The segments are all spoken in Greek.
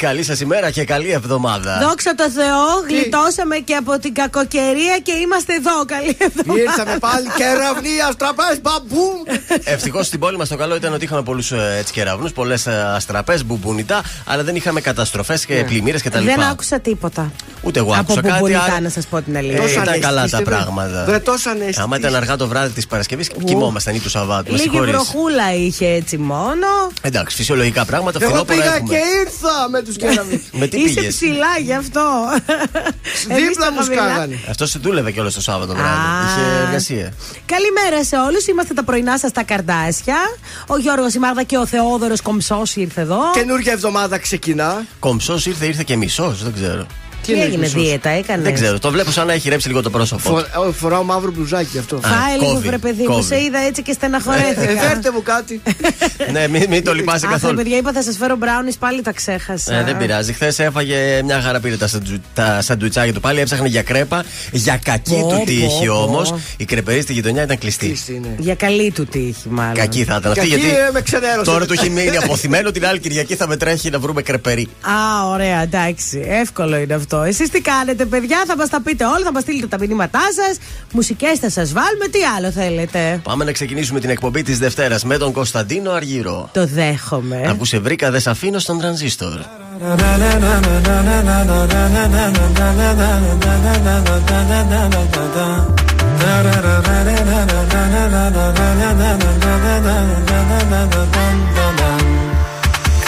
Καλή σας ημέρα και καλή εβδομάδα. Δόξα τω Θεώ, γλιτώσαμε και από την κακοκαιρία και είμαστε εδώ. Καλή εβδομάδα. Ήρθαμε πάλι κεραυνοί, αστραπές, μπαμπούμ. Ευτυχώς στην πόλη μας το καλό ήταν ότι είχαμε πολλούς ε, κεραυνού, πολλές ε, αστραπές, μπουμπονιτά, αλλά δεν είχαμε καταστροφές και ναι. πλημμύρες κτλ. Δεν άκουσα τίποτα. Ούτε εγώ άκουσα κάτι. Από να σας πω την αλήθεια. Ε, ήταν καλά τα πράγματα. Δεν τόσο Άμα ήταν αργά το βράδυ της Παρασκευής, κοιμόμασταν ή του Σαββάτου. Λίγη βροχούλα είχε έτσι μόνο. Εντάξει, φυσιολογικά πράγματα. Εγώ πήγα και ήρθα με του κεραυνού. τι Είσαι πήγες; ψηλά γι' αυτό. Δίπλα μου σκάγανε. Αυτό σε δούλευε και όλο το Σάββατο βράδυ. Είχε εργασία. Καλημέρα σε όλους. Είμαστε τα πρωινά σας τα καρδάσια. Ο Γιώργος η Μάγδα και ο Θεόδωρος Κομψός ήρθε εδώ. Καινούργια εβδομάδα ξεκινά. Κομψός ήρθε, ήρθε και μισός, δεν ξέρω. Τι έγινε, δίαιτα έκανες; Δεν ξέρω, το βλέπω σαν να έχει ρέψει λίγο το πρόσωπο. Φο, φοράω μαύρο μπλουζάκι αυτό. Φάει λίγο βρε παιδί μου, σε είδα έτσι και στεναχωρέθηκα. Ε, φέρτε μου κάτι. ναι, μην, μην το λυπάσαι καθόλου. παιδιά, είπα θα σας φέρω μπράουνι, πάλι τα ξέχασα. Ε, δεν πειράζει. Χθες έφαγε μια χαρά πήρε τα, σαντου, τα σαντουιτσάκια του πάλι, έψαχνε για κρέπα. Για κακή του τύχη όμως. Η κρεπερή στη γειτονιά ήταν κλειστή. Ναι. Για καλή του τύχη, μάλλον. Κακή θα ήταν αυτή γιατί. Ε, τώρα του έχει μείνει αποθυμένο την άλλη Κυριακή θα με τρέχει να βρούμε κρεπερή. Α, ωραία, εντάξει. Εύκολο είναι αυτό. Εσείς τι κάνετε κάνετε, παιδιά; Θα μας τα πείτε όλα, θα μας στείλετε τα μηνύματά σας. Μουσικές θα σας βάλουμε. Τι άλλο θέλετε; Πάμε να ξεκινήσουμε την εκπομπή της Δευτέρας με τον Κωνσταντίνο Αργύρο. Το δέχομαι. Να που σε βρήκα, δεν σε αφήνω στον τρανζίστορ.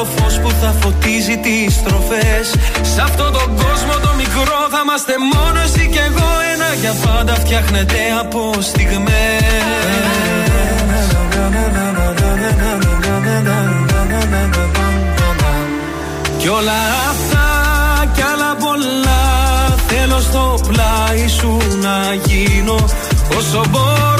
το φως που θα φωτίζει τις στροφές. Σε αυτόν τον κόσμο το μικρό θα είμαστε μόνο εσύ και εγώ. Ένα για πάντα φτιάχνεται από στιγμές. Κι όλα αυτά κι άλλα πολλά Θέλω στο πλάι σου να γίνω Όσο μπορώ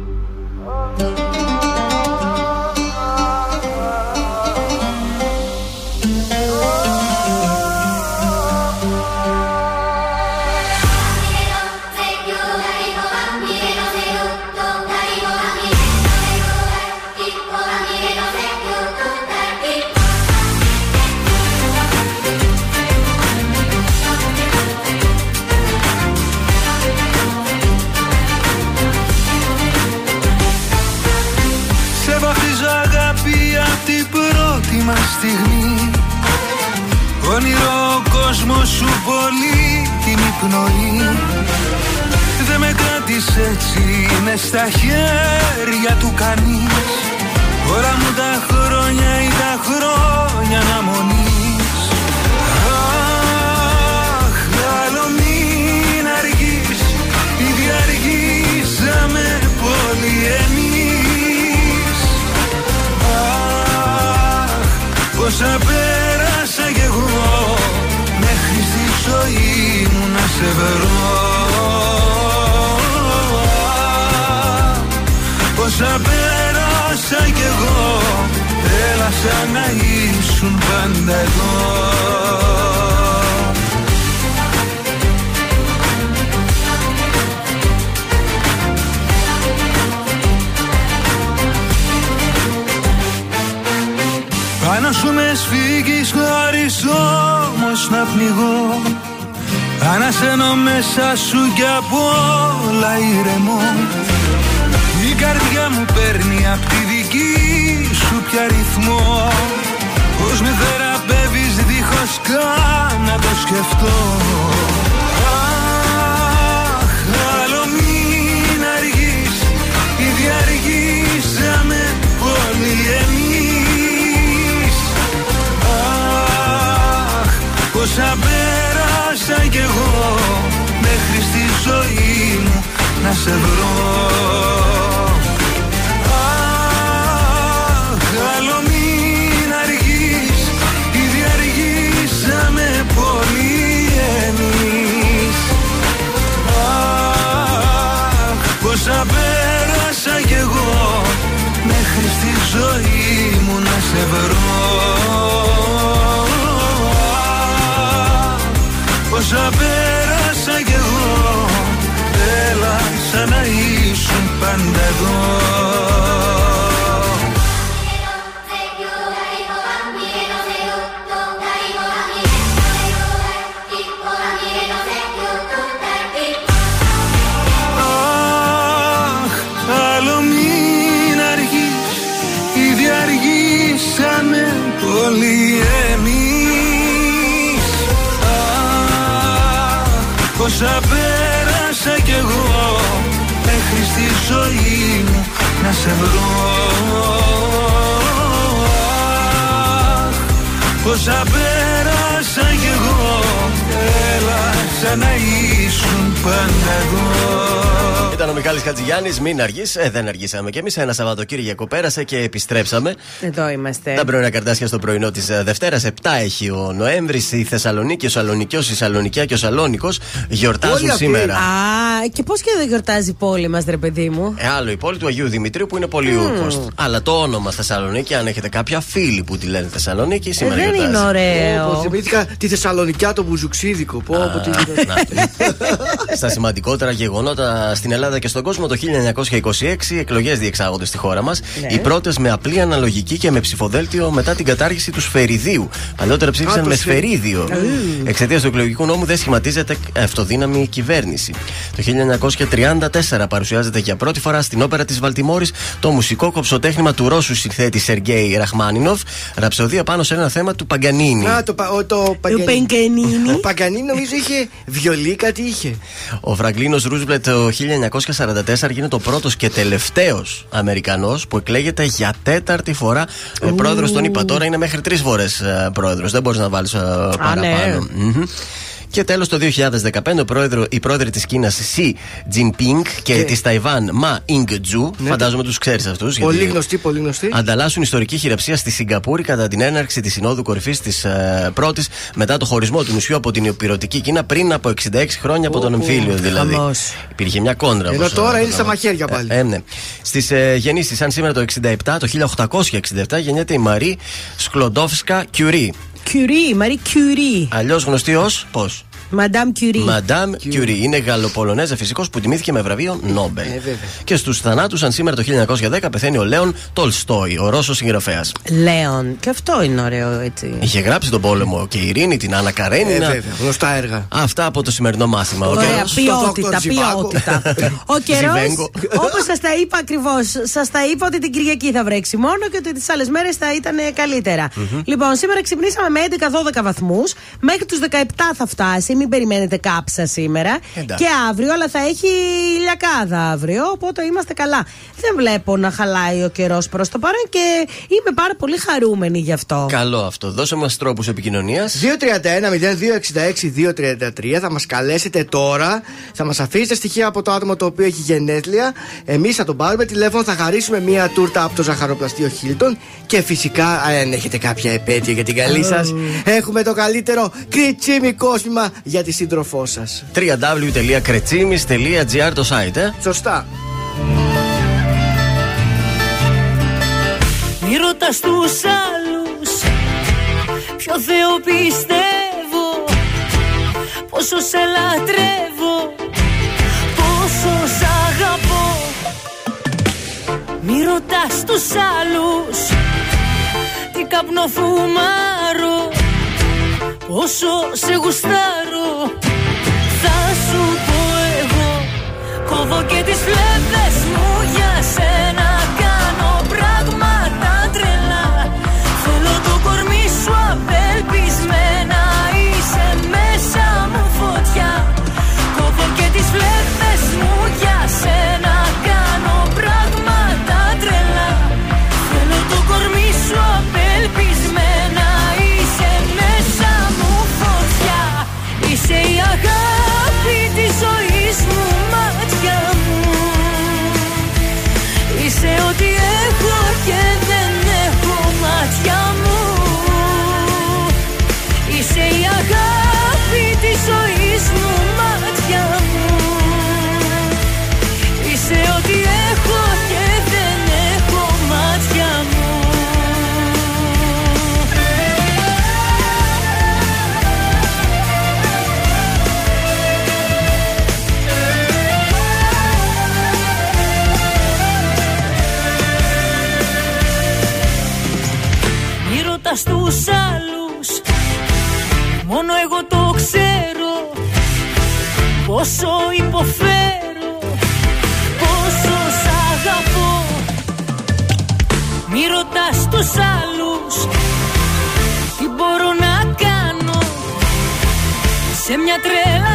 Σου πολύ την υπνοή Δεν με κράτησε έτσι, είναι στα χέρια του κανείς. Όλα μου τα χρόνια ή τα χρόνια αναμονής Αχ, άλλο μην αργείς Ήδη αργήσαμε πολύ εμείς. Αχ, πόσα πέρασα κι εγώ. Μέχρι στη ζωή μου να σε βρω. Πόσα πέρασα κι εγώ Έλα σαν να ήσουν πάντα εδώ σου με σφίγγεις χωρίς όμως να πνιγώ. Ανασένω μέσα σου κι απ' όλα ηρεμώ. Η καρδιά μου παίρνει απ' τη δική σου πια ρυθμό. Πώς με θεραπεύεις δίχως καν να το σκεφτώ πέρασα κι εγώ Μέχρι στη ζωή μου να σε βρω. Αχ, άλλο μην αργείς Ήδη αργήσαμε πολύ εμείς. Αχ, πόσα πέρασα κι εγώ Μέχρι στη ζωή μου να σε βρω Πόσα πέρασα κι εγώ. Έλα σαν να ήσουν πάντα εδώ πόσα πέρασα κι εγώ. Μέχρι στη ζωή μου να σε βρω. Αχ, πόσα πέρασα κι εγώ Έλα σαν να ήσουν πάντα εδώ Ήταν ο Μιχάλης Χατζηγιάννης, μην αργείς. Ε, δεν αργήσαμε κι εμείς. Ένα Σαββατοκύριακο πέρασε και επιστρέψαμε. Εδώ είμαστε. Τα πρωινά καρτάσια στο πρωινό της Δευτέρας. 7 έχει ο Νοέμβρης. Η Θεσσαλονίκη, ο Σαλονικιός, η Σαλονικιά και ο Σαλόνικος γιορτάζουν Όλοι αυτοί. σήμερα. Α, και πώς και δεν γιορτάζει η πόλη μας, ρε παιδί μου; Ε, άλλο η πόλη του Αγίου Δημητρίου που είναι πολύ mm. Αλλά το όνομα Θεσσαλονίκη, αν έχετε κάποια φίλη που τη λένε Θεσσαλονίκη, Ε, σήμερα δεν γιορτάζει. είναι ωραίο. Όπω θυμήθηκα τη Θεσσαλονικιά το μπουζουξίδικο. Πω, από τη Να, Στα σημαντικότερα γεγονότα στην Ελλάδα και στον κόσμο, το 1926 εκλογές διεξάγονται στη χώρα μας. Ναι. Οι πρώτες με απλή αναλογική και με ψηφοδέλτιο μετά την κατάργηση του σφαιριδίου. Παλιότερα ψήφισαν Α, το με σφαι- σφαιρίδιο. Εξαιτίας του εκλογικού νόμου δεν σχηματίζεται αυτοδύναμη κυβέρνηση. Το 1934 παρουσιάζεται για πρώτη φορά στην όπερα της Βαλτιμόρης το μουσικό κοψοτέχνημα του Ρώσου συνθέτη Σεργέη Ραχμάνινοφ, ραψοδία πάνω σε ένα θέμα του Παγκανίνη. Α, το, πα- ο- το Το Παγκανίνη. Πενκενίνη. Ο Παγκανίνη νομίζω είχε βιολί, κάτι είχε. Ο Φραγκλίνος Ρούσβελτ το 1944 γίνεται ο πρώτος και τελευταίος Αμερικανός που εκλέγεται για τέταρτη φορά πρόεδρος. Τον είπα τώρα είναι μέχρι τρεις φορές πρόεδρος. Δεν μπορείς να βάλεις παραπάνω. ναι. Μμμ. Και τέλος το 2015 ο πρόεδρο, η πρόεδρη της Κίνας Xi Jinping και, Και- της Ταϊβάν Ma Ying-jeou, Ναι. φαντάζομαι τους ξέρεις αυτούς. Πολύ γνωστή, πολύ γνωστή. Ανταλλάσσουν ιστορική χειραψία στη Σιγκαπούρη κατά την έναρξη της Συνόδου Κορυφής της ε, πρώτης μετά το χωρισμό του νησιού από την υπηρετική Κίνα πριν από 66 χρόνια από τον εμφύλιο δηλαδή. χαμός. Υπήρχε μια κόντρα. Ενώ όπως, τώρα ε, είναι στα μαχαίρια πάλι. Ε, ναι. Στις ε, γεννήσεις, σαν σήμερα το 67, το 1867, γεννιέται η Μαρή Σκλοντόφσκα Κιουρί. Κιουρί, Μαρή Κιουρί. Αλλιώς γνωστοί ως πώς; Madame Curie. Μαντάμ Κιουρί. Είναι Γαλλοπολωνέζα φυσικός που τιμήθηκε με βραβείο Νόμπελ. Ε, βέβαια. και στους θανάτους, σαν σήμερα το 1910, πεθαίνει ο Λέον Τολστόι, ο Ρώσος συγγραφέας. Λέον. Και αυτό είναι ωραίο έτσι. Είχε γράψει τον πόλεμο και η Ειρήνη, την Άννα Ε, Καρένινα. βέβαια, γνωστά έργα. Αυτά από το σημερινό μάθημα. Ο Ωραία, καιρός- ποιότητα, στο Dr. Zhivago. ποιότητα. Ο καιρός, Ζιβέγκο. όπως σας τα είπα ακριβώς, σας τα είπα ότι την Κυριακή θα βρέξει μόνο και ότι τις άλλες μέρες θα ήταν καλύτερα. Λοιπόν, σήμερα ξυπνήσαμε με 11-12 βαθμούς. Μέχρι τους 17 θα φτάσει. Μην περιμένετε κάψα σήμερα. Εντάξει. Και αύριο, αλλά θα έχει ηλιακάδα αύριο. Οπότε είμαστε καλά. Δεν βλέπω να χαλάει ο καιρός προς το παρόν και είμαι πάρα πολύ χαρούμενη γι' αυτό. Καλό αυτό. Δώσε μας τρόπους επικοινωνίας. 231-0266-233 θα μας καλέσετε τώρα. Θα μας αφήσετε στοιχεία από το άτομο το οποίο έχει γενέθλια. Εμείς θα τον πάρουμε τηλέφωνο, θα χαρίσουμε μία τούρτα από το ζαχαροπλαστείο Χίλτον. Και φυσικά, αν έχετε κάποια επέτειο για την καλή σας, έχουμε το καλύτερο κριτσίμι κόσμημα για τη σύντροφό σας. www.kretsimis.gr το site, ε. Σωστά. Μη ρωτάς τους άλλους Ποιο Θεό πιστεύω Πόσο σε λατρεύω Πόσο σ' αγαπώ Μη ρωτάς τους άλλους Τι καπνό φουμάρω Πόσο σε γουστάρω Θα σου πω εγώ Κόβω και τις φλέβες Μη ρωτάς τους άλλους. Μόνο εγώ το ξέρω Πόσο υποφέρω Πόσο σ' αγαπώ. Μη ρωτάς τους άλλους Τι μπορώ να κάνω. Σε μια τρέλα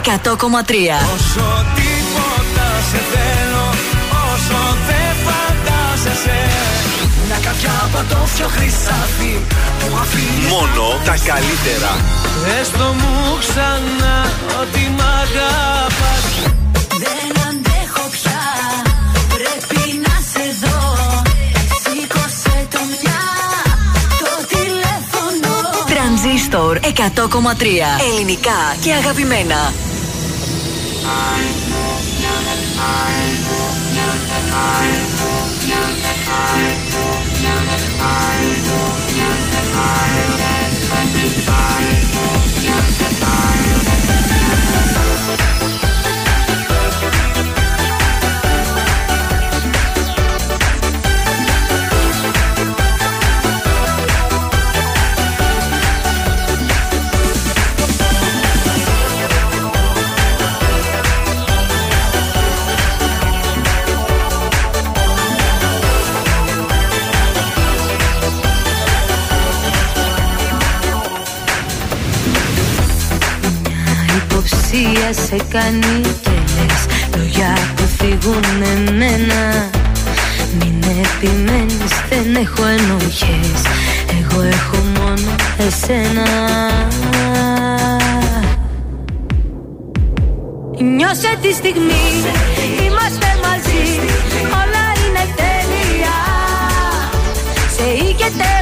100,3. Όσο τίποτα σε θέλω, όσο δεν φαντάζεσαι. Μια χρυσάφι που αφήνει. Μόνο τα καλύτερα. Έστω μου 100,3 Ελληνικά και αγαπημένα. Υποψία σε κάνει και λες Λόγια που φύγουν εμένα. Μην επιμένεις δεν έχω ενοχές. Εγώ έχω μόνο εσένα. Νιώσε τη στιγμή. Είμαστε μαζί. Όλα είναι τέλεια. Σε οικετεύω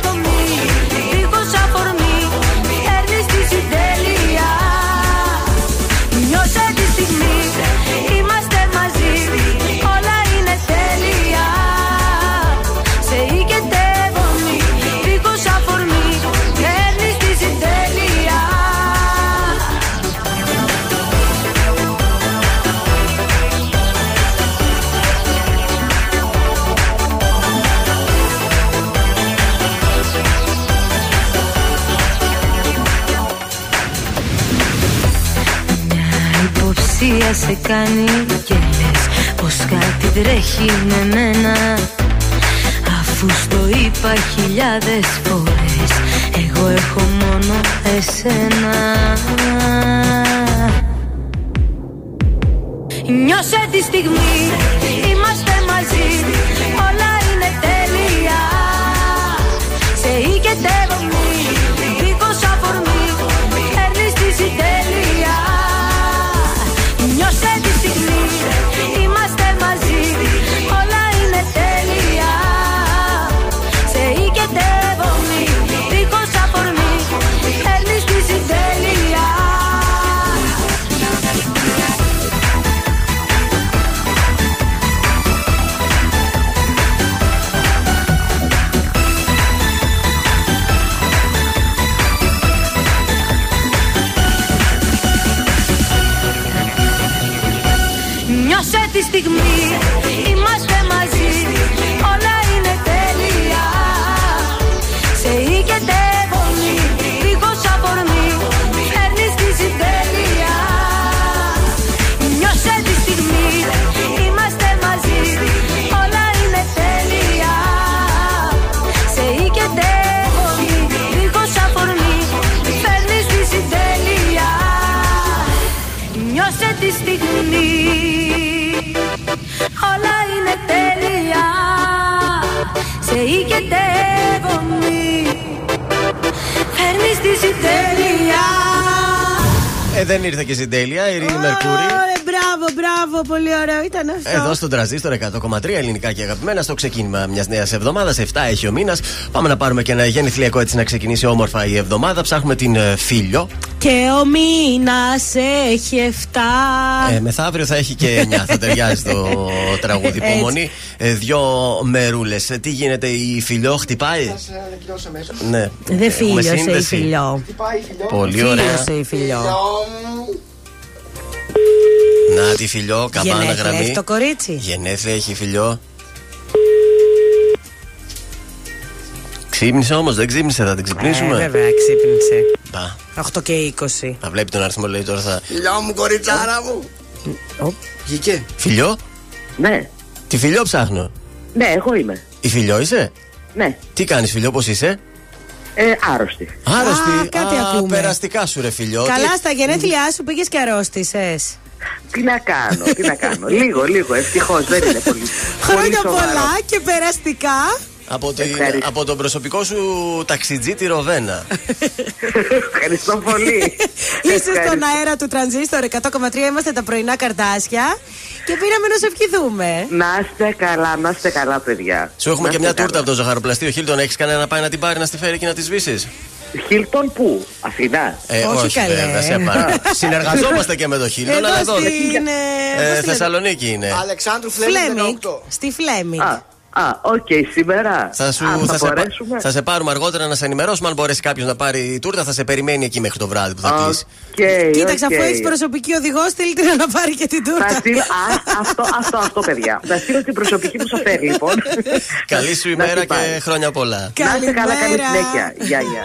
σε κάνει και λες Πως κάτι τρέχει με μένα. Αφού στο είπα χιλιάδες φορές Εγώ έχω μόνο εσένα. Νιώσε τη στιγμή Είμαστε μαζί Όλα είναι τέλεια. Σε οικετεύω τη στιγμή Σε οικετεύω μη Φέρνεις τη συντέλεια Ε, δεν ήρθε και στην τέλεια, η Ειρήνη Μερκούρη. Ωραία, μπράβο, μπράβο, πολύ ωραίο ήταν αυτό. Εδώ στον τραζίστορ 100,3 ελληνικά και αγαπημένα στο ξεκίνημα μιας νέας εβδομάδας. 7 έχει ο μήνας. Πάμε να πάρουμε και ένα γενεθλιακό έτσι να ξεκινήσει όμορφα η εβδομάδα. Ψάχνουμε την ε, Φίλιο. Και ο μήνας έχει 7. Ε, μεθαύριο θα έχει και 9. θα ταιριάζει το τραγούδι. Έτσι. Υπομονή. Ε, δύο μερούλες. Τι γίνεται, η Φιλιό χτυπάει; Θα σε ανακοινώσω αμέσως. Ναι. Δεν Έχουμε φίλιωσε η σύνδεση. φιλιό. Χτυπάει η φιλιό. Πολύ ωραία. Φίλιωσε η φιλιό. Να τη Φιλιό, καμπάνα Γενέθλια γραμμή. έχει το κορίτσι. Γενέθλια έχει Φιλιό. Ξύπνησε όμως, δεν ξύπνησε, θα την ξυπνήσουμε. Ε, βέβαια, ξύπνησε. Πα, 8 και 20. θα βλέπει τον αριθμό, λέει τώρα θα. Φιλιό μου, κοριτσάρα μου. Ω, Βγήκε. Φιλιό, Ναι, τη Φιλιό ψάχνω. ναι, εγώ είμαι. Η Φιλιό είσαι; Ναι, Τι κάνεις, Φιλιό, πώς είσαι; ε, άρρωστη. Άρρωστη. κάτι Α, ακούμε. περαστικά σου, ρε Φιλιό. Καλά, Τι- στα γενέθλιά σου πήγες και αρρώστησες. Τι να κάνω, τι να κάνω. λίγο, λίγο, ευτυχώς δεν είναι πολύ. πολύ Χρόνια σοβαρό. πολλά και περαστικά. Από, την, Ευχαριστώ. από τον προσωπικό σου ταξιτζή τη Ροβένα. Ευχαριστώ πολύ. Είσαι στον αέρα του τρανζίστορ 100,3. Είμαστε τα Πρωινά Καρντάσια. Και πήραμε να σε ευχηθούμε. Να είστε καλά, να είστε καλά, παιδιά. Σου έχουμε Να και μια είστε τούρτα από το ζαχαροπλαστείο Χίλτον. Έχεις κανένα να πάει να την πάρει να στη φέρει και να της σβήσει. καλά. Χίλτον πού, Αθηνά. Ε, Όχι καλέ. βέβαια, σε παρα- Συνεργαζόμαστε και με το Χίλτον, Εδώ αλλά εδώ. στην. ε, Ε, πώς τη λένε; Θεσσαλονίκη είναι. Αλεξάνδρου Φλέμινγκ Φλέμινγκ. 18. Στη Φλέμινγκ. Α, α, οκ, σήμερα. Θα, σου, Α, θα, θα, σε, πα- μπορέσουμε. θα σε πάρουμε αργότερα να σε ενημερώσουμε. Αν μπορέσει κάποιος να πάρει η τούρτα, θα σε περιμένει εκεί μέχρι το βράδυ που θα κλείσει. Οκ, Κοίταξε, οκ. αφού έχεις προσωπική οδηγός, στείλτε να πάρει και την Θα τούρτα. στείλω, α, αυτό, αυτό, αυτό, παιδιά. Θα στείλω την προσωπική μου σοφέρ, λοιπόν. Καλή σου Να ημέρα την πάρει. και χρόνια πολλά. Να είστε καλά, καλή Καλημέρα. συνέχεια. Γεια, γεια.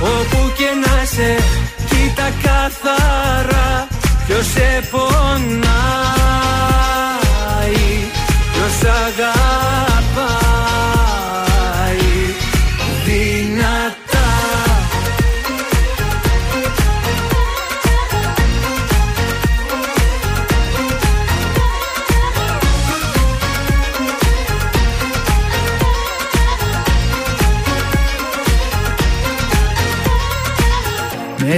όπου και να σε Κοίτα καθαρά ποιος σε πονάει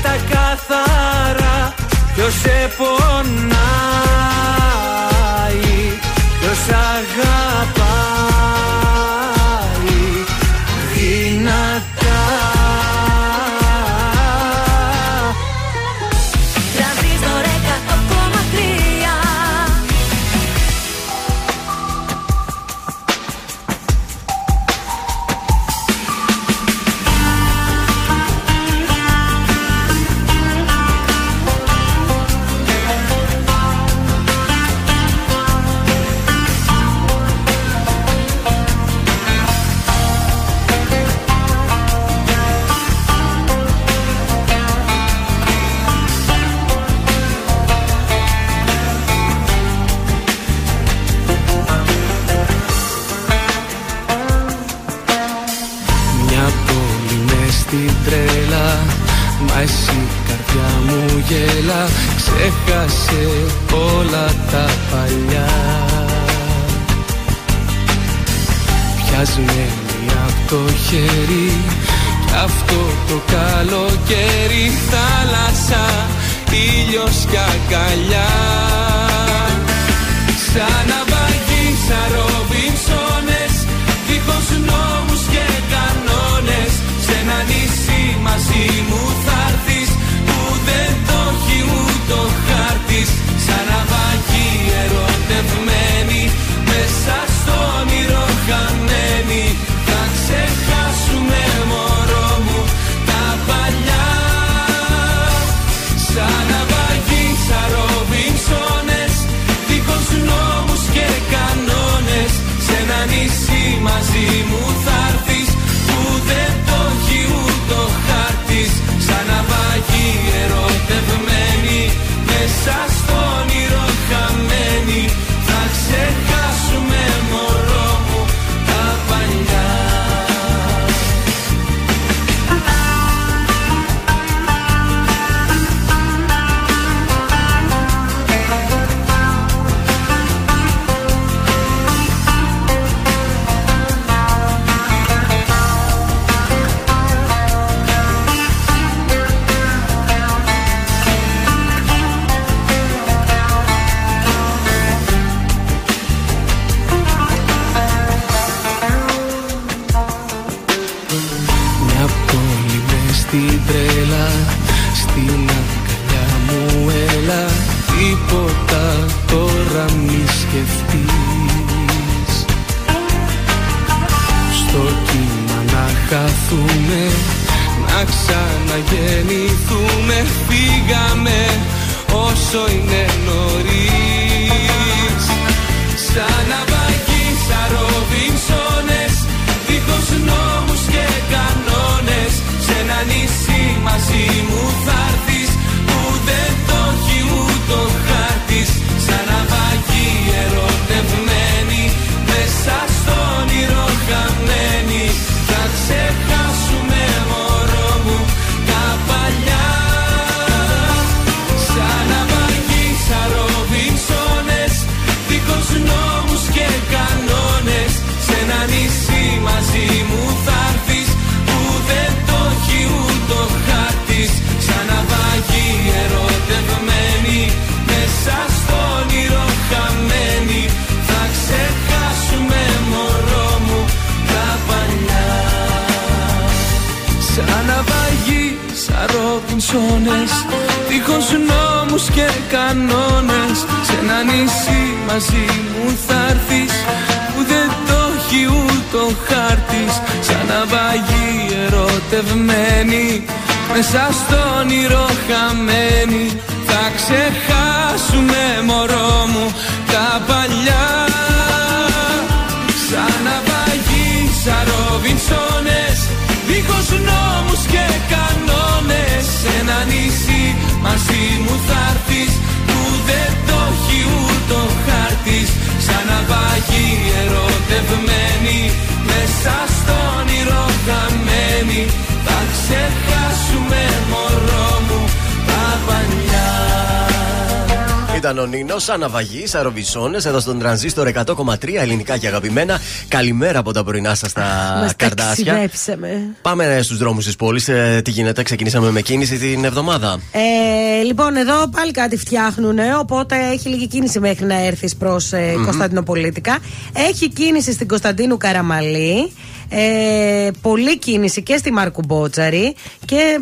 Κοίτα καθαρά. Ποιος σε πονάει Ποιος αγαπάει γέλα Ξέχασε όλα τα παλιά. Πιασμένη από το χέρι Κι αυτό το καλοκαίρι Θάλασσα, ήλιος κι αγκαλιά. Σαν ναυαγή, σαν Ρόμπινσονες Δίχως νόμους και κανόνες Σ' ένα νησί μαζί μου μαζί κανόνες Σ' ένα νησί μαζί μου θα'ρθεις Που δεν το έχει ούτε ο χάρτης. Σαν ναυαγή ερωτευμένη Μέσα στο όνειρο χαμένη. Θα ξεχάσουμε μωρό μου τα παλιά. Σαν ναυαγή, σαν Ρόμπινσονες Δίχως νόμους και κανόνες. Σ' ένα νησί μαζί μου θα'ρθεις Που Ήταν ο Νίνο, σαν ναυαγή, σαν ροβισόνε, εδώ στον τρανζίστορ 100,3 ελληνικά και αγαπημένα. Καλημέρα από τα πρωινά σας στα Μας καρδάσια. ταξιδέψε με. Πάμε στους δρόμους της πόλης. τι γίνεται, ξεκινήσαμε με κίνηση την εβδομάδα. Ε, λοιπόν, εδώ πάλι κάτι φτιάχνουν, οπότε έχει λίγη κίνηση μέχρι να έρθεις προς ε, Μμμ. Κωνσταντινοπολίτικα. Έχει κίνηση στην Κωνσταντίνου Καραμαλή. Ε, πολλή κίνηση και στη Μάρκου Μπότσαρη και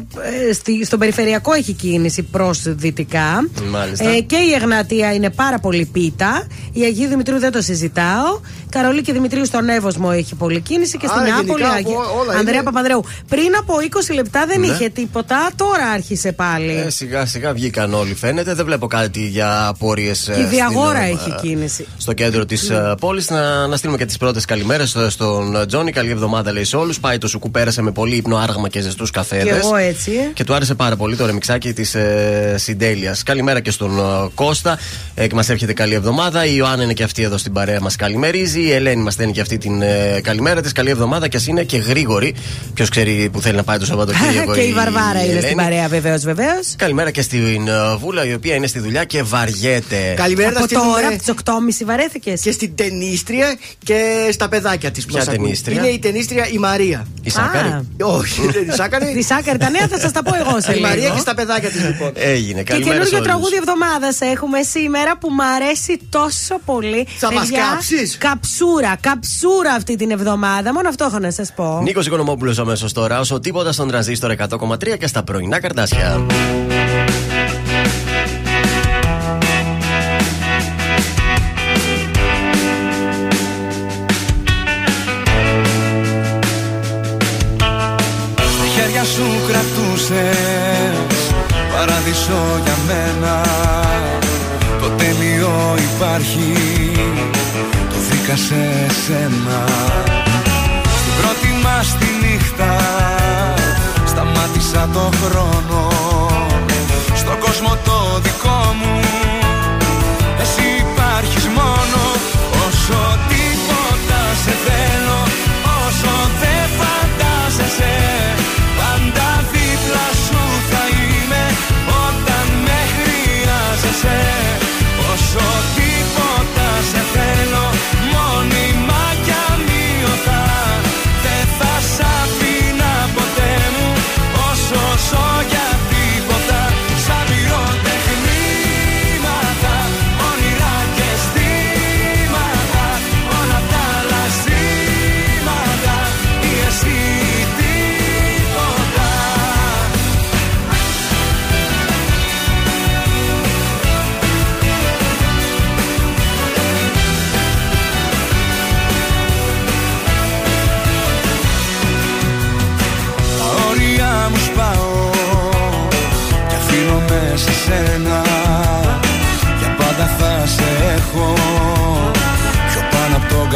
ε, στη, στον περιφερειακό έχει κίνηση προς δυτικά. Μάλιστα. Ε, και η Εγνατία είναι πάρα πολύ πίτα. Η Αγίου Δημητρίου δεν το συζητάω. Καρολή και Δημητρίου στον Εύωσμο έχει πολλή κίνηση και στη Άρα, Νεάπολη. γενικά, Αγία- από όλα Ανδρέα είναι- Παπανδρέου. Πριν από 20 λεπτά δεν Ναι. είχε τίποτα, τώρα άρχισε πάλι. Ε, σιγά σιγά βγήκαν όλοι φαίνεται. Δεν βλέπω κάτι για απορίες. Και η Διαγόρα έχει κίνηση. Στο κέντρο της πόλης. Να, να στείλουμε και τις πρώτες καλημέρες στον Τζόνι. Καλη- εβδομάδα λέει σε όλους. Πάει το σουκού, πέρασε με πολύ ύπνο, άργμα και ζεστούς Και καφέδε. εγώ έτσι. Και του άρεσε πάρα πολύ το ρεμιξάκι της ε, Συντέλειας. Καλημέρα και στον ε, Κώστα ε, και μας εύχεται καλή εβδομάδα. Η Ιωάννα είναι και αυτή εδώ στην παρέα μας καλημερίζει. Η Ελένη μας στέλνει και αυτή την ε, καλημέρα της. Καλή εβδομάδα και ας είναι και γρήγορη. Ποιος ξέρει που θέλει να πάει το Σαββατοκύριακο. και η Βαρβάρα είναι Ελένη. στην παρέα, βεβαίως, βεβαίως. Καλημέρα και στην ε, Βούλα η οποία είναι στη δουλειά και βαριέται. Καλημέρα να Από στείλουμε τώρα, από τις 8.30 βαρέθηκες. και στην ταινίστρια και στα παιδάκια της που Ποια μας ακούνε. ταινίστρια; Είναι η ταινίστρια η Μαρία. Η Σάκαρη; Όχι, δεν τη Σάκαρη. Τη Σάκαρη, τα νέα θα σας τα πω εγώ σε Η Μαρία λίγο. και στα παιδάκια της λοιπόν. Έγινε. Και Καλημέρα σε καινούργιο όλους. τραγούδι εβδομάδας έχουμε σήμερα που μου αρέσει τόσο πολύ. Θα μας Παιδιά, κάψεις; Καψούρα, καψούρα αυτή την εβδομάδα. Μόνο αυτό έχω να σας πω. Νίκος Οικονομόπουλος αμέσως τώρα, όσο τίποτα στον τρανζίστορ 100,3 και στα πρωινά καρτάσια. Σε σένα. Στην πρώτη μας τη νύχτα Σταμάτησα το χρόνο. Στον κόσμο το δικό μου Εσύ υπάρχεις μόνο. Όσο τίποτα σε θέλω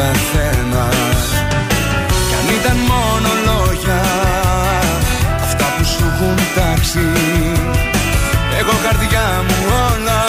καθένας. Κι αν ήταν μόνο λόγια Αυτά που σου έχουν τάξει. Εγώ καρδιά μου όλα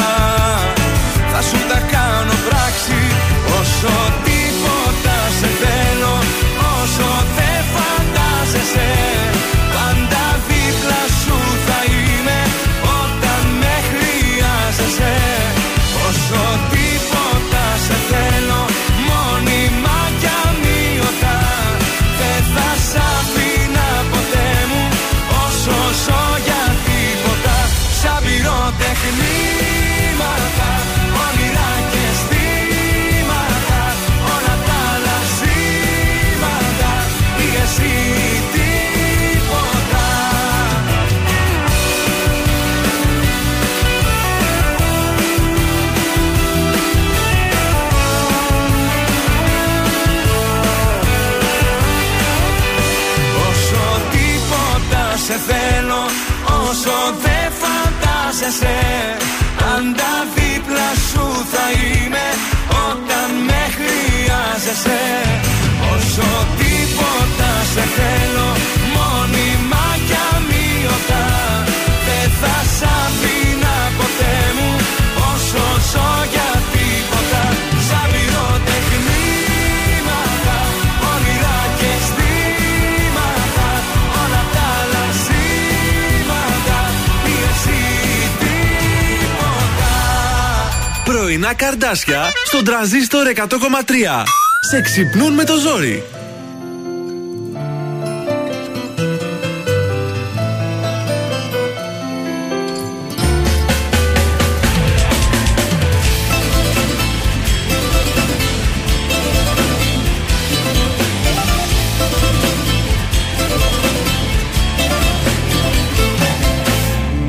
Όσο δεν φαντάζεσαι Πάντα δίπλα σου θα είμαι Όταν με χρειάζεσαι. Όσο τίποτα σε θέλω Μόνιμα κι αμύωτα Δεν θα σ' αφήνα Πρωινά καρδάσια στον τραζίστορ 100,3. Σε ξυπνούν με το ζόρι.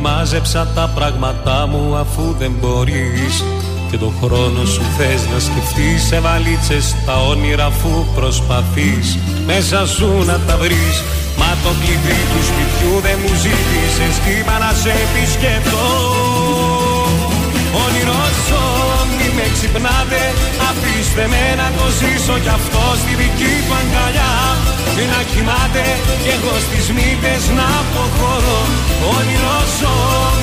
Μάζεψα τα πράγματά μου αφού δεν μπορείς Και το χρόνο σου θες να σκεφτείς. Σε βαλίτσες τα όνειρα αφού προσπαθείς. Μέσα σου να τα βρεις. Μα το κλειδί του σπιτιού δεν μου ζήτησες. Κι είπα να σε επισκεφτώ Όνειρο ζω μη με με ξυπνάτε Αφήστε με να το ζήσω κι αυτό στη δική του αγκαλιά. Μην να κοιμάται κι εγώ στις μύτες να αποχωρώ. Όνειρο ζω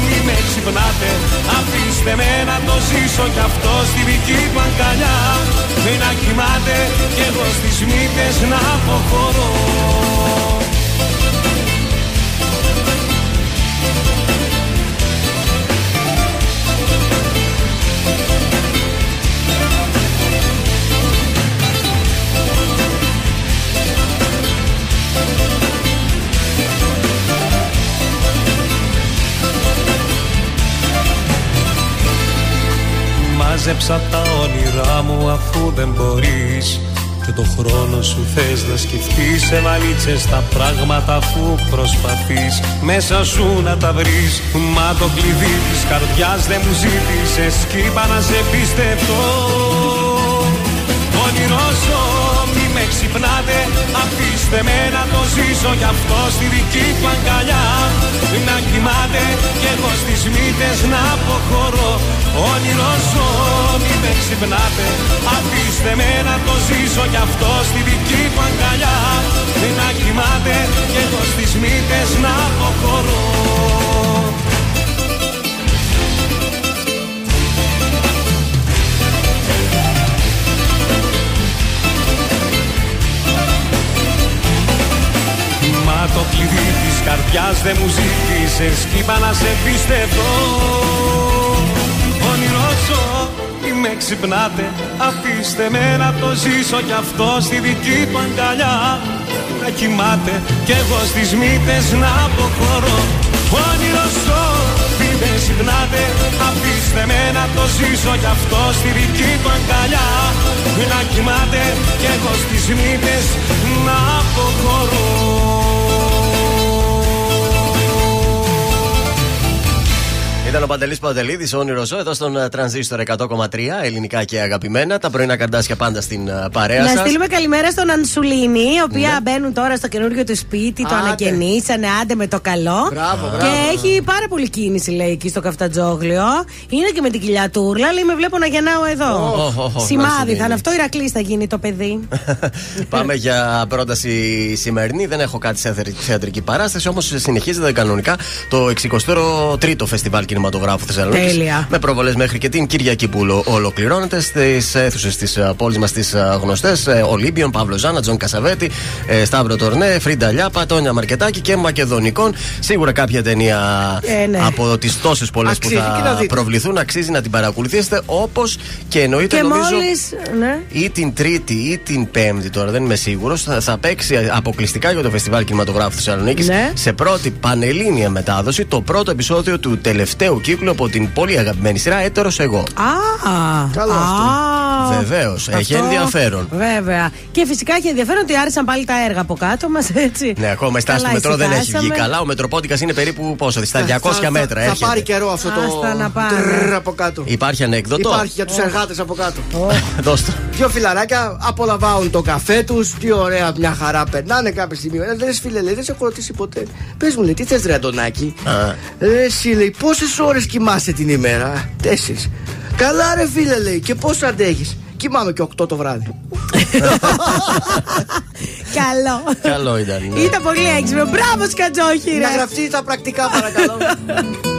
μη με ξυπνάτε. Αφήστε με να το ζήσω κι αυτό στη δική του αγκαλιά. Μην να κοιμάται κι εγώ στις μύτες να αποχωρώ Μάζεψα τα όνειρά μου αφού δεν μπορείς. Και το χρόνο σου θες να σκεφτείς Σε βαλίτσες τα πράγματα αφού προσπαθείς. Μέσα σου να τα βρεις Μα το κλειδί της καρδιάς δεν μου ζήτησες. Κι είπα να σε πιστευτώ Όνειρο ζω. μη με ξυπνάτε Αφήστε με να το ζήσω γι' αυτό στη δική του αγκαλιά. Να κοιμάται κι εγώ στις μύτες να αποχωρώ. Όνειρο ζω μη με ξυπνάτε Αφήστε με να το ζήσω γι' αυτό στη δική του αγκαλιά. Να κοιμάται κι εγώ στις μύτες να αποχωρώ Μα το κλειδί της καρδιάς δεν μου ζήτησες Κι είπα να σε πιστευτώ Όνειρο ζω, μη με ξυπνάτε Αφήστε με να το ζήσω κι αυτό στη δική του αγκαλιά. Να κοιμάται κι εγώ στις μύτες να αποχωρώ. Όνειρο ζω, μη με ξυπνάτε Αφήστε με να το ζήσω κι αυτό στη δική του αγκαλιά. Να κοιμάται κι εγώ στις μύτες να αποχωρώ Ήταν ο Παντελής Παντελίδης, όνειρος ζω, εδώ στον ε, Τρανζίστορ 100,3 ελληνικά και αγαπημένα. Τα πρωινά καρτάσια πάντα στην ε, παρέα Να σας. στείλουμε καλημέρα στον Ανσουλίνη, η οποία Ναι. μπαίνουν τώρα στο καινούργιο του σπίτι, το Άντε. ανακαινήσανε, άντε με το καλό. Μπράβο, και μπράβο. έχει πάρα πολύ κίνηση, λέει, εκεί στο καφτατζόγλιο. Είναι και με την κοιλιά τούρλα, λέει, με βλέπω να γεννάω εδώ. Οχ, οχ, οχ, Σημάδι Ανσουλίνη. θα είναι αυτό, Ηρακλή θα γίνει το παιδί. Πάμε για πρόταση σημερινή. Δεν έχω κάτι σε θεατρ- θεατρική παράσταση, όμως συνεχίζεται κανονικά το 63ο Φεστιβάλ Κινηματογράφου Θεσσαλονίκης. Τέλεια. Με προβολές μέχρι και την Κυριακή που ολο- ολοκληρώνεται στις αίθουσες της πόλης μας τις γνωστές. Ολύμπιον, Παύλο Ζάνα, Τζον Κασαβέτη, ε, Σταύρο Τορνέ, Φρίντα Λιάπα, Τόνια Μαρκετάκη και Μακεδονικόν. Σίγουρα κάποια ταινία Ε, ναι. από τις τόσες πολλές που Αξίζει και να θα δείτε. προβληθούν αξίζει να την παρακολουθήσετε όπως και εννοείται και νομίζω μόλις. Ναι. ή την Τρίτη ή την Πέμπτη, τώρα δεν είμαι σίγουρος, θα, θα παίξει αποκλειστικά για το Φεστιβάλ Κινηματογράφου Θεσσαλονίκης Ναι. σε πρώτη πανελλήνια μετάδοση το πρώτο επεισόδιο του τελευταίου κύκλου από την πολύ αγαπημένη σειρά Έτερος Εγώ. Α, Καλό αυτό. α, Βεβαίως, έχει αυτό, ενδιαφέρον. Βέβαια. Και φυσικά έχει ενδιαφέρον ότι άρεσαν πάλι τα έργα από κάτω μας, έτσι. Ναι, ακόμα η στάση του Καλά μετρό δεν έχει ησυχάσαμε. βγει καλά. Ο Μετροπόντικα είναι περίπου πόσο, στα 200 Θα- μέτρα. Θα, θα έρχεται. πάρει καιρό αυτό το. Άστα να πάνε. τρρρ από κάτω. Υπάρχει ανέκδοτο; Υπάρχει για τους εργάτες από κάτω. Δώστε. Δύο φιλαράκια απολαμβάνουν το καφέ τους. Τι ωραία, μια χαρά περνάνε κάποια στιγμή. Ένα λες, φίλε, λέει, δεν σε έχω ρωτήσει ποτέ. Πες μου, λέει, τι θες, Ρε Αντωνάκη; Α. Ρε, εσύ, λέει, πόσες ώρες κοιμάσαι την ημέρα. Τέσσερις. Καλά, ρε, φίλε, λέει, και πόσο αντέχεις; Κοιμάμαι και 8 το βράδυ. Καλό. Καλό ήταν. ναι. Ήταν πολύ έξυπνο. Μπράβο, Σκατζόχη, Να ρε. γραφτεί τα πρακτικά, παρακαλώ.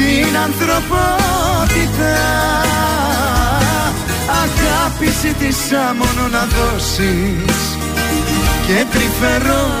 την ανθρωπότητα. Αγάπη ζήτησα μόνο να δώσεις και τρυφερότητα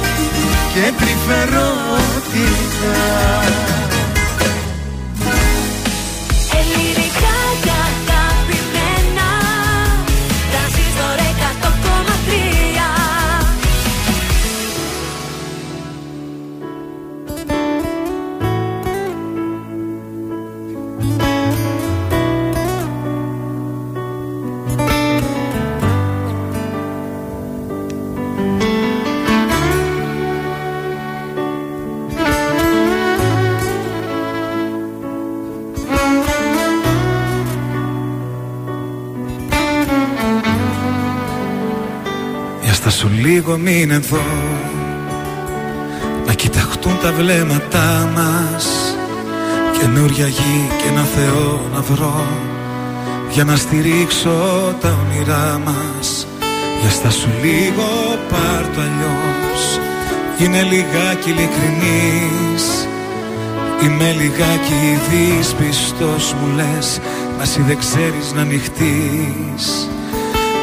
και τρυφερότητα. Ελληνικά μην εδώ. Να κοιταχτούν τα βλέμματά μας. Καινούρια γη και ένα Θεό να βρω. Για να στηρίξω τα όνειρά μας. Για στα σου λίγο πάρ' το αλλιώς. Είναι λιγάκι ειλικρινής. Είμαι λιγάκι δύσπιστος μου λες. Μα εσύ δεν ξέρεις να ανοιχτείς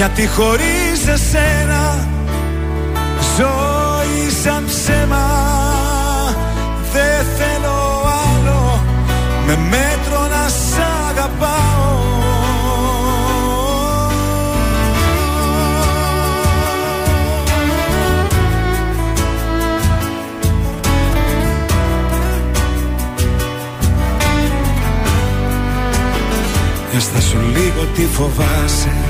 γιατί χωρίς εσένα ζωή σαν ψέμα Δεν θέλω άλλο. Με μέτρο να σ' αγαπάω. Πες θα σου λίγο τι φοβάσαι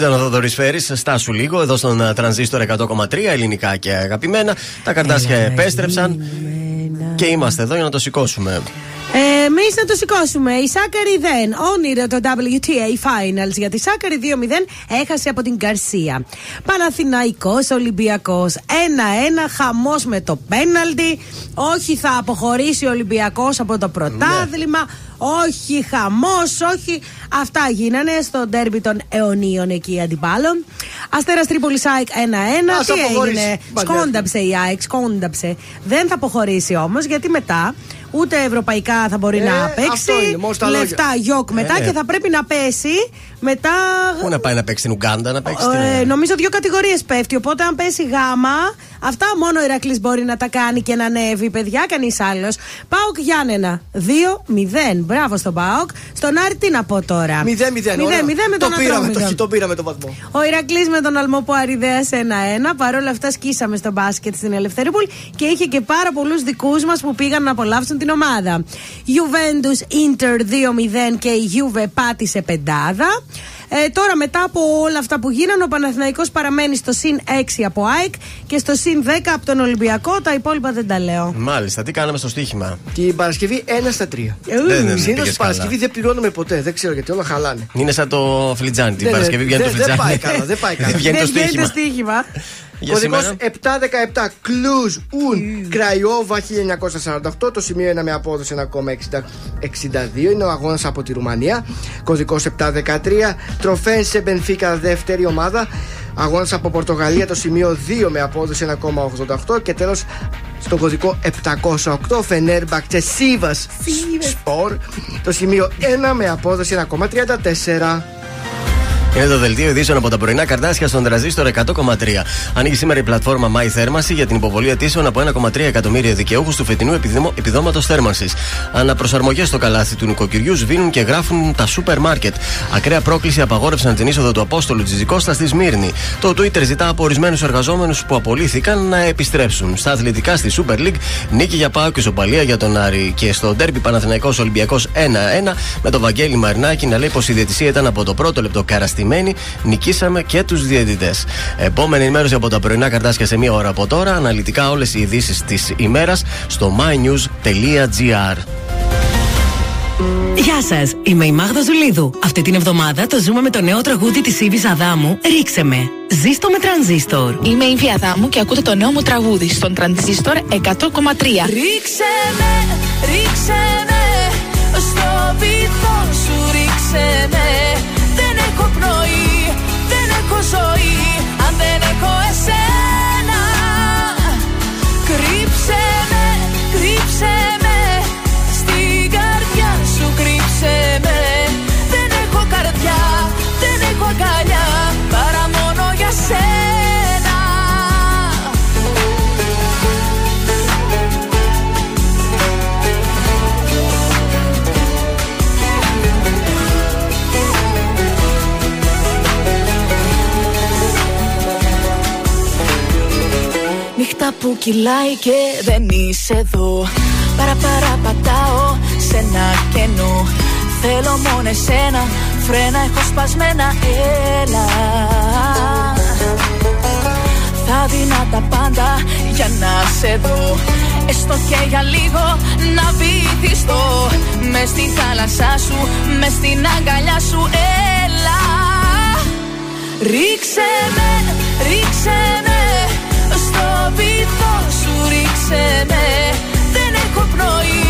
Ήταν ο Θοδωρής Φέρη, στάσου λίγο εδώ στον ε, τρανζίστορ 100,3 ελληνικά και αγαπημένα. Τα καρτάσια επέστρεψαν και είμαστε εδώ για να το σηκώσουμε. Εμείς να το σηκώσουμε. Η Σάκαρη δεν. Όνειρο το WTA Finals για τη Σάκαρη 2-0 έχασε από την Καρσία. Παναθηναϊκός Ολυμπιακός 1-1 χαμός με το πέναλτι. Όχι θα αποχωρήσει ο Ολυμπιακός από το πρωτάθλημα. Όχι χαμός, όχι. Αυτά γίνανε στο ντέρμπι των αιωνίων εκεί αντιπάλων. Αστέρας Τρίπολης ΑΕΚ 1-1. Ας Τι αποχωρήσει. έγινε. Μπαντέρ. Σκόνταψε η ΑΕΚ, σκόνταψε. Δεν θα αποχωρήσει όμως γιατί μετά ούτε ευρωπαϊκά θα μπορεί Ε, να αυτό παίξει. είναι, μόνο στα λόγια. Λεφτά, γιοκ μετά Ε. και θα πρέπει να πέσει μετά. Πού να πάει να παίξει στην Ουγκάντα, να παίξει. στην- Ε, νομίζω δύο κατηγορίες πέφτει. Οπότε, αν πέσει γάμα, αυτά μόνο ο Ηρακλής μπορεί να τα κάνει και να ανέβει, παιδιά, κανείς άλλος. Πάοκ Γιάννενα. 2-0. Μπράβο στον Πάοκ. Στον Άρη, τι να πω τώρα; 0-0. 0-0 με το τον πήραμε, Ατρόμητο. το, το πήραμε το βαθμό. Ο Ηρακλής με τον Αλμόπο Αριδέα 1-1. Παρ' όλα αυτά, σκίσαμε στο μπάσκετ στην Ελευθερίπολη και είχε και πάρα πολλούς δικούς μας που πήγαν να απολαύσουν την ομάδα. Juventus Inter 2-0 και η Juve πάτησε πεντάδα. Ε, τώρα μετά από όλα αυτά που γίνανε, ο Παναθηναϊκός παραμένει στο συν 6 από ΑΕΚ και στο συν 10 από τον Ολυμπιακό. Τα υπόλοιπα δεν τα λέω. Μάλιστα, τι κάναμε στο στοίχημα; Την Παρασκευή 1 στα 3. Δεν- δεν Συνήθως πήγες την Παρασκευή καλά. δεν πληρώνουμε ποτέ. Δεν ξέρω γιατί όλα χαλάνε. Είναι σαν το φλιτζάνι. Την Δεν- Παρασκευή βγαίνει το δεν- δεν φλιτζάνι. πάει καλά, δεν πάει καλά. βγαίνει το Δεν βγαίνει το στοίχημα. Στοίχημα. Για Κωδικός σήμερα. 717 Κλουζ Ουν Κραϊόβα 1948. Το σημείο είναι με απόδοση 1,62. Είναι ο αγώνας από τη Ρουμανία. Κωδικός 713 Τροφένσε Μπενφίκα δεύτερη ομάδα. Αγώνας από Πορτογαλία. Το σημείο 2 με απόδοση 1,88. Και τέλος στο κωδικό 708 Φενέρμπακτσε Σίβας Σπορ. Το σημείο 1 με απόδοση 1,34. Είναι το δελτίο ειδήσεων από τα πρωινά καρτάσια στον τραζίστορ 100,3. Ανοίγει σήμερα η πλατφόρμα My Θέρμανση για την υποβολή αιτήσεων από 1,3 εκατομμύρια δικαιούχους του φετινού επιδόματος θέρμανσης. Αναπροσαρμογές στο καλάθι του νοικοκυριού σβήνουν και γράφουν τα σούπερ μάρκετ. Ακραία πρόκληση απαγόρευσαν την είσοδο του Απόστολου Τζιζικώστα στη Σμύρνη. Το Twitter ζητά από ορισμένους εργαζόμενους που απολύθηκαν να επιστρέψουν. Στα αθλητικά στη Super League, νίκη για Πάο και Ζοπαλία για τον Άρη. Και στο ντέρμπι Παναθηναϊκός Ολυμπιακός 1-1 με τον Βαγγέλη Μαρινάκη να λέει πως η διαιτησία ήταν από το πρώτο λεπτό καραστημένη. Νικήσαμε και τους διαιτητές. Επόμενη ενημέρωση από τα πρωινά καρτάσια σε μία ώρα από τώρα. Αναλυτικά όλες οι ειδήσεις της ημέρας στο mynews.gr. Γεια σας, είμαι η Μάγδα Ζουλίδου. Αυτή την εβδομάδα το ζούμε με το νέο τραγούδι της Ήβης Αδάμου, Ρίξε με. Ζήστο με τρανζίστορ. Είμαι η Βία Αδάμου και ακούτε το νέο μου τραγούδι στον Τρανζίστορ 100,3. Ρίξε με ρίξε με Στο βυθό σου ρίξε με Δεν έχω πνοή, δεν έχω ζωή Αν δεν έχω εσένα Νύχτα που κυλάει και δεν είσαι εδώ. Παρα παρα πατάω σε ένα κενό. Θέλω μόνο εσένα Φρένα έχω σπασμένα Έλα. Θα δίνα τα πάντα για να σε δω. Έστω και για λίγο να βυθιστώ. Μες στη θάλασσά σου, μες στην αγκαλιά σου Έλα. Ρίξε με, ρίξε με Στο βυθό σου ρίξε με Δεν έχω πνοή,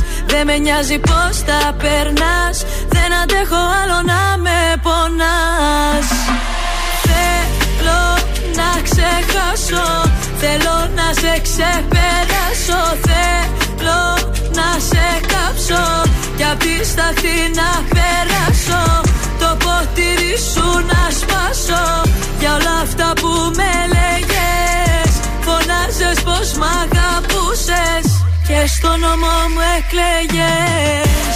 Δεν με νοιάζει πως τα περνάς. Δεν αντέχω άλλο να με πονάς. Θέλω να ξεχάσω Θέλω να σε ξεπεράσω. Θέλω να σε κάψω Κι απ' τη σταχτή να περάσω. Το ποτήρι σου να σπάσω Για όλα αυτά που με λέγες. Φωνάζες πως μ' αγαπούσες Και στο νόμο μου εκλέγες.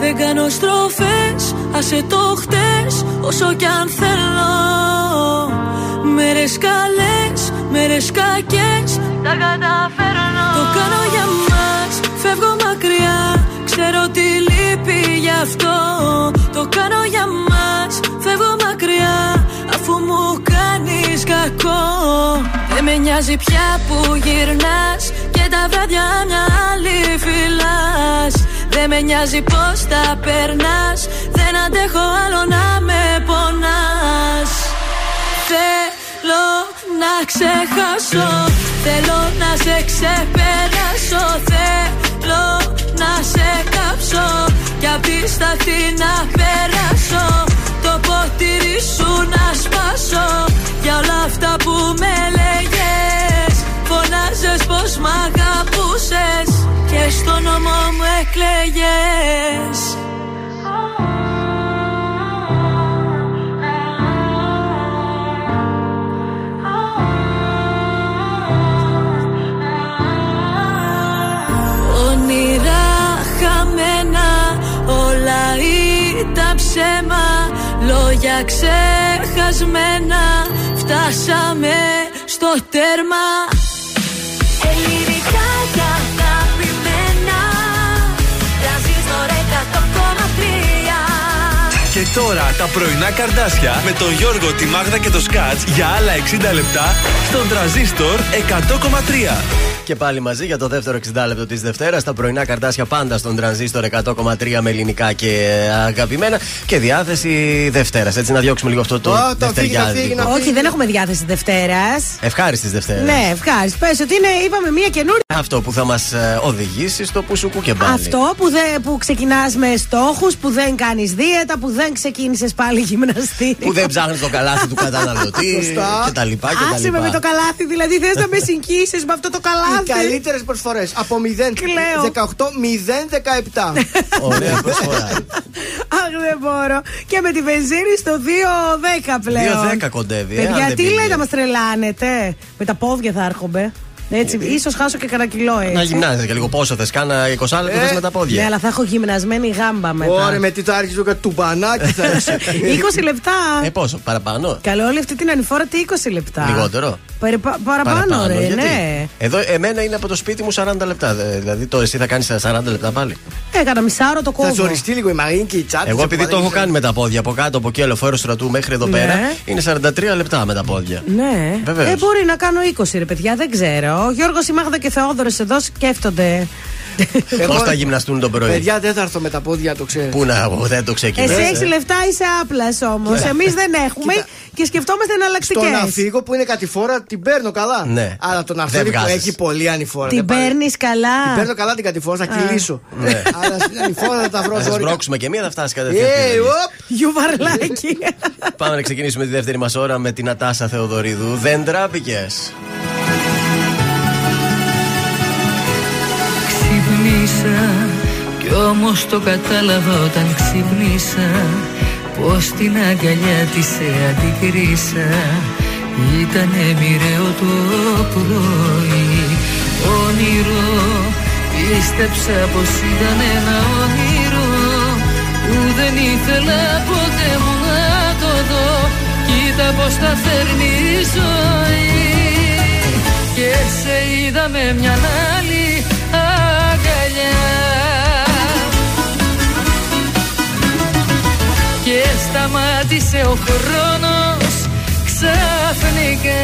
Δεν κάνω στροφές, άσε το χτες Όσο κι αν θέλω. Μέρες καλές, μέρες κακές Τα καταφέρνω. Το κάνω για μας, φεύγω μακριά Ξέρω τι λείπει γι' αυτό. Το κάνω για μας, φεύγω μακριά Αφού μου κάνεις κακό. Δεν με νοιάζει πια που γυρνάς Και τα βράδια μια άλλη φυλάς δεν με νοιάζει πως τα περνάς Δεν αντέχω άλλο να με πονάς. Θέλω να ξεχάσω Θέλω να σε ξεπεράσω. Θέλω να σε κάψω. Απίσταθη να περάσω. Το ποτήρι σου να σπάσω. Για όλα αυτά που με λέγες Φωνάζες πως μ' αγαπούσες. Και στο νόμο μου εκλέγες ψέμα Λόγια ξεχασμένα φτάσαμε στο τέρμα τώρα τα πρωινά καρδάσια με τον Γιώργο, τη Μάγδα και το Σκάτς για άλλα 60 λεπτά στον τραζίστορ 100,3. Και πάλι μαζί για το δεύτερο 60 λεπτό της Δευτέρας. Τα πρωινά καρτάσια πάντα στον τρανζίστορ 100,3 με ελληνικά και αγαπημένα. Και διάθεση Δευτέρας. Έτσι να διώξουμε λίγο αυτό το Ω, το Δευτεριάδικο. φύγει, να φύγει, Όχι, δεν έχουμε διάθεση Δευτέρας. Ευχάριστης Δευτέρας. Ναι, ευχάριστης. Πες ότι είναι, είπαμε, μία καινούρια. Αυτό που θα μας οδηγήσει στο που σου και πάλι. Αυτό που, δεν, που ξεκινάς με στόχους, που δεν κάνεις δίαιτα, που δεν ξεκίνησες πάλι γυμναστήριο. Που δεν ψάχνεις το καλάθι του καταναλωτή Σωστά. κτλ. Άσε με με το καλάθι, δηλαδή θες να με συγκίσει με αυτό το καλάθι. Οι καλύτερες προσφορές. Από 0 Κλαίω. 18 0 17. Ωραία προσφορά. Αχ, δεν μπορώ. Και με τη βενζίνη στο 2-10 πλέον. 2-10 κοντεύει. ε, αν Παιδιά, δεν τι πήγε. λέτε, μας τρελάνετε. Με τα πόδια θα έρχομαι. Έτσι, ίσως χάσω και κανένα κιλό έτσι. Να γυμνάζεσαι και λίγο πόσο θες. Κάνα 20 λεπτό θες με τα Ναι, πόδια. αλλά θα έχω γυμνασμένη γάμπα μετά. Ωραία, με τι θα άρχισε το τουμπανάκι θα είσαι. 20 λεπτά. Ε, πόσο, παραπάνω; Καλό, όλη αυτή την ανηφόρα τι 20 λεπτά; Λιγότερο. Παραπα- παραπάνω, ρε, γιατί; ναι. Εδώ εμένα είναι από το σπίτι μου 40 λεπτά. δε- Δηλαδή το εσύ θα κάνεις 40 λεπτά πάλι. Έκανα μισάωρο το Θα κόβω. ζοριστεί λίγο η Μαρίνη και η τσάτα. Εγώ επειδή το έχω κάνει με τα πόδια από κάτω από εκεί, λεωφόρο στρατού μέχρι εδώ Ναι. πέρα, είναι 43 λεπτά με τα πόδια. Ναι. Βεβαίως. Ε, μπορεί να κάνω 20 ρε παιδιά, δεν ξέρω. Ο Γιώργος, η Μάγδα και Θεόδωρος εδώ σκέφτονται. Πώς θα γυμναστούν το πρωί; Παιδιά δεν θα έρθω με τα πόδια, το ξέρεις. Πού να, εγώ δεν το ξεκινήσω. Εσύ έχεις λεφτά, είσαι άπλας όμως. Ναι. Εμείς δεν έχουμε και σκεφτόμαστε Το να εναλλακτικές. φύγω που είναι κατηφόρα την παίρνω καλά. Ναι. Αλλά τον Δεν Αρθένη που βγάζεις. έχει πολύ ανηφόρα. Την δεν πάει. παίρνεις καλά. Την παίρνω καλά την κατηφόρα, θα κυλήσω. Ναι. Αλλά στην ανηφόρα θα τα βρω Θα σας ζώρικα. μπρώξουμε και μία, θα φτάσει κατευθείαν. Ε, στη Βελγική. οπ. Γιουβαρλάκι. Πάμε να ξεκινήσουμε τη δεύτερη μας ώρα με την Ατάσα Θεοδωρίδου. Δεν τράπηκε. Ξυπνήσα κι όμως το κατάλαβα όταν ξυπνήσα Πως την αγκαλιά της σε αντικρίσα Ήτανε μοιραίο το πρωί. Όνειρο Πίστεψα πως ήταν ένα όνειρο. Που δεν ήθελα ποτέ μου να το δω. Κοίτα πως τα φέρνει η ζωή. Και σε είδα με μια άλλη αγκαλιά. Και σταμάτησε ο χρόνος ξαφνικά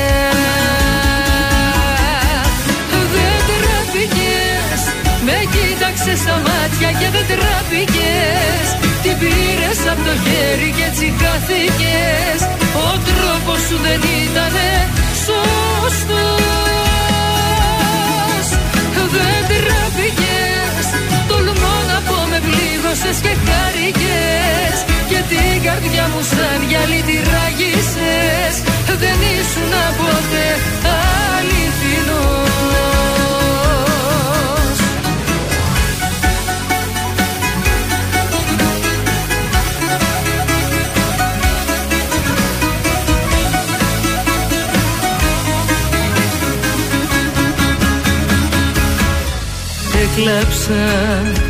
Δεν τραπήκες Με κοίταξες στα μάτια και δεν τραπήκες. Την πήρες από το χέρι και έτσι χάθηκες Ο τρόπος σου δεν ήτανε σωστός. Δεν τραπήκες Τολμώ να πω με πλήγωσες και χάρηκες. Και την καρδιά μου σαν γυαλί τη ράγισες Δεν ήσουν ποτέ αληθινός. Έκλαψα,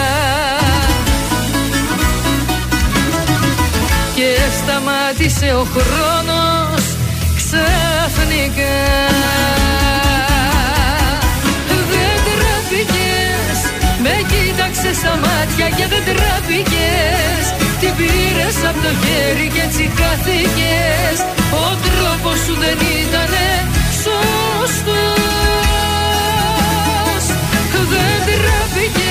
σταμάτησε ο χρόνος ξαφνικά. Δεν τραπήκες Με κοίταξες στα μάτια και δεν τραπήκες Την πήρες από το χέρι και έτσι χάθηκες. Ο τρόπος σου δεν ήτανε σωστός. Δεν τραπήκες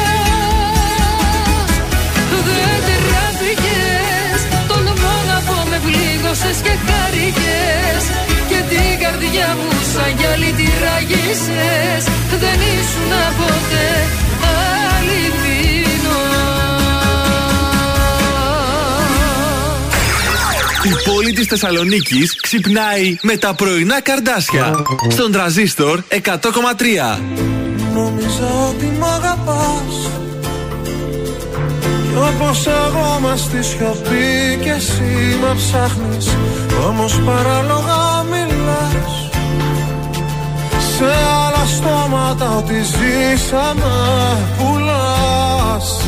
πλήγωσες και χάρηκες Και την καρδιά μου σαν γυαλί τη ράγισες Δεν ήσουν ποτέ αληθινός Η πόλη της Θεσσαλονίκης ξυπνάει με τα πρωινά καρδάσια. Στον τραζίστορ 100,3. Νόμιζα ότι μ' αγαπάς Κι όπως εγώ μες στη σιωπή και εσύ με ψάχνεις Όμως παράλογα μιλάς. Σε άλλα στόματα ότι ζήσαμε πουλάς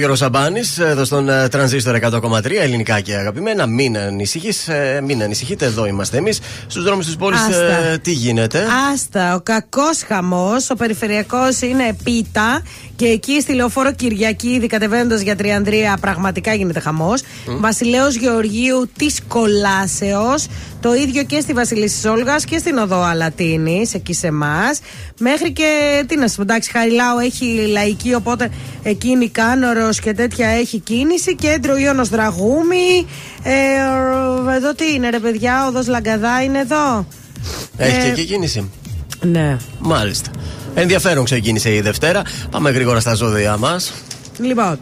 Γιώργος Σαμπάνης εδώ στον ε, Τρανζίστορ 100,3 ελληνικά και αγαπημένα. Μην ανησυχείς, ε, μην ανησυχείτε, εδώ είμαστε εμείς. Στους δρόμους της πόλης, ε, τι γίνεται; Άστα, ο κακός χαμός, ο περιφερειακός είναι πίτα και εκεί στη λεωφόρο Κυριακή, ήδη κατεβαίνοντας για Τριανδρία, πραγματικά γίνεται χαμός. Mm. Βασιλέο Γεωργίου της Κολάσεως. Το ίδιο και στη Βασιλίση Όλγας και στην Οδό Αλατίνης, εκεί σε εμάς. Μέχρι και. Τι να σας πω, εντάξει, Χαριλάου έχει λαϊκή, οπότε εκείνη Κάνορος και τέτοια έχει κίνηση. Κέντρο Ιωνο Δραγούμη. Ε, εδώ τι είναι, ρε παιδιά, Οδός Λαγκαδά είναι εδώ; Έχει ε, και εκεί κίνηση. Ναι. Μάλιστα. Ενδιαφέρον ξεκίνησε η Δευτέρα. Πάμε γρήγορα στα ζώδια μας. Λοιπόν,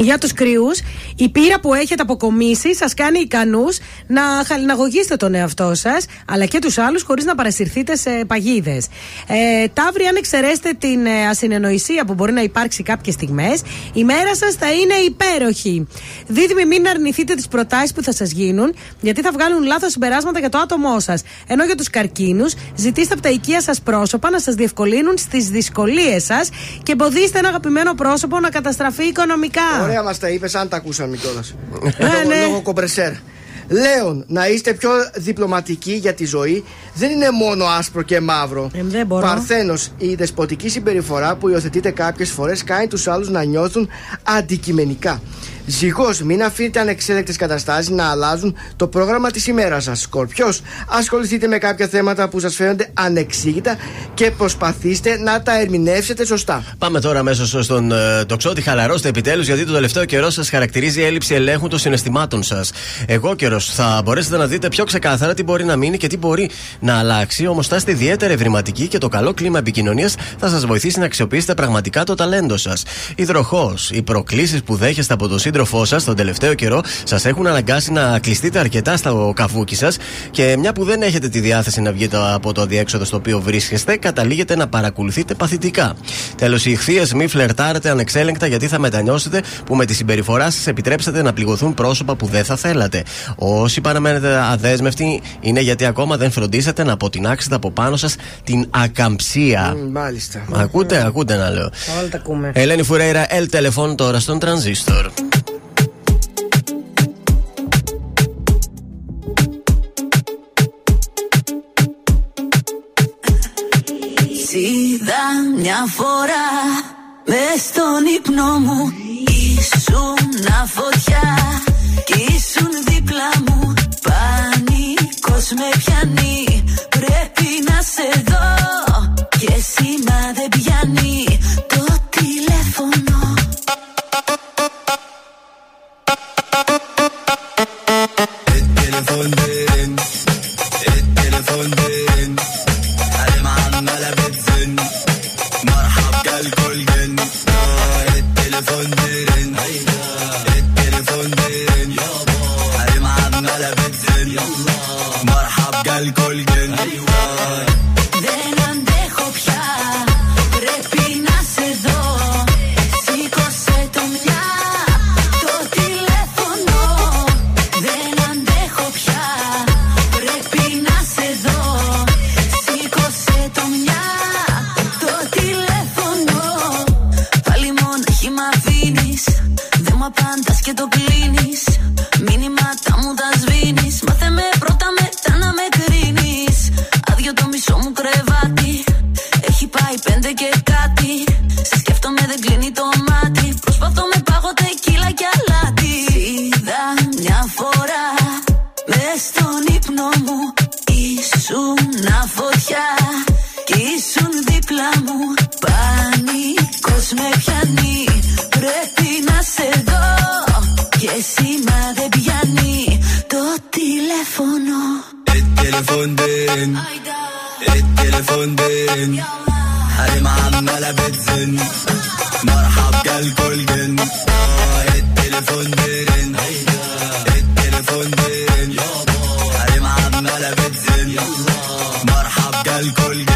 για τους κρυού, η πείρα που έχετε αποκομίσει σας κάνει ικανούς να χαλιναγωγήσετε τον εαυτό σας, αλλά και τους άλλους, χωρίς να παρασυρθείτε σε παγίδες. Ε, Ταύρι, αν εξαιρέσετε την ε, ασυνεννοησία που μπορεί να υπάρξει κάποιες στιγμές, η μέρα σας θα είναι υπέροχη. Δίδυμοι, μην αρνηθείτε τις προτάσεις που θα σας γίνουν, γιατί θα βγάλουν λάθος συμπεράσματα για το άτομό σας. Ενώ για τους καρκίνους, ζητήστε από τα οικεία σας πρόσωπα να σας διευκολύνουν στις δυσκολίες σας και εμποδίστε ένα αγαπημένο πρόσωπο να καταστραφεί οικονομικά. Ωραία, μας τα είπες, αν τα ακούσαμε κιόλας. ναι. Λόγω κομπρεσέρ. Λέων, να είστε πιο διπλωματικοί για τη ζωή δεν είναι μόνο άσπρο και μαύρο. Ε, δεν μπορώ. Παρθένος, η δεσποτική συμπεριφορά που υιοθετείτε κάποιες φορές κάνει τους άλλους να νιώθουν αντικειμενικά. Ζυγός, μην αφήνετε ανεξέλεκτες καταστάσεις να αλλάζουν το πρόγραμμα της ημέρας σας. Σκορπιός, ασχοληθείτε με κάποια θέματα που σας φαίνονται ανεξήγητα και προσπαθήστε να τα ερμηνεύσετε σωστά. Πάμε τώρα αμέσως στον uh, τοξότη. Χαλαρώστε επιτέλους, γιατί το τελευταίο καιρό σας χαρακτηρίζει η έλλειψη ελέγχου των συναισθημάτων σας. Εγώ καιρός θα μπορέσετε να δείτε πιο ξεκάθαρα τι μπορεί να μείνει και τι μπορεί να αλλάξει. Όμως θα είστε ιδιαίτερα ευρηματικοί και το καλό κλίμα επικοινωνίας θα σας βοηθήσει να αξιοποιήσετε πραγματικά το ταλέντο σας. Υδροχό, οι προκλήσεις που δέχεστε από το σύντροφο σύντροφό σας τον τελευταίο καιρό σας έχουν αναγκάσει να κλειστείτε αρκετά στο καβούκι σας και μια που δεν έχετε τη διάθεση να βγείτε από το αδιέξοδο στο οποίο βρίσκεστε, καταλήγετε να παρακολουθείτε παθητικά. Τέλος, οι ηχθείες μη φλερτάρετε ανεξέλεγκτα γιατί θα μετανιώσετε που με τη συμπεριφορά σας επιτρέψατε να πληγωθούν πρόσωπα που δεν θα θέλατε. Όσοι παραμένετε αδέσμευτοι είναι γιατί ακόμα δεν φροντίσατε να αποτινάξετε από πάνω σας την ακαμψία. Mm, μάλιστα. Ακούτε, ακούτε να λέω. Όλα τα ακούμε. Ελένη Φουρέιρα, Ελ Τελεφών τώρα στον τρανζίστορ. είδα μια φορά μες στον ύπνο μου Ήσουν φωτιά κι ήσουν δίπλα μου Πανικός με πιάνει πρέπει να σε δω. Και σήμα δεν πιάνει το τηλέφωνο Siento que encima de Vianney التليفون بين التليفون بين حريمة عمالة بتزن مرحب جالكل جن التليفون بين التليفون بين حريمة عمالة بتزن مرحب جالكل جن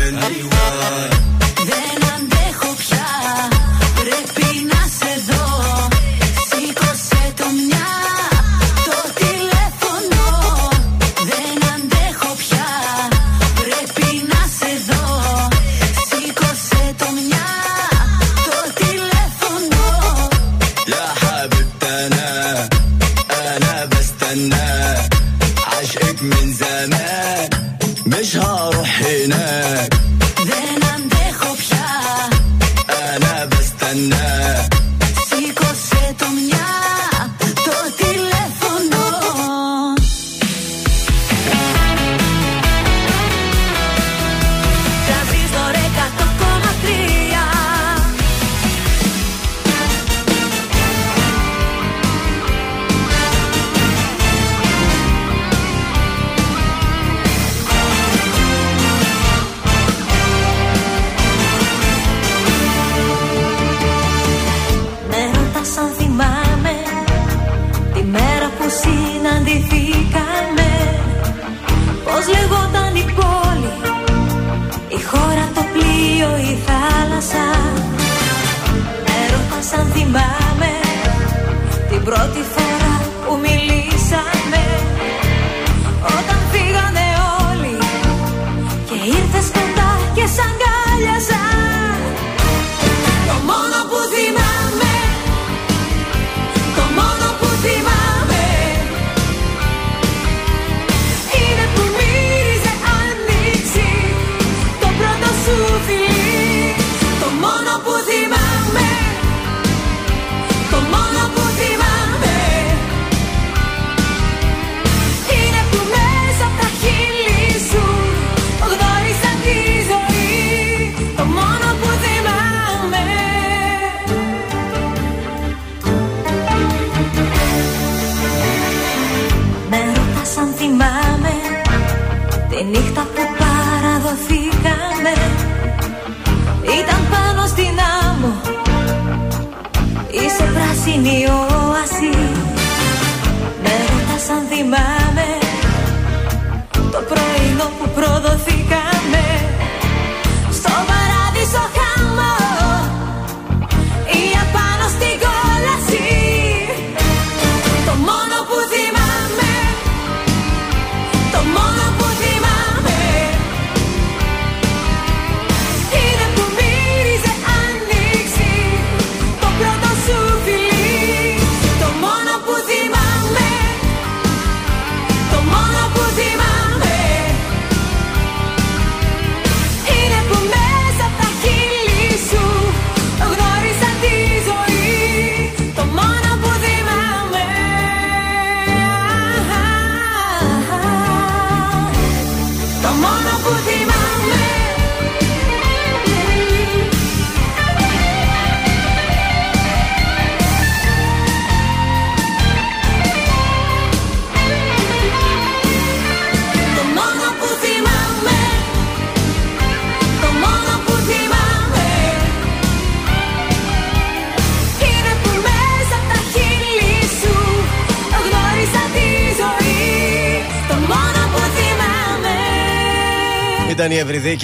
πρώτη φορά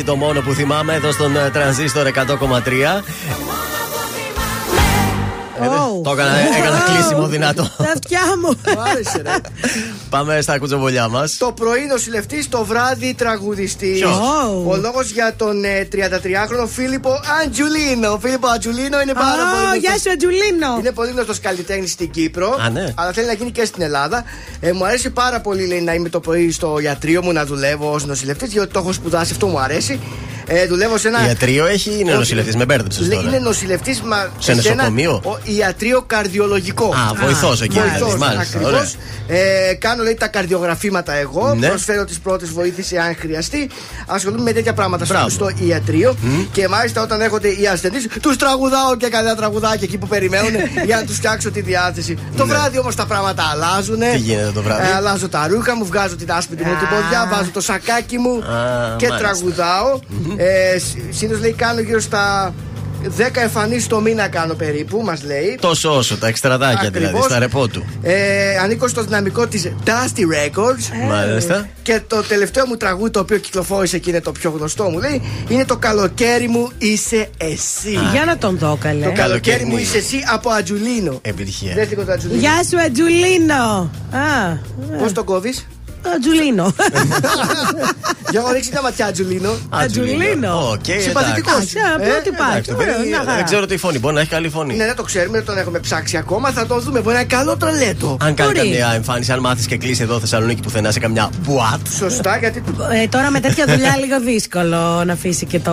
το μόνο που θυμάμαι εδώ στον ε, τρανζίστορ 100,3. Ε, Το έκανα, έκανα κλείσιμο δυνατό. Τα αυτιά μου. Μου άρεσε, ρε. Πάμε στα κουτσομπολιά μας. Το πρωί νοσηλευτή, το βράδυ τραγουδιστής. Ποιος; Ο λόγος για τον ε, 33χρονο Φίλιππο Αντζουλίνο. Ο Φίλιππο Αντζουλίνο είναι πάρα Α, πολύ. γνωστός- Γεια σου, Αντζουλίνο. Είναι πολύ γνωστός καλλιτέχνης στην Κύπρο. Α, ναι. Αλλά θέλει να γίνει και στην Ελλάδα. Ε, μου αρέσει πάρα πολύ λέει, να είμαι το πρωί στο ιατρείο μου να δουλεύω ως νοσηλευτής, διότι το έχω σπουδάσει. Αυτό μου αρέσει. Ε, δουλεύω σε ένα. Ιατρείο έχει ή είναι Όχι. νοσηλευτής, με μπέρδεψες Λέει, τώρα. Είναι νοσηλευτής, μα. Σε ένα νοσοκομείο; ο- ιατρείο καρδιολογικό. Α, βοηθός εκεί, Βοηθός, δηλαδή, μάλιστα, ακριβώς. ωραία. Ε, κάνω λέει τα καρδιογραφήματα εγώ. Ναι. Προσφέρω τις πρώτες βοήθειες αν χρειαστεί. Ασχολούμαι με τέτοια πράγματα στο, Μπράβο. στο ιατρείο. Και μάλιστα όταν έρχονται οι ασθενείς, τους τραγουδάω και κανένα τραγουδάκι εκεί που περιμένουν για να τους φτιάξω τη διάθεση. Το Ναι. βράδυ όμως τα πράγματα αλλάζουν. Τι γίνεται το βράδυ; Ε, αλλάζω τα ρούχα μου, βγάζω την άσπρη μου την ποδιά, βάζω το σακάκι μου Α, και μάλιστα. τραγουδάω. Ε, Συνήθως λέει κάνω γύρω στα 10 εμφανίσεις το μήνα κάνω περίπου, μας λέει. Τόσο όσο, τα εξτραδάκια δηλαδή, Ακριβώς. στα ρεπό του. Ε, ανήκω στο δυναμικό της Dusty Records. Μάλιστα. Και το τελευταίο μου τραγούδι το οποίο κυκλοφόρησε και είναι το πιο γνωστό μου λέει είναι το καλοκαίρι μου είσαι εσύ. Για να τον δω, καλέ. Το καλοκαίρι μου μου είσαι εσύ από Ατζουλίνο. Επιτυχία. Δες λίγο το Ατζουλίνο. Γεια σου, Αντζουλίνο. Α, Πώς το κόβεις, Ατζουλίνο. Για να ρίξει μια ματιά, Τζουλίνο. Ατζουλίνο. Οκ, Συμπαθητικός. εντάξει. Απλό τι πάει. Εντάξει, το παιδί, Δεν ξέρω τι φωνή. Μπορεί να έχει καλή φωνή. Ναι, δεν το ξέρουμε, δεν τον έχουμε ψάξει ακόμα. Θα το δούμε. Μπορεί να είναι καλό ταλέντο. Αν κάνει Μπορεί. καμιά εμφάνιση, αν μάθεις και κλείσει εδώ Θεσσαλονίκη πουθενά σε καμιά μπουάτ. Σωστά, γιατί. Ε, τώρα με τέτοια δουλειά λίγο δύσκολο να αφήσει και το.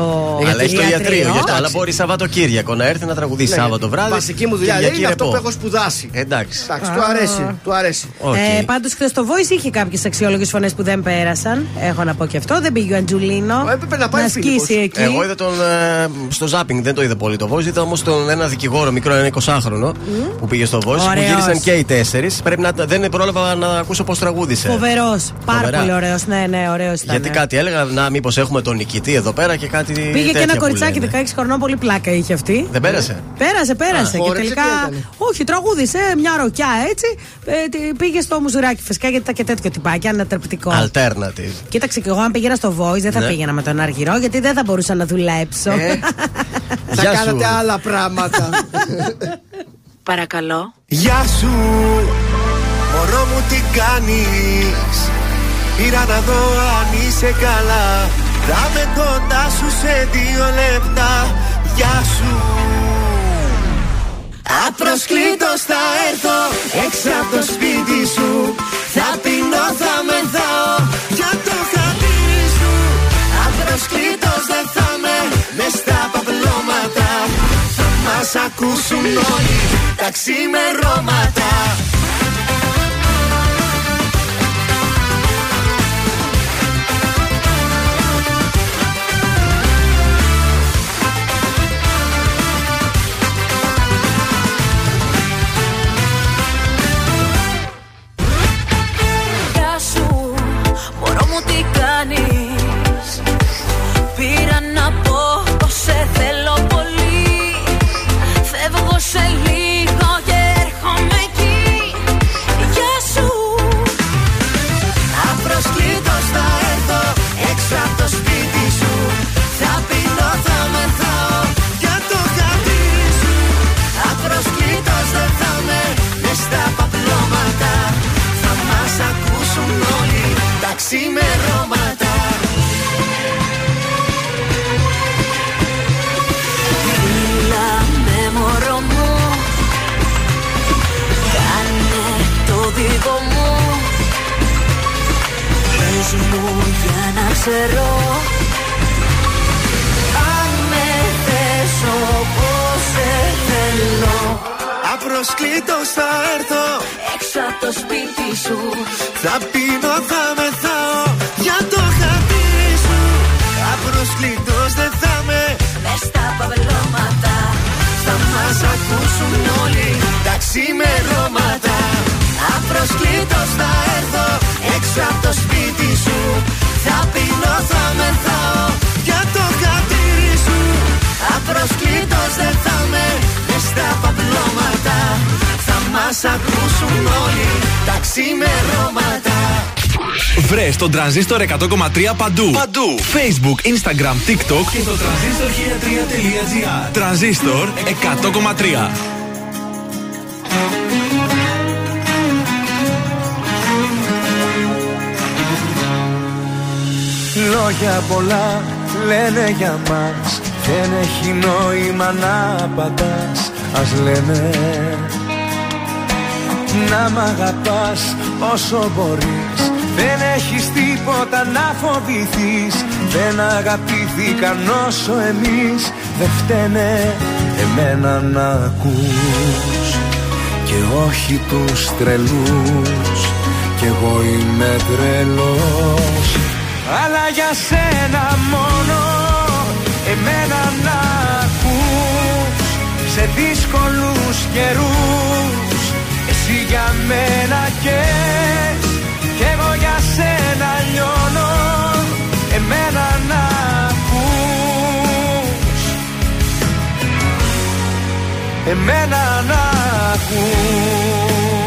Αλλά έχεις το ιατρείο γι' αυτό. Αλλά Εντάξει. μπορεί Σαββατοκύριακο να έρθει να τραγουδήσει Ναι, Σάββατο βράδυ. Βασική μου δουλειά λέει, Κυριακή είναι αυτό ρεπό. που έχω σπουδάσει. Εντάξει. Εντάξει, του αρέσει. Του αρέσει. Οκ. Ε, Πάντως χθες το Voice είχε κάποιες αξιόλογες φωνές που δεν πέρασαν. Έχω να πω και αυτό. Δεν πήγε ο Αντζουλίνο. έπρεπε να πάει να Φίλιππος. σκίσει εκεί. Εγώ είδα τον ε, στο ζάπινγκ, δεν το είδα πολύ το Voice. Είδα όμως τον ένα δικηγόρο μικρό, ένα 20χρονο που πήγε στο Voice. Που Ωραίος. γύρισαν και οι τέσσερις. Πρέπει να δεν πρόλαβα να ακούσω πώς τραγούδισε. Φοβερός. Πάρα Φοβερά. πολύ ωραίος. Ναι, ναι, ωραίος ήταν. Γιατί κάτι έλεγα, να μήπως έχουμε τον νικητή εδώ πέρα και κάτι. Πήγε και τέτοια ένα που κοριτσάκι λένε. 16 χρονών, πολύ πλάκα είχε αυτή. Δεν πέρασε; Πέρασε, πέρασε. και χόρεψε, τελικά. τι έκανε; Όχι, τραγούδισε μια ροκιά έτσι. Ε, τι- πήγε στο μουζουράκι φυσικά γιατί ήταν και τέτοιο τυπάκι, ανατρεπτικό. Alternative. Κοίταξε και εγώ, αν πήγαινα στο Voice, δεν θα Ναι. πήγαινα με τον Αργυρό γιατί δεν θα μπορούσα να δουλέψω. Ε, Θα Γεια σου. κάνατε άλλα πράγματα. Παρακαλώ. Γεια σου, μωρό μου τι κάνεις; Πήρα να δω αν είσαι καλά Θα με κοντά σου σε δύο λεπτά Γεια σου Απροσκλήτως θα έρθω έξω από το σπίτι σου Θα πεινώ, θα Θα μας ακούσουν όλοι τα ξημερώματα τρανζίστορ 100,3 παντού. Παντού. Facebook, Instagram, TikTok και στο τρανζίστορ1003.gr. Τρανζίστορ 100,3. Λόγια πολλά λένε για μας Δεν έχει νόημα να πατάς Ας λένε Να μ' αγαπάς όσο μπορείς Δεν έχεις τίποτα να φοβηθείς. Δεν αγαπήθηκαν όσο εμείς. Δεν φταίνε εμένα να ακούς. Και όχι τους τρελούς. Κι εγώ είμαι τρελός. Αλλά για σένα μόνο εμένα να ακούς. Σε δύσκολους καιρούς. Εσύ για μένα και Κι εγώ για σένα λιώνω Εμένα να ακούς. Εμένα να ακούς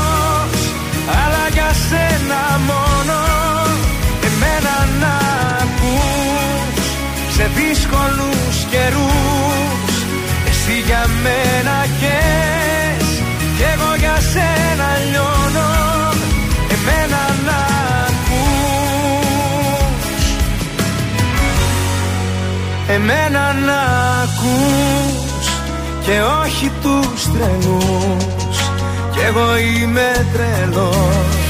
σένα μόνο Εμένα να ακούς. Σε δύσκολους καιρούς Εσύ για μένα καις κι εγώ για σένα λιώνω Εμένα να ακούς. Εμένα να ακούς και όχι τους τρελούς. Κι εγώ είμαι τρελός. Αλλά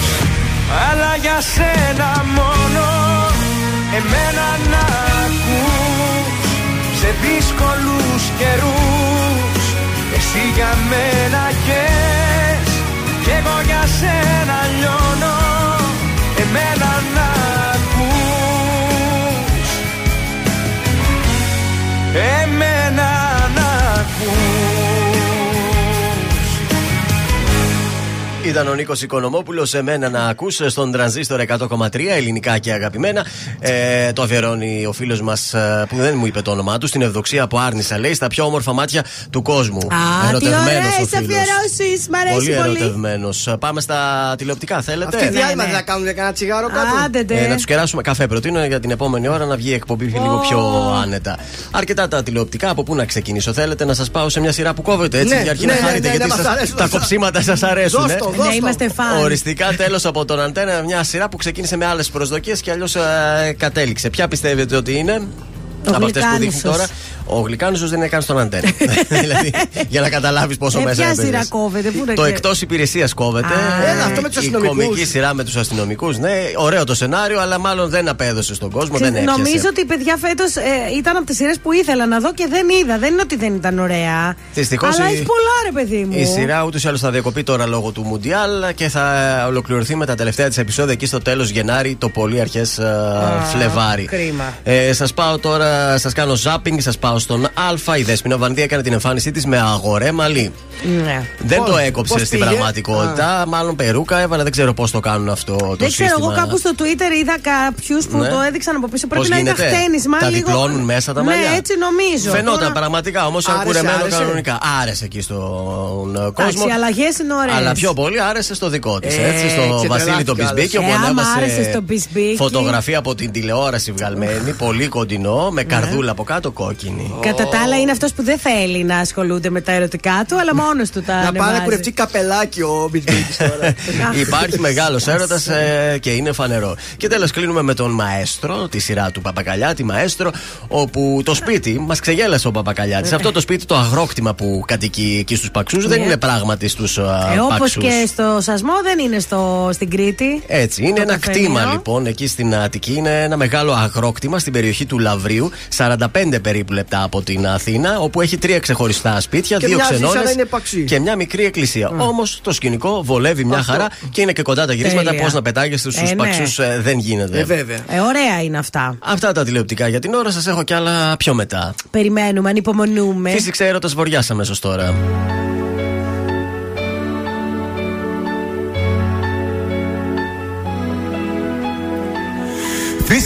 για σένα μόνο. Εμένα να ακούς Σε δύσκολους καιρούς. Εσύ για μένα καις Κι εγώ για σένα λιώνω. Εμένα να ακούς Ήταν ο Νίκος Οικονομόπουλος. Σε μένα να ακούσει στον τρανζίστορ 100,3 ελληνικά και αγαπημένα. Ε, το αφιερώνει ο φίλος μας που δεν μου είπε το όνομά του. Στην ευδοξία που άρνησα, λέει, στα πιο όμορφα μάτια του κόσμου. Α, τι ωραίες αφιερώσεις, μ' αρέσει Πολύ πολύ. ερωτευμένος. Πάμε στα τηλεοπτικά, θέλετε; Αυτή διάλειμμα δεν θα κάνουν κανένα τσιγάρο κάτω; Άντε, ντε. Ε, να τους κεράσουμε καφέ. Προτείνω για την επόμενη ώρα να βγει η εκπομπή λίγο πιο άνετα. Αρκετά τα τηλεοπτικά. Από πού να ξεκινήσω, θέλετε να σας πάω σε μια σειρά που κόβεται έτσι Ναι, για αρχή ναι, να ναι, χαρείτε ναι, γιατί ναι, σας- μας αρέσουν τα αυτά. κοψίματα σα αρέσουν. Δώσ' ε. το, δώσ' Ναι, είμαστε φαν. Οριστικά τέλος από τον Αντένα, μια σειρά που ξεκίνησε με άλλες προσδοκίες και αλλιώς κατέληξε. Ποια πιστεύετε ότι είναι. Ο από αυτές που δείχνει Γλυκάνουσος. τώρα; Ο Γλυκάνουσος δεν είναι καν στον Αντένα. δηλαδή, για να καταλάβεις πόσο Ε, μέσα ποια έπαιζες. σειρά κόβεται, πού να Το ξέρω. εκτός υπηρεσίας κόβεται. Α. Έλα, αυτό με τους Η αστυνομικούς. κομική σειρά με τους αστυνομικούς. Ναι, ωραίο το σενάριο, αλλά μάλλον δεν απέδωσε στον κόσμο. Ξέρεις, δεν έπιασε. Νομίζω ότι η παιδιά φέτος ήταν από τις σειρές που ήθελα να δω και δεν είδα. Δεν είναι ότι δεν ήταν ωραία. Δυστυχώς Αλλά η- έχει πολλά, ρε παιδί μου. Η σειρά ούτως ή άλλως θα διακοπεί τώρα λόγω του Μουντιάλ και θα ολοκληρωθεί με τα τελευταία της επεισόδια εκεί στο τέλος Γενάρη, το πολύ αρχές Φλεβάρι. κρίμα. Ε, σας πάω τώρα, σας κάνω ζάπινγκ, σας πάω στον Α. Η Δέσποινα Βανδία έκανε την εμφάνισή της με αγορέ μαλλί. Ναι. Δεν Πώς- το έκοψε πώς στην πήγε; πραγματικότητα. Μάλλον περούκα έβαλε, δεν ξέρω πώς το κάνουν αυτό το Δεν ξέρω, σύστημα. εγώ κάπου στο Twitter είδα κάποιους που Ναι. το έδειξαν από πίσω. Πρέπει Πώς να ήταν γίνεται; χτένισμα. Τα λίγο... διπλώνουν μέσα τα μαλλιά; Ναι, έτσι νομίζω. Φαινόταν Τώρα- πραγματικά όμως Άρεσε, κουρεμένο άρεσε. κανονικά. Άρεσε εκεί στον ε, κόσμο. Εντάξει, οι αλλαγές είναι ωραίες. Αλλά πιο πολύ άρεσε στο δικό της. Ε, έτσι, στο και Βασίλη τον τρελάθηκα Πισμπίκη. άλλος. Όπου Ε, άμα άρεσε ανέβασε στον Πισμπίκη. φωτογραφία από την τηλεόραση βγαλμένη. πολύ κοντινό. Με καρδούλα από κάτω κόκκινη. Κατά τα άλλα, είναι αυτός που δεν θέλει να ασχολούνται με τα ερωτικά του, αλλά μόνος του τα Να πάει να ανεβάζει. κουρευτεί καπελάκι ο Μπιτμπίκη τώρα. Υπάρχει μεγάλος έρωτας και είναι φανερό. Και τέλος κλείνουμε με τον Μαέστρο, τη σειρά του Παπακαλιάτη, Μαέστρο, όπου το σπίτι μας ξεγέλασε ο Παπακαλιάτης. Αυτό το σπίτι, το αγρόκτημα που κατοικεί εκεί στους Παξούς, δεν Ναι. είναι πράγματι στους Ε, Όπως Παξούς. και στο Σασμό δεν είναι στο, στην Κρήτη. Έτσι, είναι Το ένα καφενείο. κτήμα λοιπόν εκεί στην Αττική. Είναι ένα μεγάλο αγρόκτημα στην περιοχή του Λαβρίου, 45 περίπου λεπτά από την Αθήνα, όπου έχει τρία ξεχωριστά σπίτια, Και δύο μοιάζει σαν ξενώνες να είναι παξί. και μια μικρή εκκλησία. Όμως το σκηνικό βολεύει μια Αυτό. χαρά και είναι και κοντά τα γυρίσματα. Τέλεια. Πώς να πετάγεστε στους Ε, ναι. παξούς δεν γίνεται. Ε, βέβαια. Ε, ωραία είναι αυτά. Αυτά τα τηλεοπτικά για την ώρα. Σας έχω κι άλλα πιο μετά. Περιμένουμε, ανυπομονούμε. Φύσηξε έρωτας βορειά αμέσω τώρα.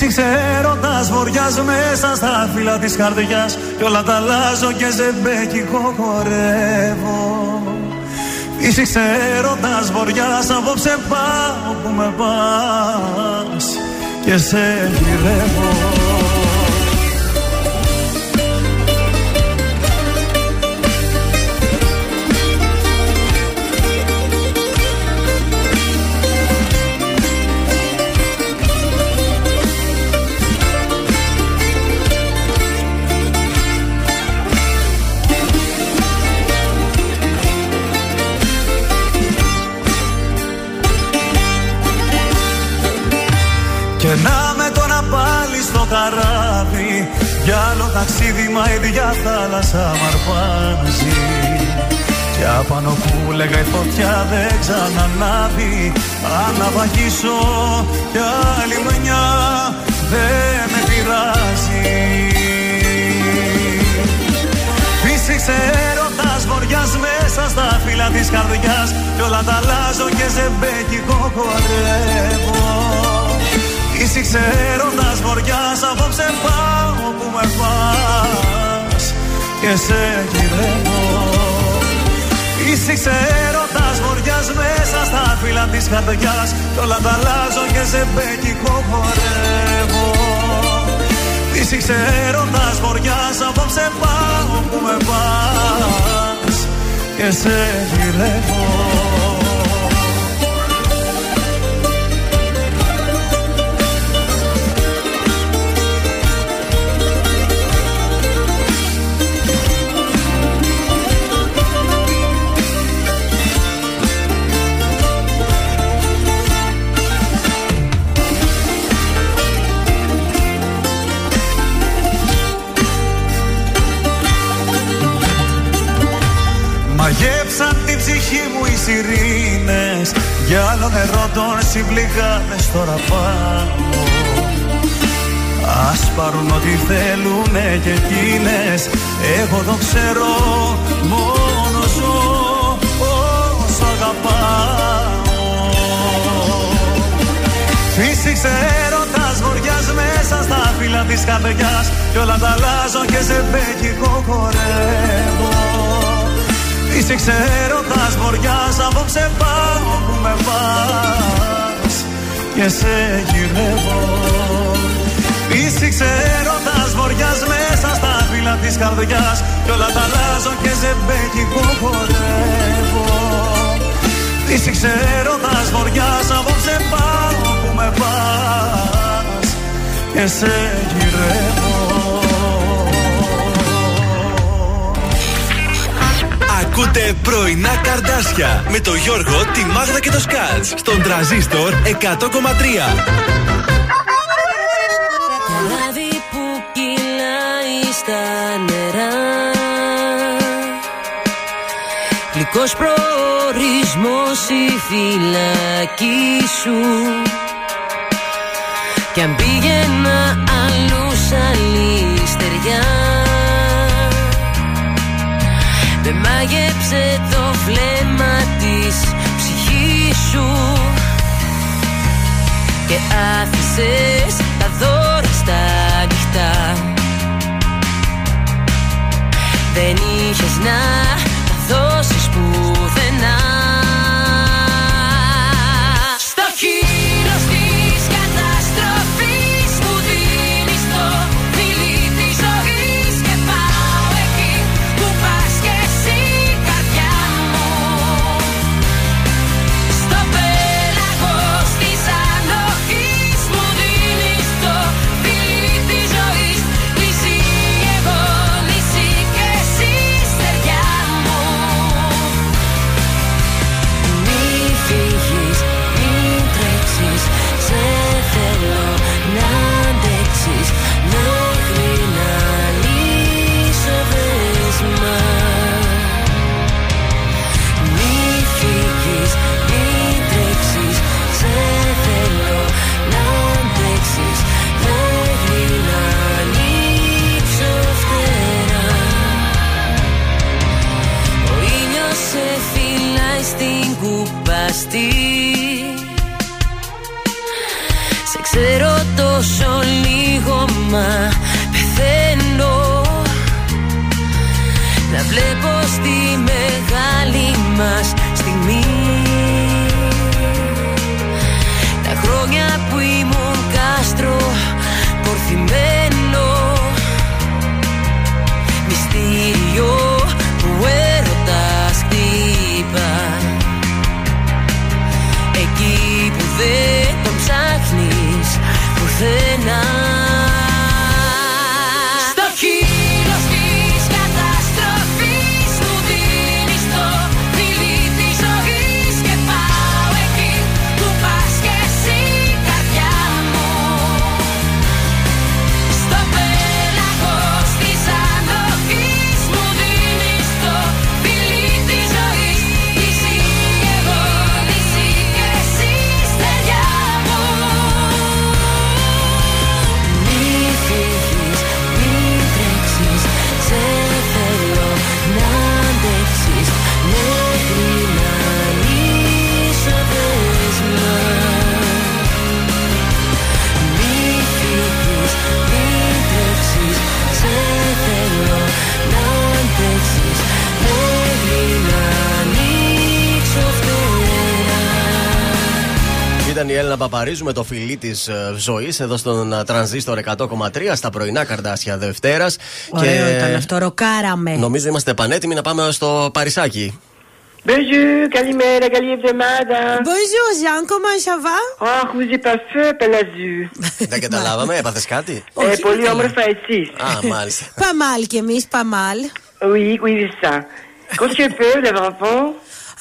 Φύσηξε έρωτας βοριάς μέσα στα φύλλα της καρδιάς Κι όλα τα αλλάζω και ζεμπέκικο χορεύω. Φύσηξε έρωτας βοριάς απόψε πάω που με πας Και σε γυρεύω Και να με τώρα πάλι στο καράβι. Για άλλο ταξίδι μα η ίδια θάλασσα μ' αρπάζει. Κι απάνω που λέγα η φωτιά δεν ξανανάβει. Αν να βαγίσω κι άλλη μια δεν με πειράζει Φύσηξε έρωτας βοριάς μέσα στα φύλλα της καρδιάς. Κι όλα τα αλλάζω και ζεμπέκικο χορεύω Φύσηξε έρωτας βοριάς απόψε πάω που με πας. Και σε γυρεύω. Φύσηξε έρωτας βοριάς μέσα στα φύλλα της καρδιάς. Κι όλα τα αλλάζω και ζεμπέκικο χορεύω. Φύσηξε έρωτας βοριάς απόψε πάω που με πας. Και σε γυρεύω Μαγέψαν την ψυχή μου οι σιρήνες. Για άλλο νερό των συμπληγάδες τώρα πάω. Ας πάρουν ό,τι θέλουνε και εκείνες. Εγώ το ξέρω μόνο ζω όσο αγαπάω. Φύσηξε έρωτας βοριάς μέσα στα φύλλα της καρδιάς. Κι όλα τα αλλάζω και σε μπέκικο χορεύω Είσαι ξέροντας βοριάς απόψε πάω που με πας. Και σε γυρεύω. Είσαι ξέροντας βοριάς μέσα στα φύλλα της καρδιάς. Κι όλα τα αλλάζω και σε μπέκικο χορεύω. Είσαι ξέροντας βοριάς απόψε πάω που με πας. Και σε γυρεύω Ακούτε πρωινά καρδάσια με το Γιώργο, τη Μάγδα και το Σκάτς στον τραζίστορ 100,3. Καράβι που κυλάει στα νερά. Γλυκός προορισμός η φυλακή σου. Κι αν πήγαινα αλλού σ' άλλη στεριά Με μάγεψε το βλέμμα της ψυχής σου. Και άφησες τα δώρα στα ανοιχτά Δεν είχες να τα δώσεις πουθενά ήταν η Έλληνα Παπαρίζου με το φιλί της ζωής εδώ στον ε, τρανζίστορ 100,3 στα πρωινά καρδάσια Δευτέρας. Ωραίο ήταν αυτό, ροκάραμε. Νομίζω είμαστε πανέτοιμοι να πάμε στο Παρισάκι. Bonjour, καλημέρα, καλή εβδομάδα. Bonjour, Jean, comment ça va? Αχ, vous êtes pas fait, Pelazou. Δεν καταλάβαμε, έπαθες κάτι; Ε, πολύ όμορφα εσείς. Α, μάλιστα. Παμάλ κι εμείς, παμάλ. Oui, oui, c'est ça. Quand tu peux, les enfants,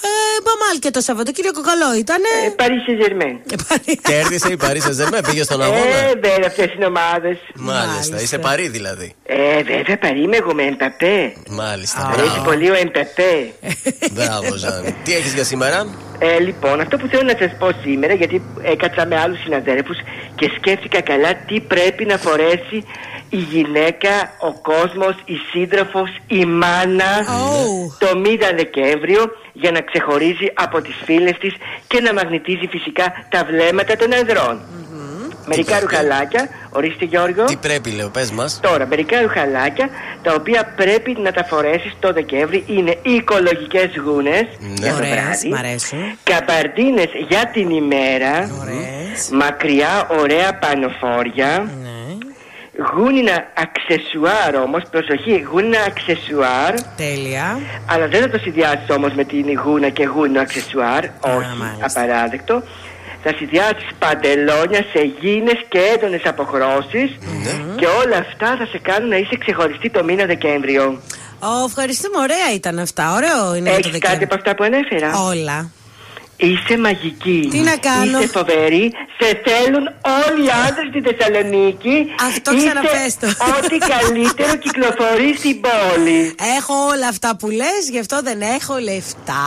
Ε, παμάλ και το Σαββατοκύριακο καλό ήτανε; ε, Paris Saint-Germain. Κέρδισε η Παρί Σεζεμέ, πήγε στον αγώνα; Ε, βέβαια, αυτές είναι ομάδες. Μάλιστα, είσαι παρή δηλαδή. Ε, βέβαια, παρή εγώ με Εμπαπέ. Μάλιστα, Μου αρέσει μπράβο. πολύ ο Εμπαπέ. Μπράβο, Ζαν. Τι έχεις για σήμερα, Ε, λοιπόν, αυτό που θέλω να σας πω σήμερα, γιατί έκατσα με άλλους συναδέλφους και σκέφτηκα καλά τι πρέπει να φορέσει η γυναίκα, ο κόσμος, η σύντροφος, η μάνα το μήνα Δεκέμβριο για να ξεχωρίζει από τις φίλες της και να μαγνητίζει φυσικά τα βλέμματα των ανδρών. Μερικά ρουχαλάκια, ορίστε Γιώργο. Τι πρέπει, λέω, πες μας. Τώρα, μερικά ρουχαλάκια τα οποία πρέπει να τα φορέσεις το Δεκέμβρη είναι οι οικολογικές γούνες για το Ωραίες, βράδυ. μ' αρέσουν. Καπαρτίνες για την ημέρα. Μακριά, ωραία πανοφόρια. Γούνινα αξεσουάρ όμως, προσοχή, γούνινα αξεσουάρ. Τέλεια. Αλλά δεν θα το συνδυάσει όμως με την γούνα και γούνιο αξεσουάρ. Όχι, απαράδεκτο. Θα συνδυάσει παντελόνια σε γίνες και έντονες αποχρώσεις και όλα αυτά θα σε κάνουν να είσαι ξεχωριστή το μήνα Δεκέμβριο. Ω, ευχαριστούμε, ωραία ήταν αυτά. Ωραίο είναι για το Έχεις κάτι Δεκέμβρη. από αυτά που ανέφερα; Όλα. Είσαι μαγική. Τι να κάνω; Είσαι φοβερή. Σε θέλουν όλοι οι άντρες στη Θεσσαλονίκη. Αυτό Είσαι ξαναπέστο. Ό,τι καλύτερο κυκλοφορεί στην πόλη. Έχω όλα αυτά που λες, γι' αυτό δεν έχω λεφτά.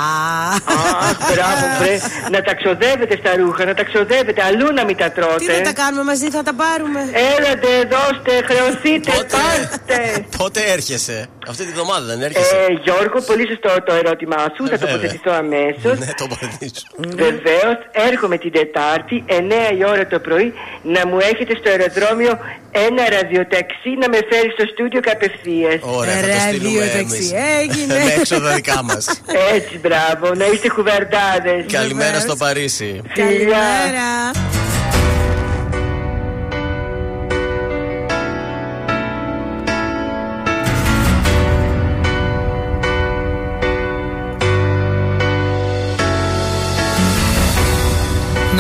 Αχ, μπράβο, βρε. Να τα ξοδεύετε στα ρούχα, να τα ξοδεύετε. Αλλού να μην τα τρώτε. Τι να τα κάνουμε μαζί, θα τα πάρουμε. Έλατε, δώστε, χρεωθείτε, πάρτε. Πότε έρχεσαι, αυτή τη βδομάδα δεν έρχεσαι. Ε, Γιώργο, πολύ σωστό το ερώτημά σου. Θα βέβαια. τοποθετηθώ αμέσως. Ναι, τοποθετήσω. Βεβαίως, έρχομαι την Τετάρτη, 9 η ώρα το πρωί, να μου έχετε στο αεροδρόμιο ένα ραδιοταξί να με φέρει στο στούντιο κατευθείαν. Ωραία, θα το στείλουμε εμείς. έγινε. Με έξοδα δικά μας. Έτσι, μπράβο, να είστε κουβερτάδε. Καλημέρα στο Παρίσι. Καλημέρα.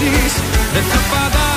φωνάζεις Δεν θα απαντάω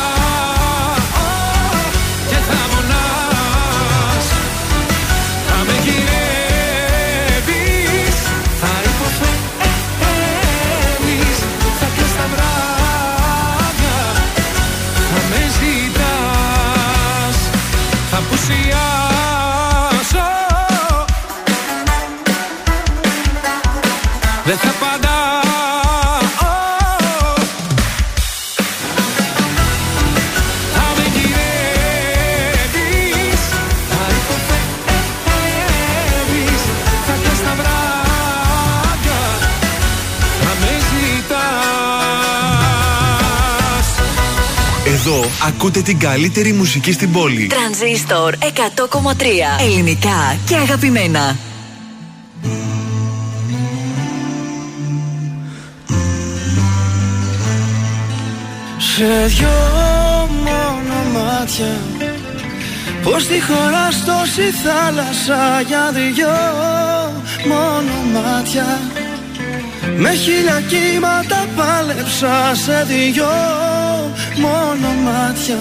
Ακούτε την καλύτερη μουσική στην πόλη. Τρανζίστορ 100,3. Ελληνικά και αγαπημένα. Σε δυο μόνο μάτια Πώς τη χώρα τόση θάλασσα Για δυο μόνο μάτια Με χίλια κύματα πάλεψα Σε δυο μόνο μάτια.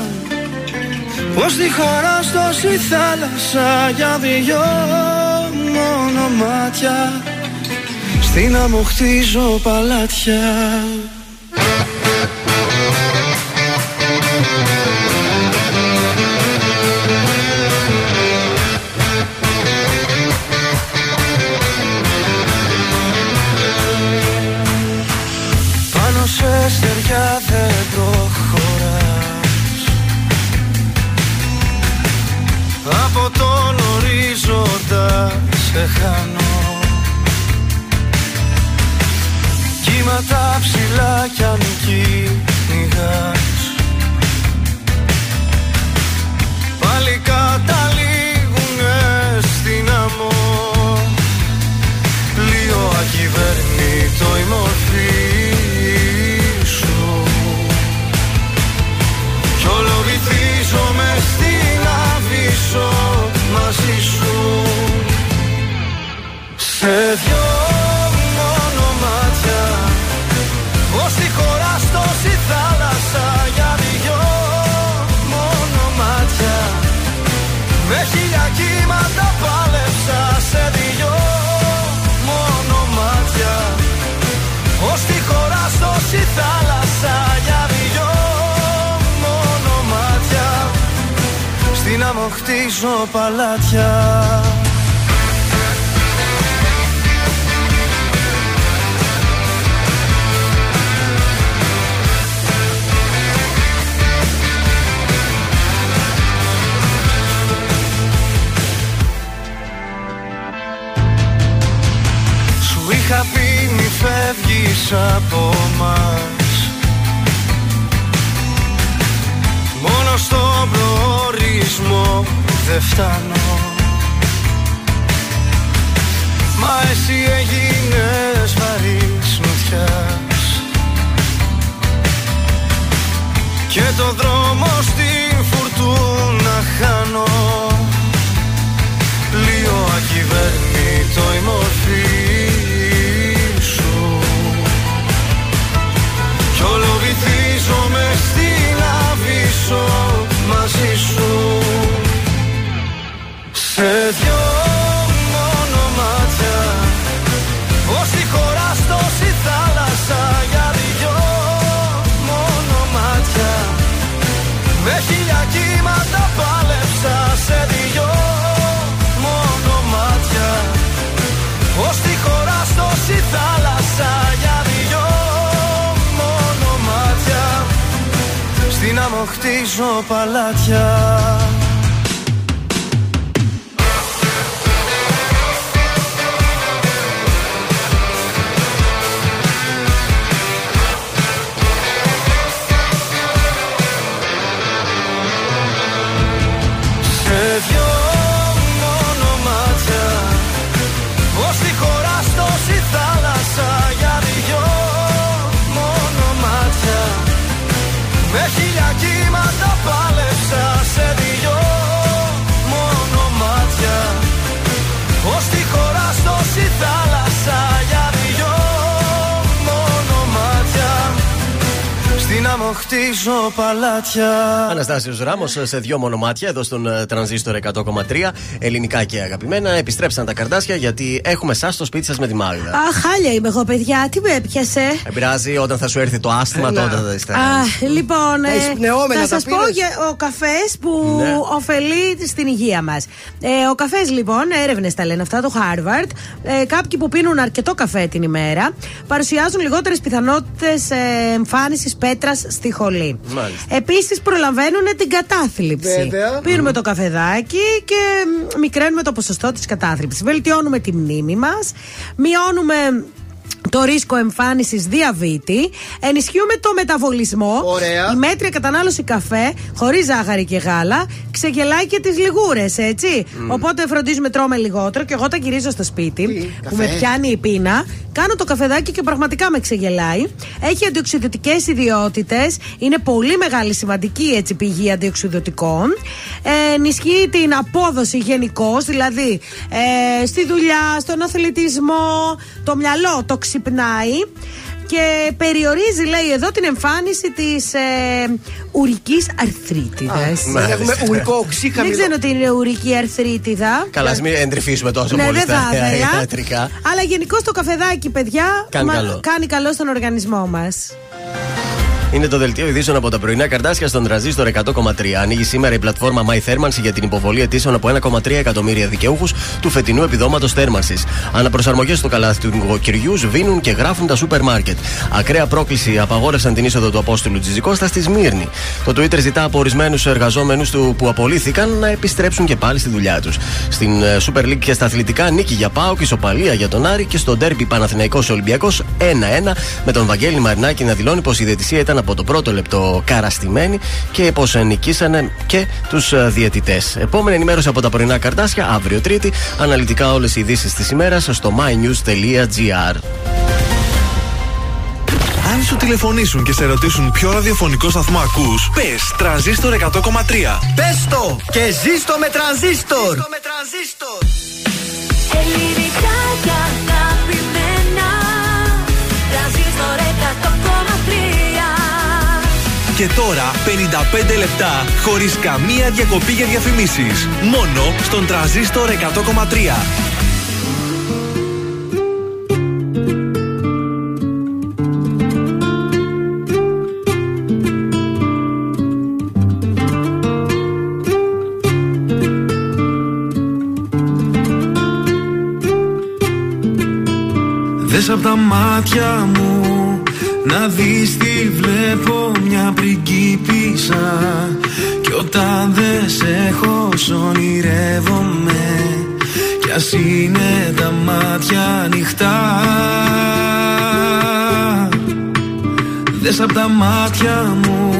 Πως τη χώρα στο θάλασσα για δυο μόνο μάτια. Στην να μου χτίζω παλάτια. σε χάνω Κύματα ψηλά κι αν κυνηγάς χτίζω παλάτια. Αναστάσιος Ράμος σε δύο μονομάτια εδώ στον ε, τρανζίστορ 100,3. Ελληνικά και αγαπημένα. Επιστρέψαν τα καρδάσια γιατί έχουμε εσά στο σπίτι σας με τη Μάγδα. Αχ, χάλια είμαι εγώ, παιδιά. Τι με έπιασε; Επηρεάζει όταν θα σου έρθει το άσθημα, Έλα. τότε θα είστε. Α, λοιπόν, Τα ε, εισπνεώμενα θα τα σας πω πήρες; για ο καφές που Ναι. ωφελεί στην υγεία μας. Ε, ο καφές, λοιπόν, έρευνες τα λένε αυτά, το Harvard. Ε, κάποιοι που πίνουν αρκετό καφέ την ημέρα παρουσιάζουν λιγότερες πιθανότητες ε, εμφάνισης πέτρας στη χολή. Μάλιστα. Επίσης, προλαβαίνουν την κατάθλιψη. Βέβαια. Πίνουμε το καφεδάκι και μ, μικραίνουμε το ποσοστό της κατάθλιψης. Βελτιώνουμε τη μνήμη μας, μειώνουμε το ρίσκο εμφάνισης διαβήτη, ενισχύουμε το μεταβολισμό. Ωραία. Η μέτρια κατανάλωση καφέ, χωρίς ζάχαρη και γάλα, ξεγελάει και τις λιγούρες, έτσι. Οπότε φροντίζουμε, τρώμε λιγότερο. Και εγώ όταν γυρίζω στο σπίτι, που καφέ; με πιάνει η πείνα, κάνω το καφεδάκι και πραγματικά με ξεγελάει. Έχει αντιοξυδοτικές ιδιότητες. Είναι πολύ μεγάλη σημαντική έτσι, πηγή αντιοξυδοτικών. Ε, ενισχύει την απόδοση γενικώς, δηλαδή ε, στη δουλειά, στον αθλητισμό. Το μυαλό το ξυπνάει. Και περιορίζει, λέει εδώ, την εμφάνιση της ε, ουρικής αρθρίτιδας. Δεν έχουμε ουρικό οξύ Δεν χαμηλό. ξέρω τι είναι ουρική αρθρίτιδα. Καλά, ας μην εντρυφήσουμε τόσο Ναι, πολύ δεν θα στα ήθελα. ιατρικά. Αλλά γενικώς το καφεδάκι, παιδιά, Κάνει καλό. κάνει καλό στον οργανισμό μας. Είναι το δελτίο ειδήσεων από τα πρωινά καρτάσια στον τραζίστορ 100,3. Ανοίγει σήμερα η πλατφόρμα My Thermancy για την υποβολή αιτήσεων από 1,3 εκατομμύρια δικαιούχους του φετινού επιδόματος θέρμανσης. Αναπροσαρμογές στο καλάθι του νοικοκυριού σβήνουν και γράφουν τα σούπερ μάρκετ. Ακραία πρόκληση απαγόρευσαν την είσοδο του Απόστολου Τζιζικώστας στη Σμύρνη. Το Twitter ζητά από ορισμένους εργαζόμενους του που απολύθηκαν να επιστρέψουν και πάλι στη δουλειά τους. Στην ε, Super League και στα αθλητικά νίκη για Πάο και ισοπαλία για τον Άρη και στο ντέρμπι Παναθηναϊκός Ολυμπιακός 1-1 με τον Βαγγέλη Μαρινάκη να δηλώνει πως η διαιτησία ήταν από το πρώτο λεπτό καραστημένη και πως νικήσανε και τους διαιτητές. Επόμενη ενημέρωση από τα πρωινά καρτάσια αύριο Τρίτη. Αναλυτικά όλες οι ειδήσεις της ημέρας στο mynews.gr. Αν σου τηλεφωνήσουν και σε ρωτήσουν ποιο ραδιοφωνικό σταθμό ακούς, πες τρανζίστορ 100,3. Πες το και ζήστο με τρανζίστορ. Ελληνικά Και τώρα 55 λεπτά χωρίς καμία διακοπή για διαφημίσεις. Μόνο στον τρανζίστορ 100,3. Δες απ' τα μάτια μου να δεις τι βλέπω μια πριγκίπισσα. Κι όταν δεν σε έχω σ' ονειρεύομαι. Κι ας είναι τα μάτια ανοιχτά. Δες απ' τα μάτια μου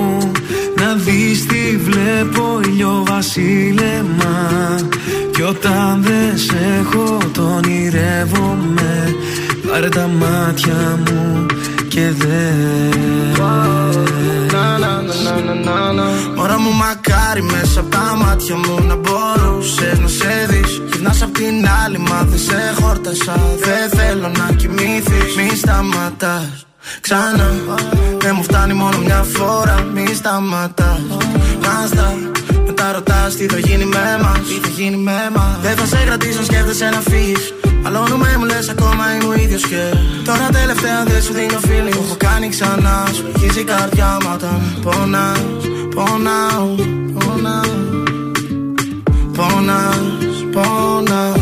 να δεις τι βλέπω ηλιοβασίλεμα Κι όταν δεν σε έχω το ονειρεύομαι. Πάρε τα μάτια μου και δε. Μωρά μου μακάρι μέσα από τα μάτια μου να μπορούσες να σε δεις. Γυρνάς απ' την άλλη μα δεν σε χόρτασα. Δεν θέλω να κοιμήθεις Μη σταματάς. Ξανά. Δεν μου φτάνει μόνο μια φορά. Μη σταματάς. Να στα μετά ρωτάς τι θα γίνει με μας. Τι θα γίνει με μας. Δεν θα σε κρατήσω σκέφτεσαι να φύγεις Αλώνουμε μου λες ακόμα είμαι ο ίδιος και Τώρα τελευταία δεν σου δίνω φίλη Το έχω κάνει ξανά Σου αρχίζει η καρδιά μου όταν πονάς. Πονάω, πονάω Πονάς, πονάω.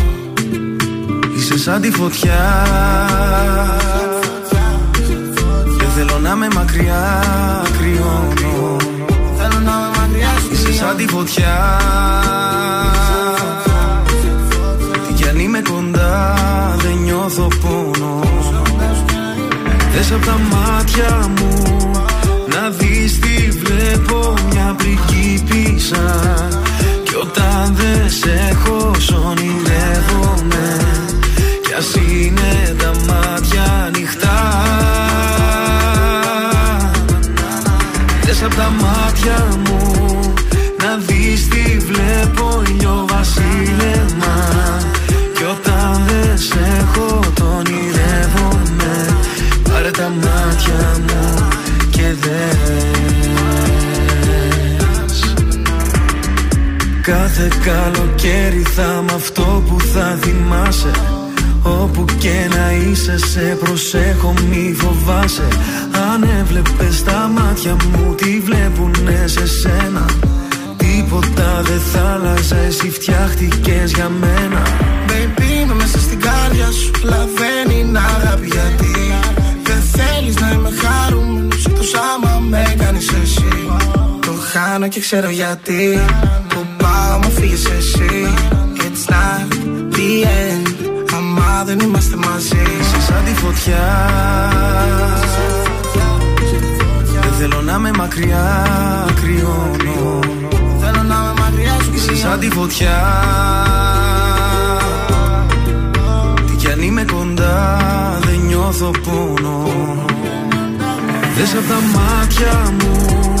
Είσαι σαν τη φωτιά. Δεν θέλω να με μακριά κρυώνω. Θέλω να με μακριά σου Είσαι σαν τη φωτιά είμαι κοντά δεν νιώθω πόνο. Δες απ' τα μάτια μου Να δεις τι βλέπω μια πριγκίπισσα Κι όταν δεν σε έχω σ' ονειρεύομαι. Κι ας είναι τα Καλοκαίρι θα μ' αυτό που θα θυμάσαι. Όπου και να είσαι σε προσέχω μη φοβάσαι. Αν έβλεπες τα μάτια μου τι βλέπουνε σε σένα; Τίποτα δεν θα άλλαζε εσύ φτιάχτηκες για μένα. Baby είμαι μέσα στην κάρδια σου Λαβαίνει είναι αγάπη γιατί. Δεν θέλεις να είμαι χαρούμενος Εκτός άμα με κάνεις εσύ Το χάνω και ξέρω γιατί. Που πάω μου φύγεις εσύ. It's not the end. Άμα δεν είμαστε μαζί. Είσαι σαν τη φωτιά. Δεν θέλω να είμαι μακριά κρυώνω. Θέλω να είμαι μακριά σου Είσαι σαν τη φωτιά. Τι κι αν είμαι κοντά δεν νιώθω πόνο. Δες απ' τα μάτια μου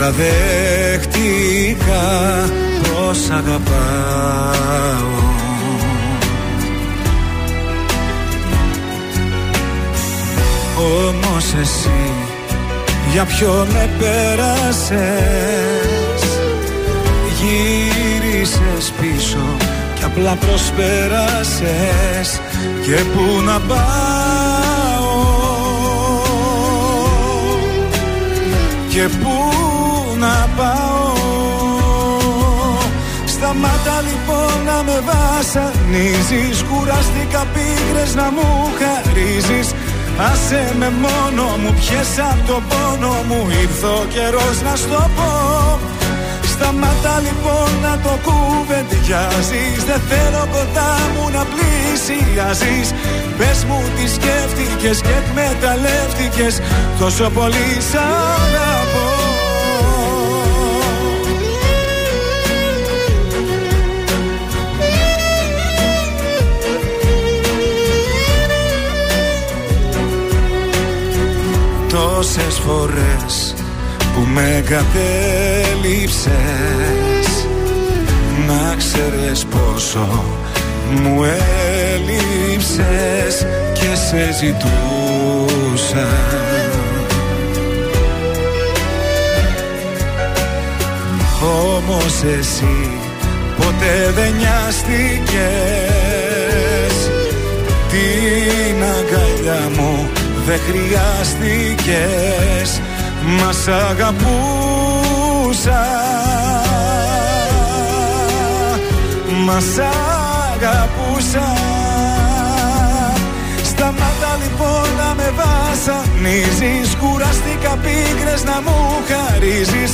παραδέχτηκα Πως αγαπάω. Όμως εσύ για ποιο με πέρασες; Γύρισες πίσω και απλά προσπέρασες. Και πού να πάω; Και πού να πάω. Σταμάτα λοιπόν να με βασανίζεις. Κουράστηκα πίγρες να μου χαρίζεις. Άσε με μόνο μου, πιες απ' το πόνο μου. Ήρθε ο καιρός να στο πω. Σταμάτα λοιπόν να το κουβεντιάζεις. Δεν θέλω κοντά μου να πλησιάζεις. Πες μου τι σκέφτηκες και εκμεταλλεύτηκες. Τόσο πολύ σ' Τόσες φορές που με κατέληψες Να ξέρεις πόσο μου έλειψες και σε ζητούσα. Όμως εσύ ποτέ δεν νοιάστηκες. Την αγκαλιά μου δεν χρειάστηκες Μας σ' αγαπούσα. Μας σ' αγαπούσα. Σταμάτα λοιπόν να με βασανίζεις Κουράστηκα πίκρες να μου χαρίζεις.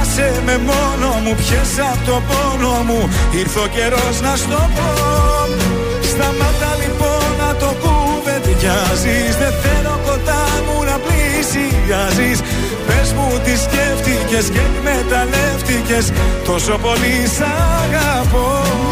Άσε με μόνο μου, πιες απ' το πόνο μου Ήρθε ο καιρός να στο πω. Σταμάτα λοιπόν να το κουβεντιάζεις Δεν θέλω κοντά μου να πλησιάζεις. Πες μου τι σκέφτηκες και εκμεταλλεύτηκες Τόσο πολύ σ' αγαπώ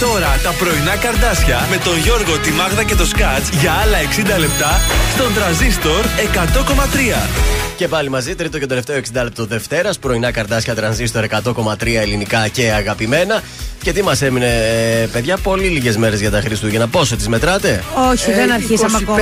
τώρα τα πρωινά καρδάσια με τον Γιώργο, τη Μάγδα και το Σκάτς για άλλα 60 λεπτά στον τραζίστορ 100,3. Και πάλι μαζί, τρίτο και τελευταίο 60 λεπτό Δευτέρας. Πρωινά καρδάσια τρανζίστορ 100,3 ελληνικά και αγαπημένα. Και τι μας έμεινε, ε, παιδιά, πολύ λίγες μέρες για τα Χριστούγεννα. Πόσο τις μετράτε, Όχι, δεν αρχίσαμε 25, ακόμα.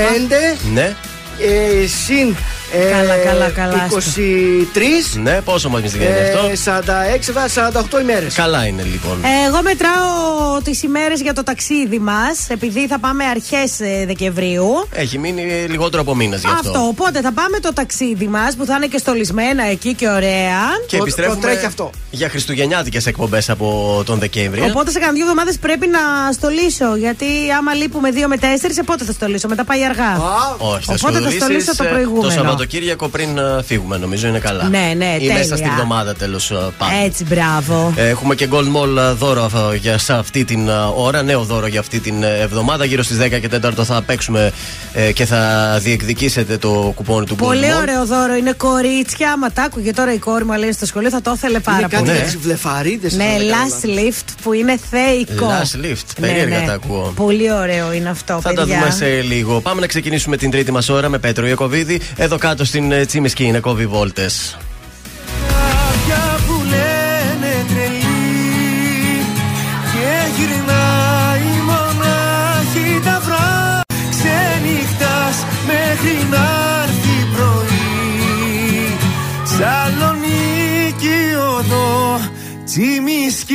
Ναι. ε, συν ε, Καλά, καλά, καλά, 23 Ναι, πόσο μα βγαίνει αυτό; ε, 46, βα- 48 ημέρες. Καλά είναι λοιπόν. Ε, Εγώ μετράω τις ημέρες για το ταξίδι μας, επειδή θα πάμε αρχές Δεκεμβρίου. Έχει μείνει λιγότερο από μήνα γι' αυτό. Αυτό. Οπότε θα πάμε το ταξίδι μας που θα είναι και στολισμένα εκεί και ωραία. Και επιστρέφουμε τρέχει αυτό. για χριστουγεννιάτικες εκπομπές από τον Δεκέμβρη. Οπότε σε κανένα δύο εβδομάδες πρέπει να στολίσω. Γιατί άμα λείπουμε δύο με τέσσερις, σε πότε θα στολίσω. Μετά πάει αργά. Όχι, θα Οπότε θα στολίσεις, στολίσω το ε, προηγούμενο. Το Σαββατοκύριακο πριν ε, φύγουμε, νομίζω είναι καλά. Ναι, ναι, Ή τέλεια. μέσα στη βδομάδα τέλος πάντων. Έτσι, μπράβο. Έχουμε και Gold Mall ε, δώρο ε, για σε αυτή την ε, ώρα, νέο δώρο για αυτή την ε, εβδομάδα. Γύρω στις 10 και 4 θα παίξουμε ε, και θα διεκδικήσετε το κουπόνι του Gold Πολύ Mall. ωραίο δώρο. Είναι κορίτσια. Άμα τα άκουγε τώρα η κόρη μου, λέει στο σχολείο, θα το ήθελε πάρα Είναι κάτι πολύ. για τις βλεφαρίδες. Ναι, last lift που είναι θεϊκό. Last lift. Περίεργα τα ακούω. Πολύ ωραίο είναι αυτό, Θα παιδιά. τα δούμε σε λίγο. Πάμε να ξεκινήσουμε την τρίτη μας ώρα με Πέτρο Ιακοβίδη. Εδώ κάτω στην ε, Τσίμισκη είναι κόβει βόλτες. Κάποια που λένε τρελή Και γυρνάει μονάχη τα βράδια Ξενυχτάς μέχρι να έρθει πρωί Σαλονίκη οδό Τσιμισκή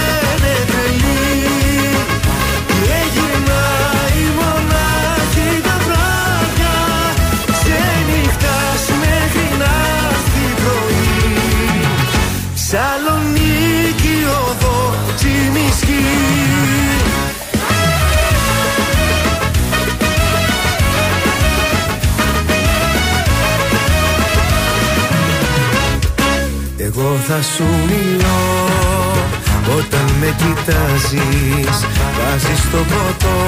Τσιμισκή Εγώ θα σου μιλώ όταν με κοιτάζεις. Βάζεις το ποτό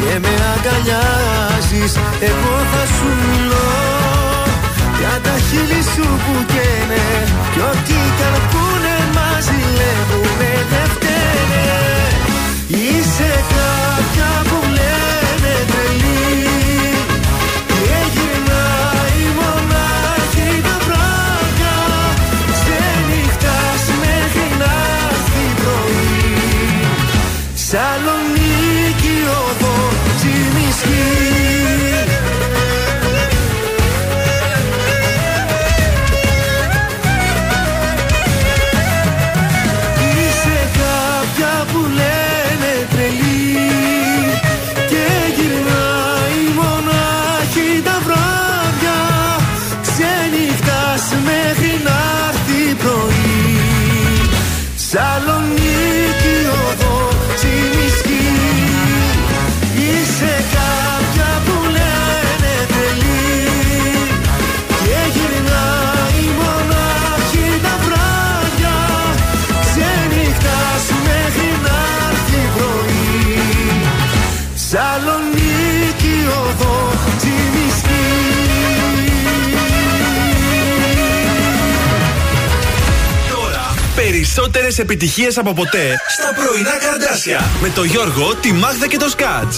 και με αγκαλιάζεις. Εγώ θα σου μιλώ για τα χείλη σου που καίνε. Κι ό,τι καρπούνε μας ζηλεύουνε δεν φταίνε Είσαι κάποια που λένε περισσότερες επιτυχίες από ποτέ στα πρωινά καρδάσια. Με το Γιώργο, τη Μάγδα και το Σκάτ.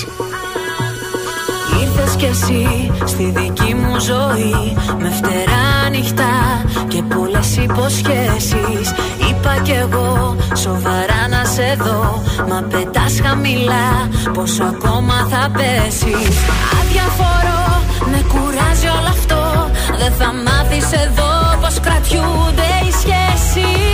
Ήρθες κι εσύ στη δική μου ζωή Με φτερά νυχτά και πολλές υποσχέσεις Είπα κι εγώ σοβαρά να σε δω Μα πετάς χαμηλά πόσο ακόμα θα πέσεις Αδιαφορώ, με κουράζει όλο αυτό Δεν θα μάθεις εδώ πως κρατιούνται οι σχέσεις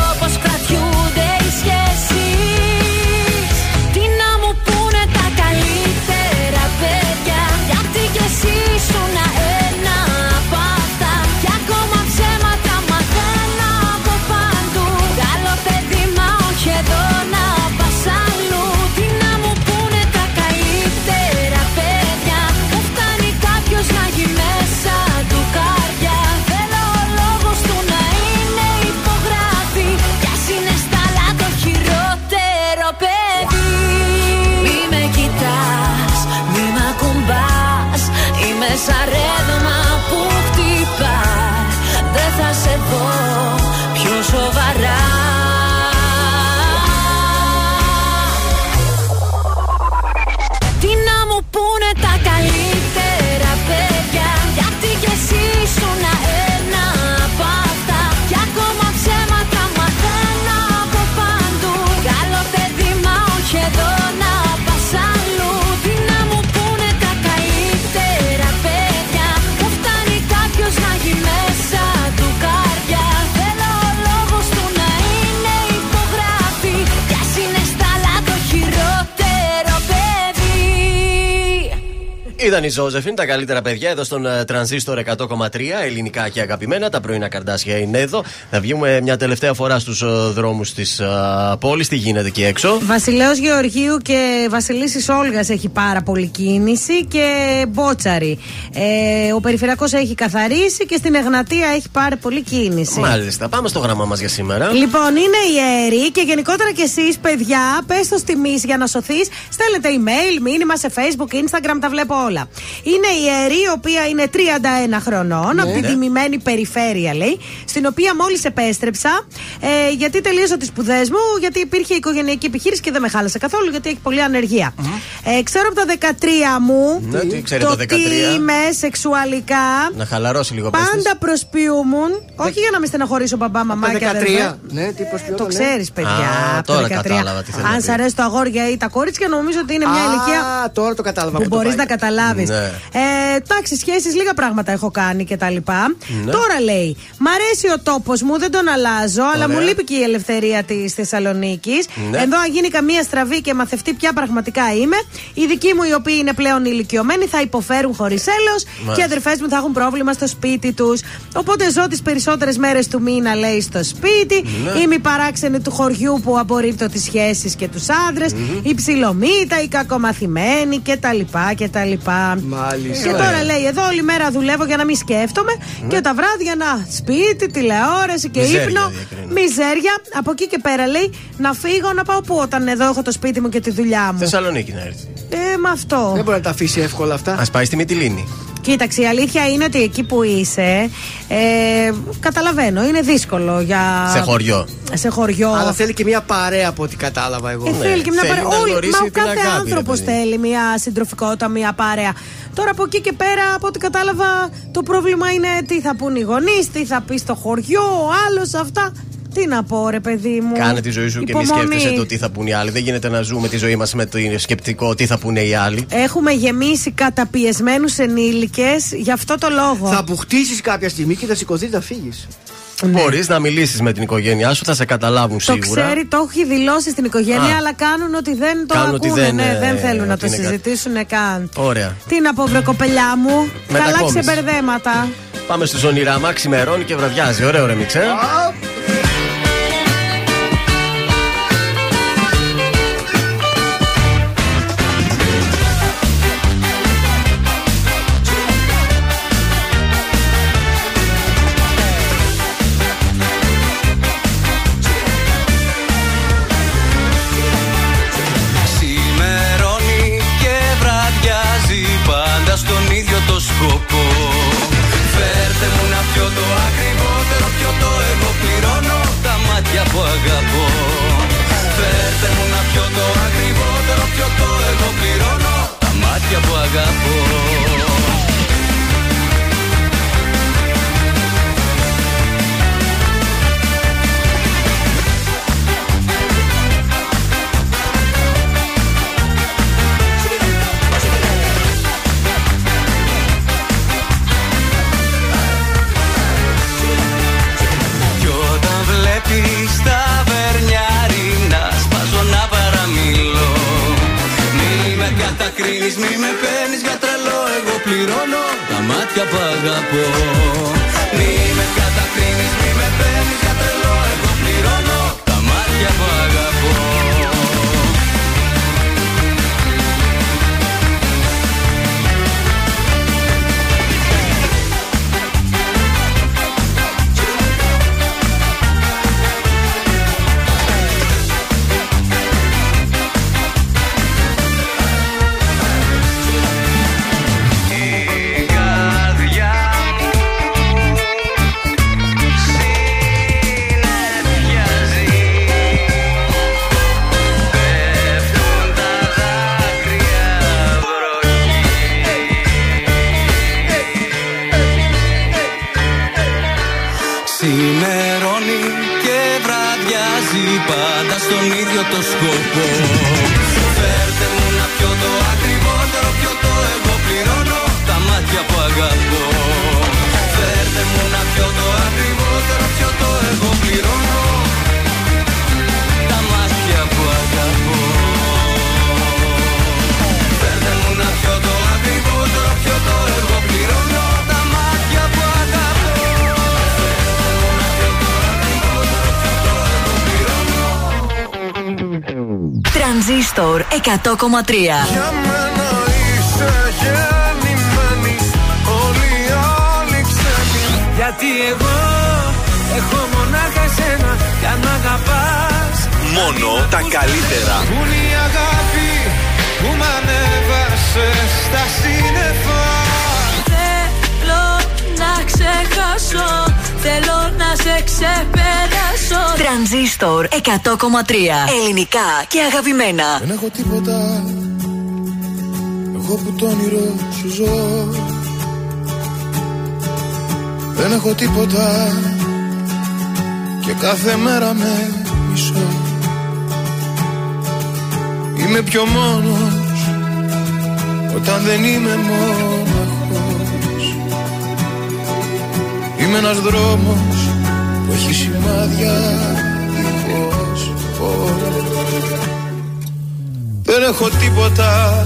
θα Ήταν η Ζώζεφιν, τα καλύτερα παιδιά εδώ στον ε, Τρανζίστορ 100,3 ελληνικά και αγαπημένα. Τα πρωινά καρδάσια είναι εδώ. Θα βγούμε μια τελευταία φορά στους δρόμους της πόλης. Τι γίνεται εκεί έξω; Βασιλέος Γεωργίου και Βασιλίσης Όλγας έχει πάρα πολύ κίνηση και Μπότσαρη. Ε, ο Περιφερειακός έχει καθαρίσει και στην Εγνατία έχει πάρει πολύ κίνηση. Μάλιστα, πάμε στο γράμμα μας για σήμερα. Λοιπόν, είναι ιερή και γενικότερα κι εσείς, παιδιά, πες το τιμή για να σωθείς. Στέλνετε email, μήνυμα σε Facebook, Instagram, τα βλέπω όλα. Είναι η ιερή, η οποία είναι 31 χρονών, Ναι. από την Ναι. τιμημένη περιφέρεια, λέει, στην οποία μόλις επέστρεψα, ε, γιατί τελείωσα τις σπουδές μου, γιατί υπήρχε οικογενειακή επιχείρηση και δεν με χάλασε καθόλου, γιατί έχει πολλή ανεργία. Ε, ξέρω από τα 13 μου Ναι, τι ξέρετε το 13? τι είμαι σεξουαλικά. Να χαλαρώσει λίγο πες της. Πάντα προσποιούμουν, όχι για να με στεναχωρήσω μπαμπά, μαμά Τα και 13. αδερφέ. Ναι, τι προσποιώ, Το ναι. ξέρεις, παιδιά. Α, από τα τώρα 13. κατάλαβα τι θέλει να Αν πεις. σ' αρέσει το αγόρια ή τα κορίτσια, νομίζω ότι είναι μια Α, ηλικία τώρα το κατάλαβα που που το μπορείς πάει. να καταλάβεις. Ναι. Ε, εντάξει, σχέσεις, λίγα πράγματα έχω κάνει και τα λοιπά. Ναι. Τώρα λέει, Μ' αρέσει ο τόπος μου, δεν τον αλλάζω, αλλά Ωραία. μου λείπει και η ελευθερία της Θεσσαλονίκης. Ναι. Εδώ, αν γίνει καμία στραβή και μαθευτεί ποια πραγματικά είμαι, οι δικοί μου οι οποίοι είναι πλέον ηλικιωμένοι θα υποφέρουν χωρίς έλεος και οι Μάλιστα. αδερφές μου θα έχουν πρόβλημα στο σπίτι τους. Οπότε ζω τις περισσότερες μέρες του μήνα, λέει, στο σπίτι. Ναι. Είμαι η παράξενη του χωριού που απορρίπτω τις σχέσεις και τους άντρες. Η ψιλομύτα, η κακομαθημένη κτλ. κτλ. Μάλιστα. Και τώρα λέει: Εδώ όλη μέρα δουλεύω για να μην σκέφτομαι και τα βράδια να σπίτι, τηλεόραση και Μιζέρια ύπνο. διακρίνω. Μιζέρια. Από εκεί και πέρα λέει να φύγω να πάω πού όταν εδώ έχω το σπίτι μου και τη δουλειά μου. Θεσσαλονίκη να έρθεις. Ε, με αυτό. Δεν μπορεί να τα αφήσει εύκολα αυτά. Α πάει στη Μυτιλίνη. Κοίταξε, η αλήθεια είναι ότι εκεί που είσαι, ε, καταλαβαίνω, είναι δύσκολο για. Σε χωριό. Σε χωριό. Αλλά θέλει και μια παρέα από ό,τι κατάλαβα εγώ. Ε, θέλει και μια θέλει παρέα. να Όλοι, γνωρίσει μα την κάθε αγάπη, ρε άνθρωπος παιδί. θέλει μια συντροφικότητα, μια παρέα. Τώρα από εκεί και πέρα, από ό,τι κατάλαβα, το πρόβλημα είναι τι θα πούν οι γονείς, τι θα πει στο χωριό, ο άλλος αυτά. Τι να πω, ρε παιδί μου. Κάνε τη ζωή σου και μη Υπομονή. σκέφτεσαι το τι θα πούνε οι άλλοι. Δεν γίνεται να ζούμε τη ζωή μας με το σκεπτικό τι θα πούνε οι άλλοι. Έχουμε γεμίσει καταπιεσμένους ενήλικες γι' αυτό το λόγο. Θα αποκτήσει κάποια στιγμή και θα σηκωθείς να φύγεις. Μπορείς να μιλήσεις με την οικογένειά σου, θα σε καταλάβουν Το σίγουρα. ξέρει, το έχει δηλώσει στην οικογένεια, Α. αλλά κάνουν ότι δεν το Κάνουν ότι ακούνε. δεν, ναι, ε, δεν θέλουν να ότι το είναι κάτι. συζητήσουν καν. Ωραία. Τι να πω, βρε κοπελιά μου. Καλά Μετακόμιση. ξεμπερδέματα. Πάμε στου ονειράμα, ξημερώνει και βραδιάζει. Ωραίο ρε μίξε. Κατακρίνεις, μη με παίρνεις για τρελό Εγώ πληρώνω. Τα μάτια που αγαπώ. Μη με κατακρίνεις, μη με παίρνεις για τρελό Εγώ πληρώνω. Τα μάτια που αγαπώ Τρανζίστορ 100,3 Για μένα είσαι γεννημένη. Όλοι οι άλλοι ξένοι. Γιατί εγώ έχω μονάχα εσένα Για να αγαπάς. Μόνο τα καλύτερα. Πού είναι η αγάπη που μ' ανέβασες στα σύννεφα. Θέλω να ξεχάσω. Θέλω να σε ξεπεράσω. Τρανζίστορ 100,3 Ελληνικά και αγαπημένα. Δεν έχω τίποτα. Εγώ που το όνειρο σου ζω. Δεν έχω τίποτα. Και κάθε μέρα με μισώ. Είμαι πιο μόνος Όταν δεν είμαι μόναχος Είμαι ένας δρόμος Που έχει σημάδια Δίχως φως δεν έχω τίποτα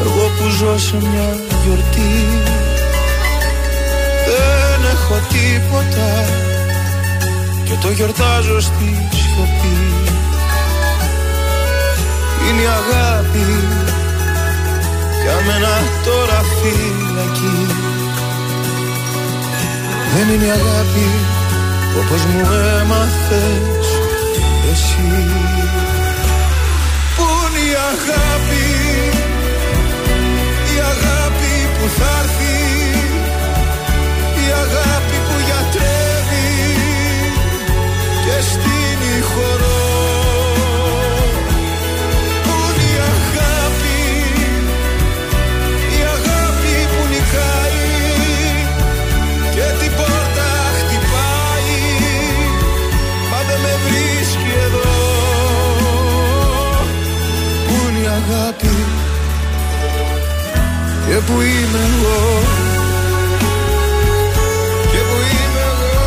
Εγώ που ζω σε μια γιορτή. Δεν έχω τίποτα Και το γιορτάζω στη σιωπή. Είναι η αγάπη Για μένα τώρα φυλακή δεν είναι αγάπη όπως μου έμαθες εσύ. Πού είναι η αγάπη Η αγάπη που θα έρθει Η αγάπη που γιατρεύει Και στην χορό που είμαι εγώ. Και που είμαι εγώ.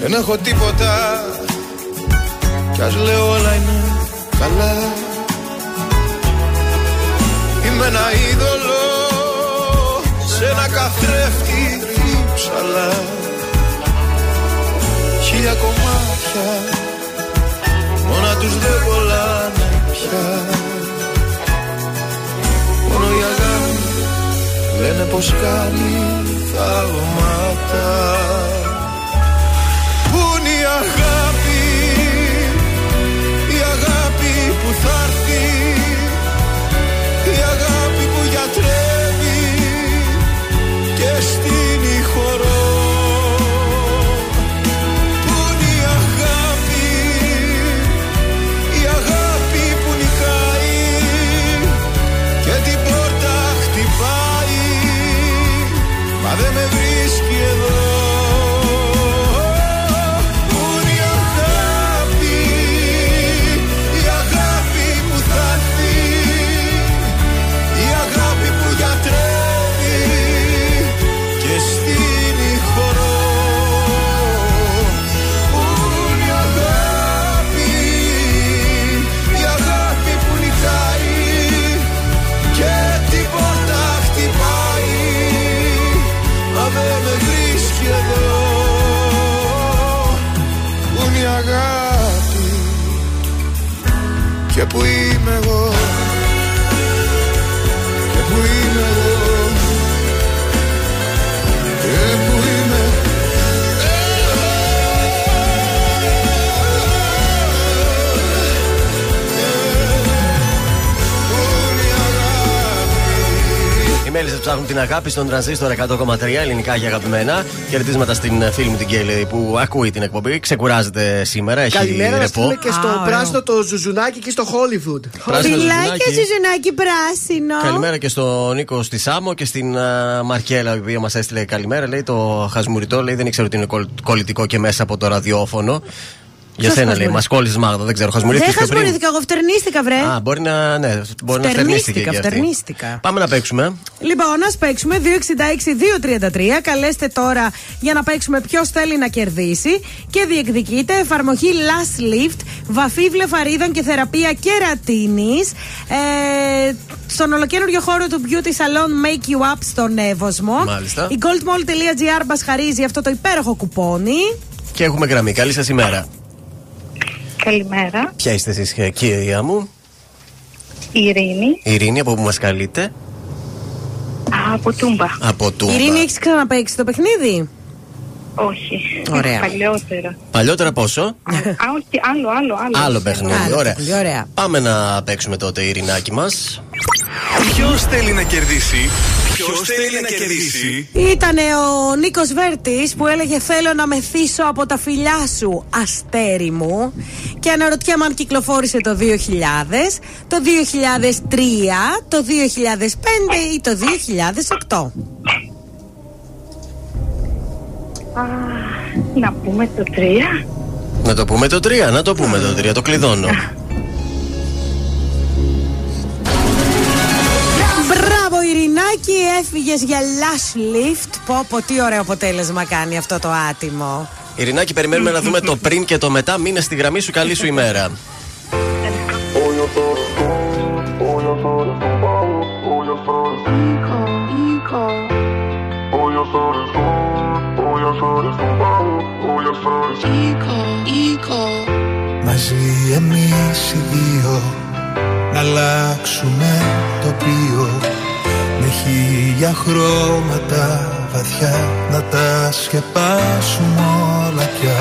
Δεν έχω τίποτα. Κι ας λέω όλα είναι καλά. Είμαι ένα είδωλο Σε ένα καθρέφτη ψαλά. Χίλια κομμάτια Μόνα τους δεν κολλάνε πια. Μόνο η αγάπη Λένε πως κάνει θαύματα. Πού είναι η αγάπη; Και Και που είμαι μέλισσε ψάχνουν την αγάπη στον τρανζίστορ 100,3 ελληνικά και αγαπημένα. Χαιρετίσματα στην φίλη μου την Κέλλη που ακούει την εκπομπή. Ξεκουράζεται σήμερα, έχει Καλημέρα να ρεπό. στείλουμε και στο Α, ωραίο. πράσινο το ζουζουνάκι και στο Hollywood. Πράσινο Φιλάκια ζουζουνάκι. ζουζουνάκι πράσινο. Καλημέρα και στον Νίκο στη Σάμο και στην α, Μαρκέλα, η οποία μας έστειλε καλημέρα. Λέει το χασμουριτό, λέει δεν ήξερα ότι είναι κολλ- κολλητικό και μέσα από το ραδιόφωνο. Για Ποιος σένα λέει, μα χασμουρι- κόλλησες Μάγδα, δεν ξέρω. Δεν Χασμουρίστηκε πιο πριν. χασμουρήθηκα, εγώ φτερνίστηκα, βρε. Α, μπορεί να, ναι, μπορεί να φτερνίστηκε Φτερνίστηκα, και αυτή. φτερνίστηκα. Πάμε να παίξουμε. Λοιπόν, α παίξουμε 266-233. Καλέστε τώρα για να παίξουμε ποιος θέλει να κερδίσει. Και διεκδικείτε εφαρμογή Last Lift, βαφή βλεφαρίδων και θεραπεία κερατίνης. Ε, στον ολοκένουργιο χώρο του Beauty Salon Make You Up στον Εύωσμο. Μάλιστα. Η goldmall.gr μα χαρίζει αυτό το υπέροχο κουπόνι. Και έχουμε γραμμή. Καλή σας ημέρα. Καλημέρα. Ποια είστε εσείς, κυρία μου, Η Ειρήνη η Ειρήνη, από που μας καλείτε; Α, από Τούμπα. Από Τούμπα. Ειρήνη, έχεις ξαναπαίξει το παιχνίδι; Όχι. Ωραία. Παλιότερα. Παλιότερα πόσο; Α, όχι, άλλο, άλλο, άλλο. Άλλο παιχνίδι. Άλλο Ωραία. παιχνίδι, ωραία. Πάμε να παίξουμε τότε, Ειρηνάκι μας. Ποιος θέλει να κερδίσει, Ποιο θέλει να κερδίσει. Ήταν ο Νίκος Βέρτης που έλεγε Θέλω να μεθύσω από τα φιλιά σου, αστέρι μου. Και αναρωτιέμαι αν κυκλοφόρησε το 2000, το 2003, το 2005 ή το 2008. Α, να πούμε το 3. Να το πούμε το 3, να το πούμε το 3, το κλειδώνω. Μπράβο Ειρηνάκη, έφυγες για last lift. Πω πω τι ωραίο αποτέλεσμα κάνει αυτό το άτιμο. Ειρηνάκι, περιμένουμε να δούμε το πριν και το μετά. Μείνε στη γραμμή σου, καλή σου ημέρα. Μαζί εμείς οι δύο Να αλλάξουμε τοπίο Με χίλια χρώματα βαθιά Να τα σκεπάσουμε όλα πια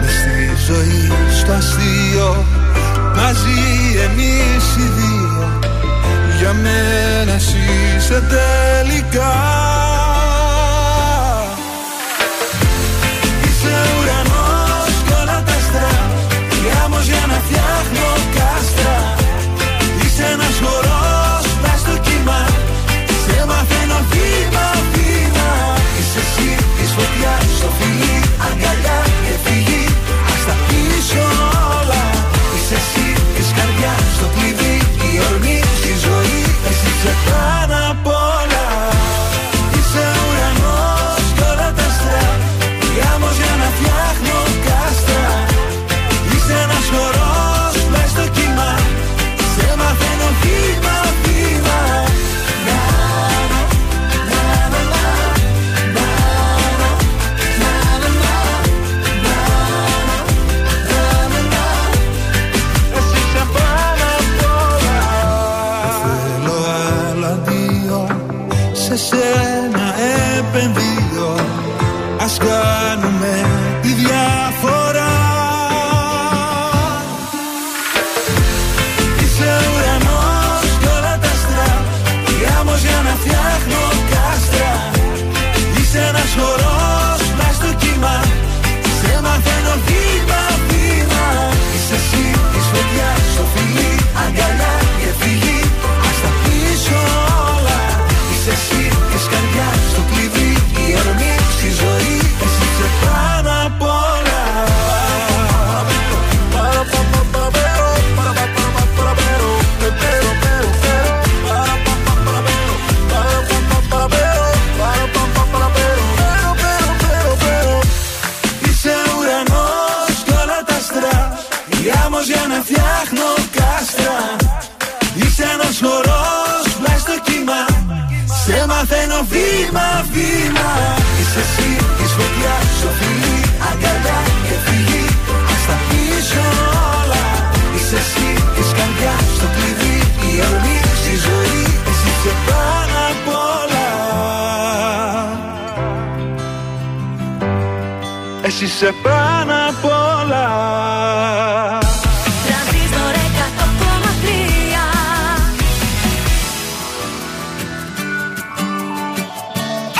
Μες στη ζωή στο αστείο Μαζί εμείς οι δύο. Για μένα εσύ είσαι τελικά Σε πάνω απ' όλα. Τρανζίστορ 100,3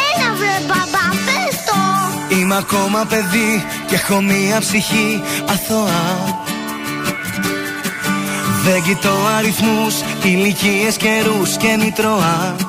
Έλα βρε μπαμπά πες Είμαι ακόμα παιδί και έχω μία ψυχή αθώα. Δεν κοιτώ αριθμούς, ηλικίες, καιρούς και μητρώα.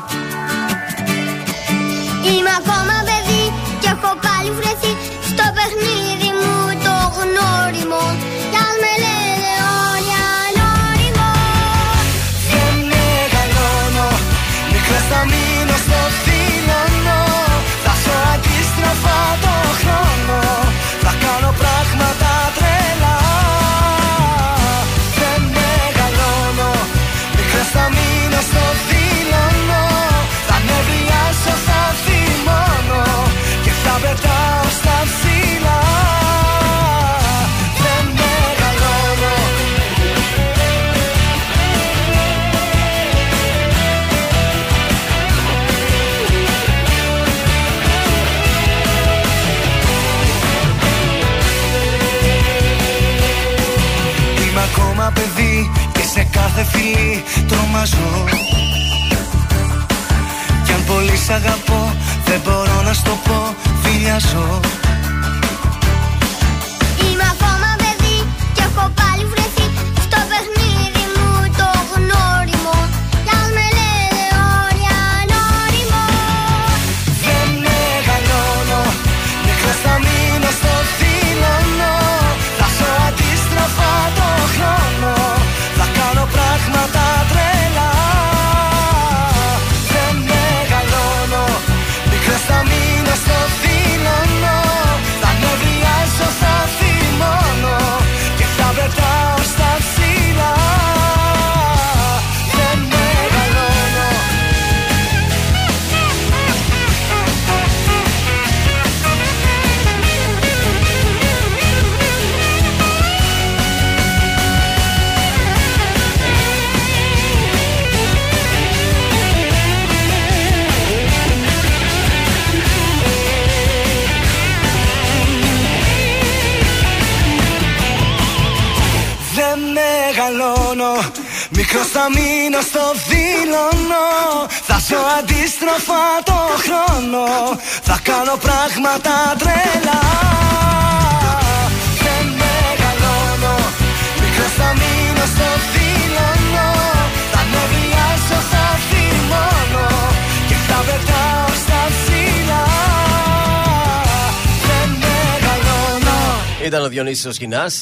matar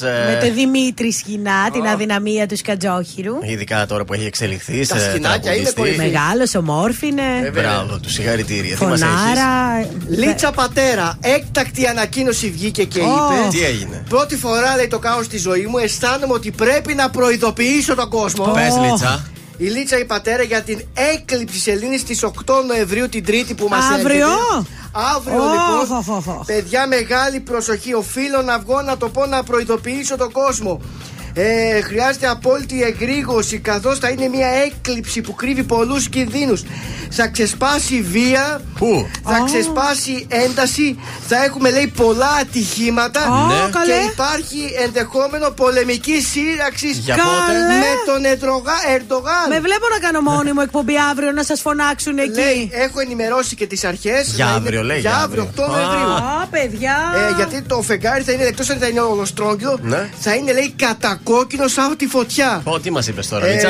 Ε, Με το Δημήτρη Σχοινά, την αδυναμία του Σκατζόχυρου. Ειδικά τώρα που έχει εξελιχθεί. Τα Σχοινάκια είναι πολύ. Μεγάλος, ομόρφινε. Μπράβο, του συγχαρητήρια. Φωνάρα. Λίτσα πατέρα, έκτακτη ανακοίνωση βγήκε και είπε. Τι έγινε; Πρώτη φορά λέει το κάνω στη ζωή μου, αισθάνομαι ότι πρέπει να προειδοποιήσω τον κόσμο. Πες, Λίτσα η Λίτσα η πατέρα για την έκλειψη Σελήνη στις 8 Νοεμβρίου την Τρίτη που μας έρχεται. Αύριο! Αύριο λοιπόν. Παιδιά, μεγάλη προσοχή. Οφείλω να βγω να το πω να προειδοποιήσω τον κόσμο. Ε, χρειάζεται απόλυτη εγρήγορση καθώς θα είναι μια έκλειψη που κρύβει πολλούς κινδύνους. Θα ξεσπάσει βία, Πού; θα ξεσπάσει ένταση, θα έχουμε λέει πολλά ατυχήματα Α, Ναι. καλέ. και υπάρχει ενδεχόμενο πολεμική σύραξη Για πότε; με τον Ερντογά- Ερντογάν. Με βλέπω να κάνω μόνη μου εκπομπή αύριο να σας φωνάξουν εκεί. Λέει, έχω ενημερώσει και τις αρχές. Για αύριο, λέει, Για για αύριο, αύριο. 8 Νοεμβρίου. Α, παιδιά. Ε, γιατί το φεγγάρι θα είναι εκτός αν θα είναι ολοστρόγγυλο, Ναι. θα είναι λέει κατακόκκινο σαν τη φωτιά. Ω, τι μας είπες τώρα, Ε, Λίτσα.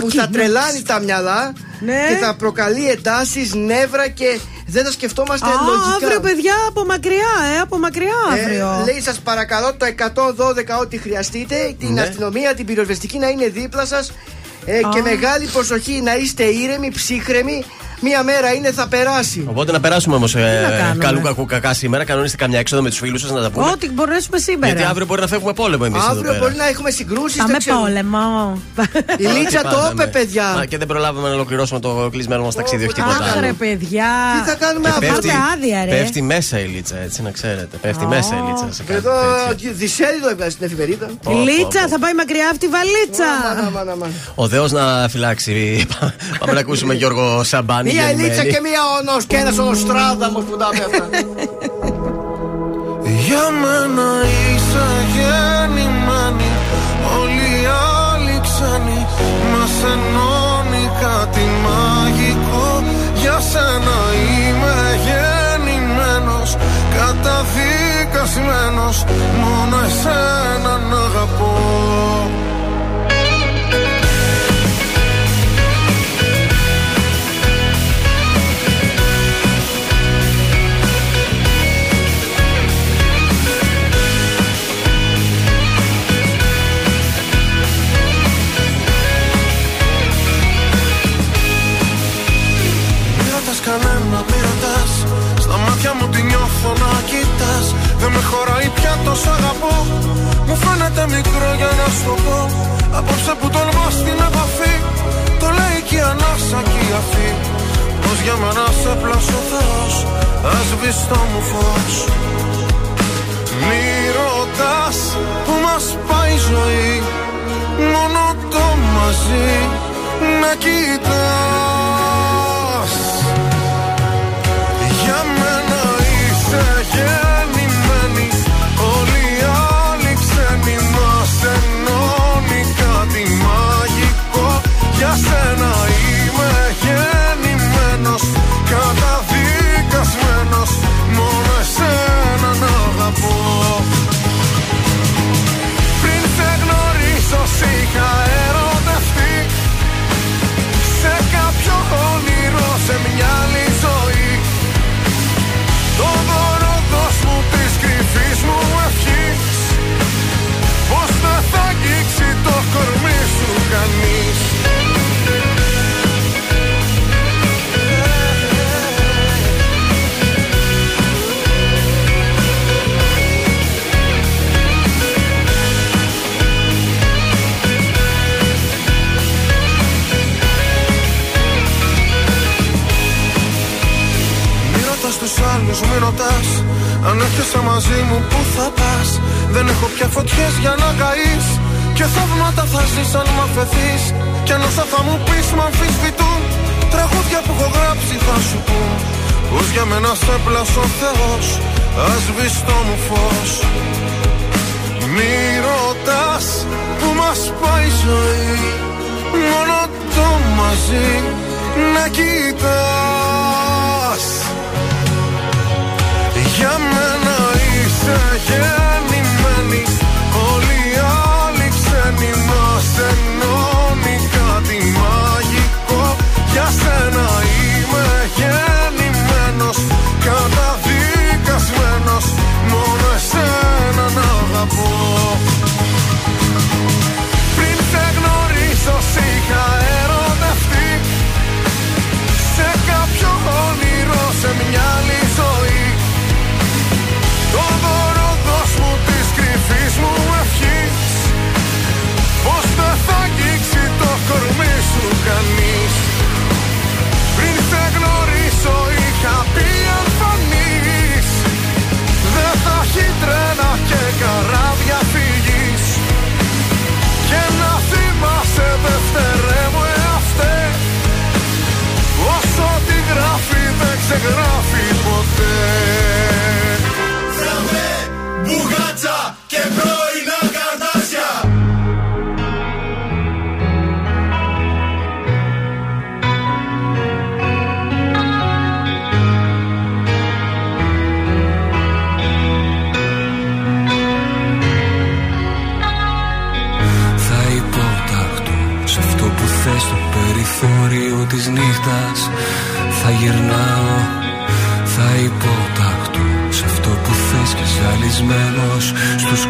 που θα τρελάνει τα μυαλά Ναι. και θα προκαλεί εντάσεις, νεύρα και δεν θα σκεφτόμαστε Α, λογικά. αύριο, παιδιά, από μακριά, ε, από μακριά αύριο. Ε, λέει, σας παρακαλώ το 112 ό,τι χρειαστείτε. Την Ναι. αστυνομία, την πυροσβεστική να είναι δίπλα σας. Ε, και μεγάλη προσοχή να είστε ήρεμοι, ψύχρεμοι. Μία μέρα είναι, θα περάσει. Οπότε να περάσουμε όμως να κάνουμε; καλού κακού κακά σήμερα. Κανονίστε καμιά έξοδο με τους φίλους σας να τα πούμε. Ό,τι μπορέσουμε σήμερα. Γιατί αύριο μπορεί να φεύγουμε πόλεμο εμείς εδώ Αύριο πέρα. μπορεί να έχουμε συγκρούσεις. Θα με πόλεμο. Η Λίτσα Τι το πάθαμε. είπε, παιδιά. Α, Και δεν προλάβαμε να ολοκληρώσουμε το κλεισμένο μας ταξίδι, όχι τίποτα Αχ, ρε άλλο. παιδιά. Τι θα κάνουμε Και αύριο; Πάρτε άδεια, ρε. πέφτει μέσα η Λίτσα, έτσι να ξέρετε. Πέφτει Ω. μέσα η Λίτσα σε κάτι Εδώ τέτοιο. δισέλιδο έβγαλε στην εφημερίδα. Πω, Λίτσα, πω, πω. θα πάει μακριά αυτή η βαλίτσα. Αμάν, αμάν, αμάν. Ο Θεός να φυλάξει. Πάμε να ακούσουμε Γιώργο Σαμπάνη. Μία γεννημένη. Λίτσα και μία όνος και ένας ονοστράδαμος που τα είπε αυτά. Για μένα είσαι γεννημένη Όλοι οι άλλοι ξένοι Μας ενώνει κάτι μαγικό Για σένα είμαι γεννημένος Καταδικασμένος Μόνο εσένα να αγαπώ χωράει πια τόσο αγαπώ. Μου φαίνεται μικρό για να σου το πω. Απόψε που τολμώ στην επαφή Το λέει και η ανάσα και η αφή. Πως για μένα σε πλάσω Θεός Ας το μου φως. Μη ρωτάς που μας πάει η ζωή Μόνο το μαζί να κοιτάς τους άλλους, μη ρωτάς Αν έρχεσαι μαζί μου που θα πας; Δεν έχω πια φωτιές για να καείς. Και θαύματα θα ζεις αν μ' αφαιθείς. Κι αν όσα θα μου πεις μ' αμφισβητούν Τραγούδια που έχω γράψει θα σου πω Πως για μένα σε πλάσω ο Θεός Ας το μου φως. Μη ρωτάς που μας πάει η ζωή Μόνο το μαζί να κοιτάς Για μένα είσαι γεννημένη Όλοι οι άλλοι ξένοι μας ενώνει κάτι μαγικό. Για σένα είμαι γεννημένος Καταδικασμένος Μόνο εσένα να αγαπώ. Πριν σε γνωρίσω σ' είχα ερωτευτεί. Σε κάποιο όνειρο, σε μια άλλη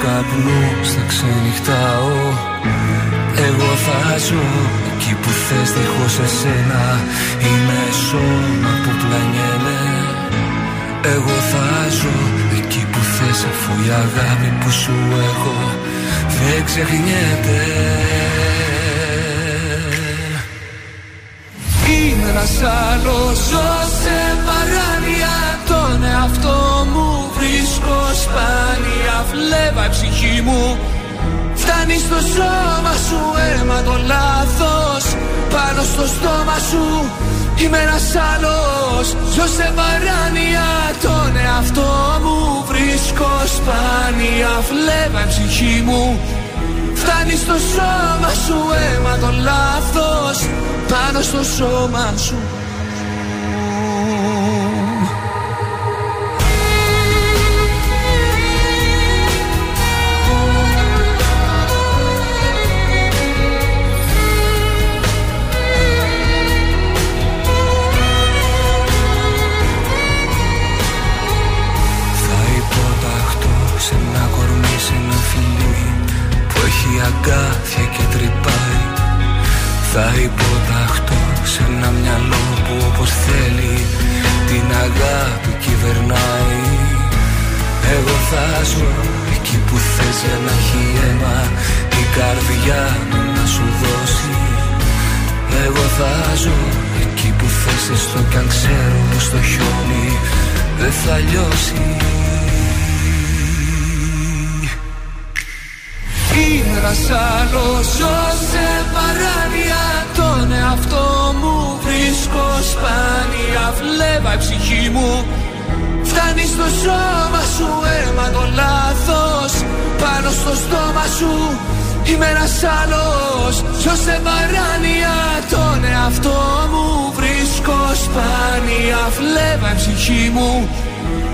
καπνούς θα ξενυχτάω. Εγώ θα ζω εκεί που θες δίχως εσένα. Είμαι σώμα που πλανιέμαι. Εγώ θα ζω εκεί που θες αφού η αγάπη που σου έχω δεν ξεχνιέται. Είμαι ένας άλλος ζω σε παράνοια Τον εαυτό μου βρίσκω σπάνια Βλέβα η ψυχή μου. Φτάνει στο σώμα σου αίμα το λάθος. Πάνω στο στόμα σου Είμαι ένας άλλος. Ζω σε παράνοια Τον εαυτό μου βρίσκω σπάνια Βλέβα η ψυχή μου. Φτάνει στο σώμα σου αίμα το λάθος. Πάνω στο σώμα σου θα ζω εκεί που θες έστω κι αν ξέρω πως το χιόνι δεν θα λιώσει. Είμαι ένας άλλος ζω σε παράνοια Τον εαυτό μου βρίσκω σπάνια. Βλέβα η ψυχή μου Φτάνει στο σώμα σου αίμα το λάθος Πάνω στο στόμα σου Είμαι ένας άλλος Ζω σε παράνοια Τον εαυτό μου βρίσκω σπάνια. Βλέβα η ψυχή μου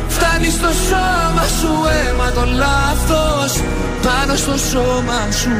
Φτάνει στο σώμα σου αίμα το λάθος Πάνω στο σώμα σου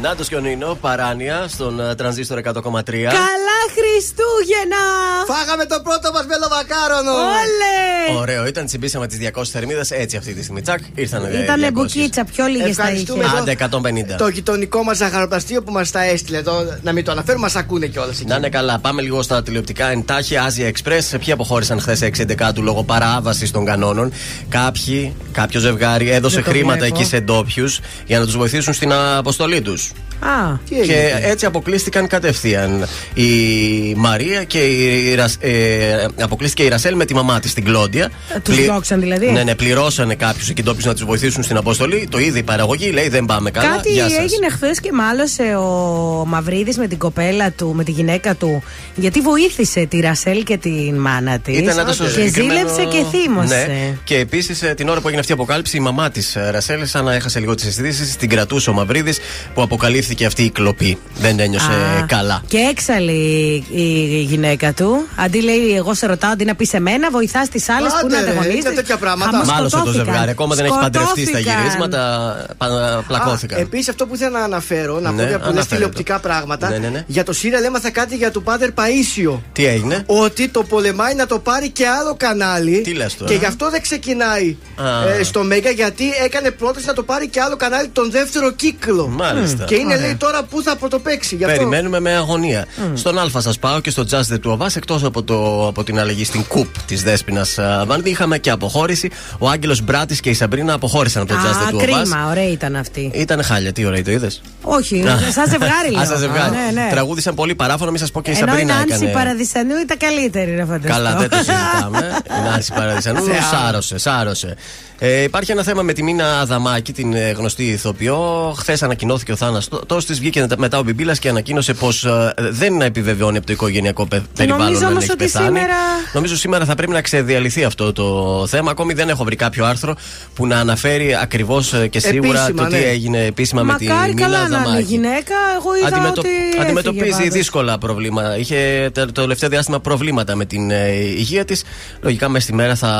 Νάτο και ο Νίνο, παράνοια στον ε, τρανζίστορ 100,3. Καλά Χριστούγεννα! Φάγαμε το πρώτο μας μελομακάρονο! Όλε! Ωραίο, ήταν τσιμπήσαμε τις 200 θερμίδες έτσι αυτή τη στιγμή. Τσακ, ήρθαν ε, Ήτανε 200. μπουκίτσα, πιο λίγες τα είχε. Ευχαριστούμε Άντε, 150. Το γειτονικό μας ζαχαροπλαστείο που μας τα έστειλε. Το, να μην το αναφέρουμε, μας ακούνε κιόλας εκεί. Να είναι καλά. Πάμε λίγο στα τηλεοπτικά εντάχει. Asia Express. Σε ποιοι αποχώρησαν χθες 6 του λόγω παράβασης των κανόνων. Κάποιοι, κάποιο ζευγάρι έδωσε Δεν το χρήματα βλέπω. εκεί σε ντόπιους για να τους βοηθήσουν στην αποστολή τους. Α, Και έτσι αποκλείστηκαν κατευθείαν η Μαρία και η, Ρασ- ε, αποκλείστηκε η Ρασέλ με τη μαμά της, την Κλόντια. τους διώξαν δηλαδή; Ναι, ναι, πληρώσανε κάποιους εκεί ντόπιους να τους βοηθήσουν στην αποστολή. Το είδε η παραγωγή, λέει δεν πάμε καλά. Κάτι Γεια σας. έγινε χθες και μάλωσε ο Μαυρίδης με την κοπέλα του, με τη γυναίκα του. Γιατί βοήθησε τη Ρασέλ και την μάνα της. Ήταν να το στο Και συγκεκριμένο- ζήλεψε και θύμωσε. Ναι. Και επίσης την ώρα που έγινε αυτή η αποκάλυψη, η μαμά της Ρασέλ, σαν να έχασε λίγο τις αισθήσεις, την κρατούσε ο Μαυρίδης που αποκαλύφθηκε αυτή η κλοπή. Δεν ένιωσε Α, καλά. Και έξαλλη η γυναίκα του. Αντί λέει, εγώ σε ρωτάω, αντί να πεις σε μένα, βοηθάς τις άλλες που Άντε, είναι ρε, ανταγωνίστες. είναι τέτοια πράγματα. Χαμός Μάλωσε το σκοτώθηκαν. ζευγάρι. Ακόμα δεν έχεις παντρευτεί στα Σκοτώθηκαν. γυρίσματα. πα- Πλακώθηκαν. Επίσης, αυτό που ήθελα να αναφέρω, να Ναι, πω για πολλέ αναφέρε τηλεοπτικά το. πράγματα. Ναι, ναι, ναι. Για το Σύριαλ έμαθα κάτι για τον Πάτερ Παίσιο. Τι έγινε; Ότι το πολεμάει να το πάρει και άλλο κανάλι. Τι λες τώρα; Και γι' αυτό δεν ξεκινάει Α. ε, στο Μέγα, γιατί έκανε πρόταση να το πάρει και άλλο κανάλι τον δεύτερο κύκλο. Μάλιστα. Και είναι, Ωραία. λέει, τώρα που θα πρωτοπαίξει. Γι' αυτό... Περιμένουμε με αγωνία. Στον Α σας πάω και στο Just the Two of Us. Εκτός από, το, από την αλλαγή στην κουπ της Δέσπινας Βάνδη, είχαμε και αποχώρηση. Ο Άγγελος Μπράτης και η Σαμπρίνα αποχώρησαν από το Just the Two Α, of Us. κρίμα, ωραία ήταν αυτή. Ήταν χάλια, τι ωραία το είδες; Όχι, σαν ζευγάρι λέω. Α, σα ζευγάρι. Ναι, ναι. Τραγούδισαν πολύ παράφωνο, μην σας πω και η Ενώ η Σαμπρίνα Νάνση έκανε. Παραδισανού ήταν καλύτερη, να φανταστώ. Καλά, δεν το συζητάμε. Η Νάνση Παραδισανού Σε σάρωσε, σάρωσε. Ε, υπάρχει ένα θέμα με τη Μίνα Αδαμάκη, την ε, γνωστή ηθοποιό. Χθες ανακοινώθηκε ο θάνατο της. Βγήκε μετά ο Μπιμπίλας και ανακοίνωσε πως δεν επιβεβαιώνει από το οικογενειακό πε- περιβάλλον Νομίζω αν όμως έχει ότι πεθάνει. σήμερα- Νομίζω σήμερα θα πρέπει να ξεδιαλυθεί αυτό το θέμα. Ακόμη δεν έχω βρει κάποιο άρθρο που να αναφέρει ακριβώς και σίγουρα Επίσημα, το τι ναι. έγινε επίσημα με τη Μακάρι Μίνα καλά να είναι Αδαμάκη. γυναίκα. Εγώ είδα Αντιμετω- ότι έφυγε Αντιμετωπίζει πάντως. δύσκολα προβλήματα. Είχε το το τελευταίο διάστημα προβλήματα με την ε, υγεία της. Λογικά μέσα στη μέρα θα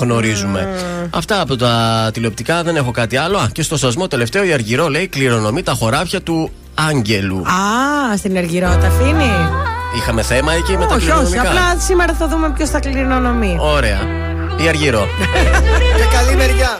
γνωρίζουμε. Αυτά από τα τηλεοπτικά, δεν έχω κάτι άλλο. Α, και στο σασμό τελευταίο η Αργυρό λέει κληρονομεί τα χωράφια του Άγγελου. Α, στην Αργυρό τα αφήνει. Είχαμε θέμα εκεί με τα Όχι, όχι. κληρονομικά. Απλά σήμερα θα δούμε ποιος θα κληρονομεί. Ωραία. Η Αργυρό. Και καλή μεριά.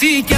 Ό,τι κι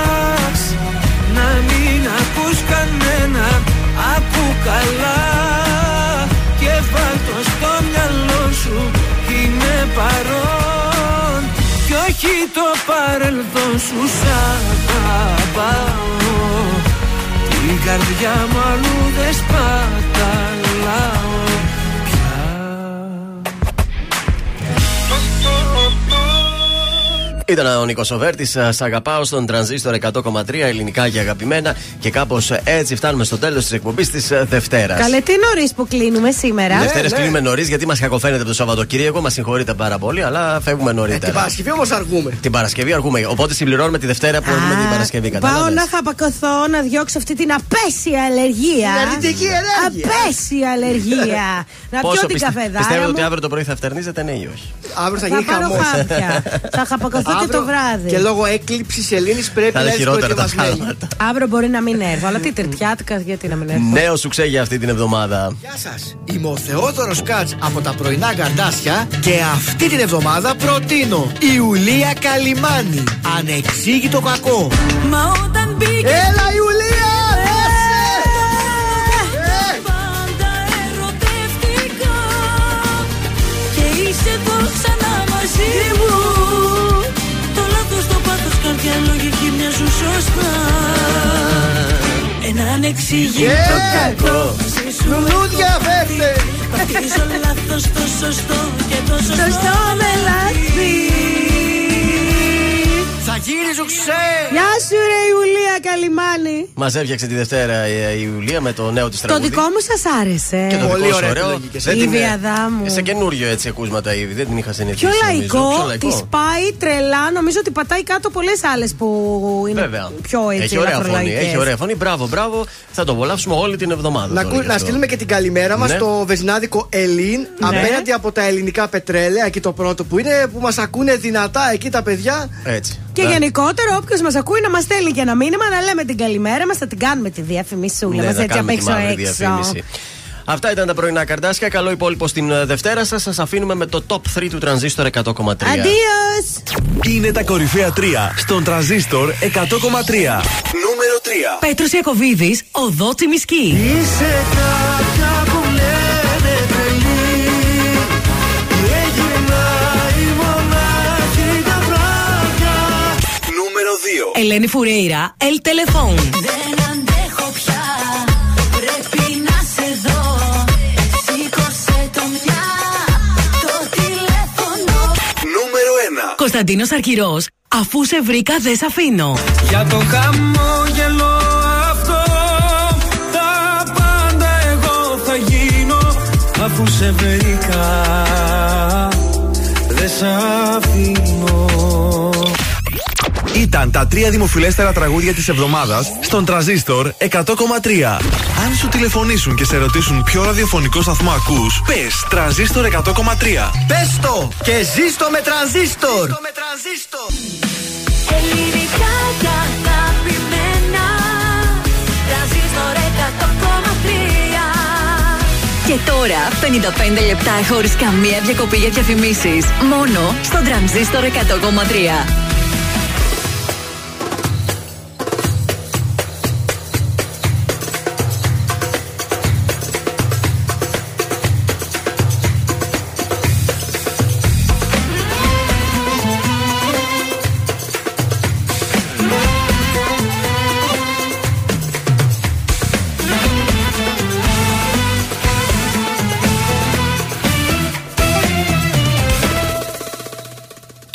παρόν κι όχι το παρελθόν σου σ' αγαπάω. Την καρδιά μου αλλού δεν σπαταλάω Ήταν ο Νίκος Οβέρτη. Σ' αγαπάω στον τρανζίστορ 100,3 ελληνικά και αγαπημένα. Και κάπως έτσι φτάνουμε στο τέλος της εκπομπής της Δευτέρας. Καλέ, τι νωρίς που κλείνουμε σήμερα. Δευτέρε κλείνουμε νωρίς γιατί μας κακοφαίνεται από το Σαββατοκύριακο. Μας συγχωρείτε πάρα πολύ, αλλά φεύγουμε νωρίτερα. Την Παρασκευή όμως αργούμε. Την Παρασκευή αργούμε. Οπότε συμπληρώνουμε τη Δευτέρα που έχουμε την Παρασκευή. Πάω Κατάλαβες. να χαπακωθώ να διώξω αυτή την απέσια αλλεργία. Την αρνητική ενέργεια. Απέσια αλλεργία. να πιω την πιστε- καφεδάρα Πιστεύετε μου. ότι αύριο το πρωί θα φτερνίζετε, ναι ή όχι; Αύριο θα Θα γίνει πάρω χαμός. χάπια. Θα χαπακωθώ και το βράδυ. Και λόγω έκλειψης Ελλήνης πρέπει Θα να είναι έρθει χειρότερα τα προετοιμασμένη. πράγματα. Αύριο μπορεί να μην έρθω. Αλλά τι τερτιάτικα, γιατί να μην έρθω; Νέο σου για αυτή την εβδομάδα. Γεια σας. Είμαι ο Θεόδωρος Κάτς από τα πρωινά καρδάσια και αυτή την εβδομάδα προτείνω Ιουλία Καλιμάνη. Ανεξήγητο κακό. Μα όταν μπήκε Έλα Ιουλία! Πάθος, καρδιά, λογική μοιάζουν σωστά Ένα ανεξήγητο Yeah! κακό Λουλούδια φέρτε! Πατήσω λάθος το σωστό και το σωστό Σωστό με λάθη. Θα γίνει ζουξέ! Γεια σου, ρε Ιουλία Καλιμάνη. Μα έφτιαξε τη Δευτέρα η η Ιουλία με το νέο της Το τραγούδι. δικό μου σας άρεσε. Και το Πολύ δικό σου ωραία ωραίο. επιλογή και Δεν Η την- βιαδά μου. Σε καινούριο έτσι ακούσματα ήδη. Δεν την είχα συνηθίσει. Πιο νομίζω. λαϊκό, Πιο τη πάει τρελά. Νομίζω ότι πατάει κάτω πολλές άλλες που είναι Βέβαια. πιο έτσι έχει ωραία φωνή. ελαφρολαϊκές. Έχει ωραία φωνή. Μπράβο, μπράβο. Θα το απολαύσουμε όλη την εβδομάδα. Να, τώρα κου- γι' να αυτό. στείλουμε και την καλημέρα μας Ναι. στο βεζινάδικο Ελλήν απέναντι από τα ελληνικά πετρέλαια, εκεί το πρώτο που είναι, που μας ακούνε δυνατά εκεί τα παιδιά. Έτσι. Και Να- γενικότερα, όποιος μας ακούει να μας στέλνει και ένα μήνυμα, να λέμε την καλημέρα μας, θα την κάνουμε τη διαφημισούλα Ναι, μας να έτσι απ' κάνουμε τη έξω μαύρη έξω. διαφήμιση. Αυτά ήταν τα πρωινά καρδάσια. Καλό υπόλοιπο στην ε, Δευτέρα σας. Σας αφήνουμε με το top 3 του τρανζίστορ 100,3. Αντίος! Είναι τα κορυφαία 3 στον τρανζίστορ 100,3. Νούμερο 3. Πέτρος Ιακοβίδης, οδό Τσιμισκή. Είσαι κάποια Ελένη Φουρέιρα, El Telephone. Δεν αντέχω πια. Πρέπει να σε δω. Σήκωσε το μια. Το τηλέφωνο. Νούμερο 1. Κωνσταντίνος Αρκυρός, αφού σε βρήκα, δεν σε αφήνω. Για το χαμόγελο αυτό Τα πάντα εγώ θα γίνω Αφού σε βρήκα Δεν σ' αφήνω Ήταν τα τρία δημοφιλέστερα τραγούδια της εβδομάδας στον Τραζίστορ 100,3. Αν σου τηλεφωνήσουν και σε ρωτήσουν ποιο ραδιοφωνικό σταθμό ακούς, πες Τραζίστορ 100,3. Πες το και ζήστο με τρανζίστορ. Ελληνικά και αγαπημένα. Τρανζίστορ 100,3. Και τώρα 55 λεπτά χωρίς καμία διακοπή για διαφημίσεις. Μόνο στον τρανζίστορ 100,3.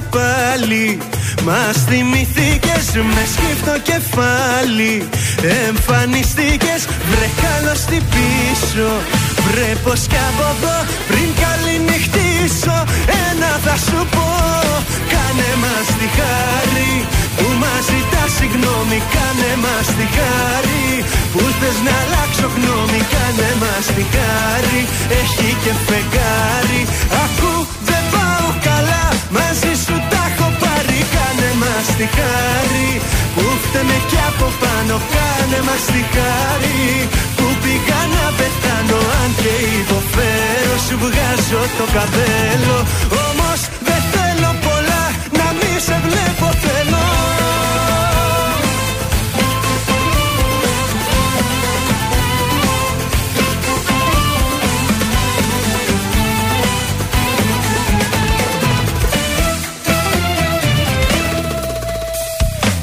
καλώς τι πάλι. Μας θυμηθήκες με σκύφτο κεφάλι. Εμφανιστήκες βρε καλώς τι πίσω. Βρε πως κι από εδώ πριν καληνυχτήσω. Ένα θα σου πω Κάνε μας τη χάρη. Που μας ζητάς συγγνώμη Κάνε μας τη χάρη. Που θες να αλλάξω γνώμη Κάνε μας τη χάρη. Έχει και φεγγάρι Ακού δεν πάω καλά μαζί σου τα έχω πάρει Κάνε μας τη χάρη. Που φταίμε κι από πάνω Κάνε μας τη χάρη. Που πήγα να πεθάνω Αν και υποφέρω σου βγάζω το καπέλο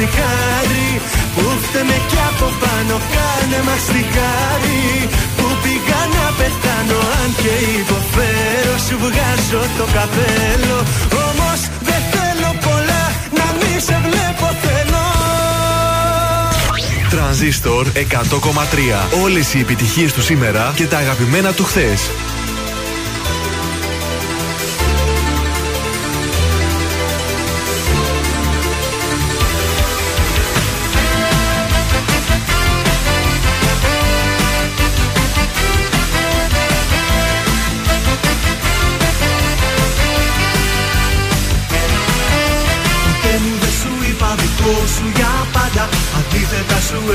τη χάρη που φταίμε κι από πάνω Κάνε μας τη χάρη που πήγα να πεθάνω Αν και υποφέρω σου βγάζω το καπέλο Όμως δεν θέλω πολλά να μη σε βλέπω θέλω Τρανζίστορ 100,3. Όλες οι επιτυχίες του σήμερα και τα αγαπημένα του χθες.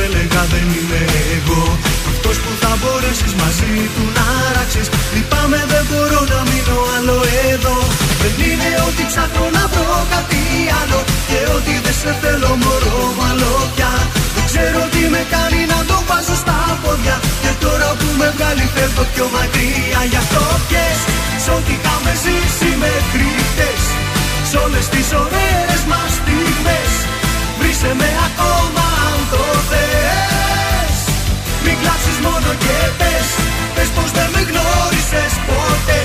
Έλεγα δεν είμαι εγώ Αυτός που θα μπορέσεις μαζί του να ράξεις Λυπάμαι δεν μπορώ να μείνω άλλο εδώ. Δεν είναι ότι ψάχνω να βρω κάτι άλλο Και ότι δεν σε θέλω μωρό μαλό πια. Δεν ξέρω τι με κάνει να το βάζω στα πόδια Και τώρα που με βγάλει φεύγω πιο μακριά. Γι' αυτό πιες σ' ό,τι είχαμε ζήσει μέχρι χτες. Σ' όλες τις ωραίες μας στιγμές. Βρίσκε με κλάψεις μόνο και πες Πες πως δεν με γνώρισες ποτέ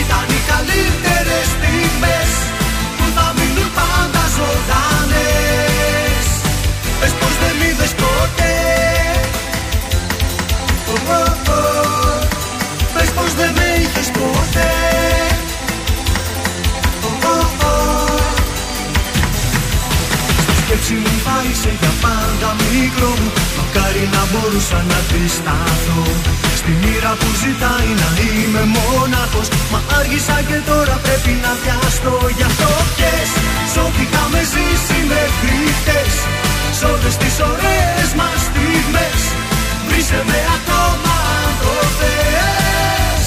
Ήταν οι καλύτερες στιγμές Που θα μείνουν πάντα ζωντανές Πες πως δεν μ' είδες ποτέ Ω, ω, ω. Πες πως δεν με είχες ποτέ Ω, ω, ω. Στη σκέψη μου θα είσαι για πάντα μικρό μου Μακάρι να μπορούσα να αντισταθώ. Στη μοίρα που ζητάει να είμαι μόναχος Μα άργησα και τώρα πρέπει να βιαστώ. Γι' αυτό πιες Σ' ό,τι είχαμε ζήσει μέχρι χτες Σ' όλες τις ωραίες μας στιγμές Βρίσκε με ακόμα αν το θες.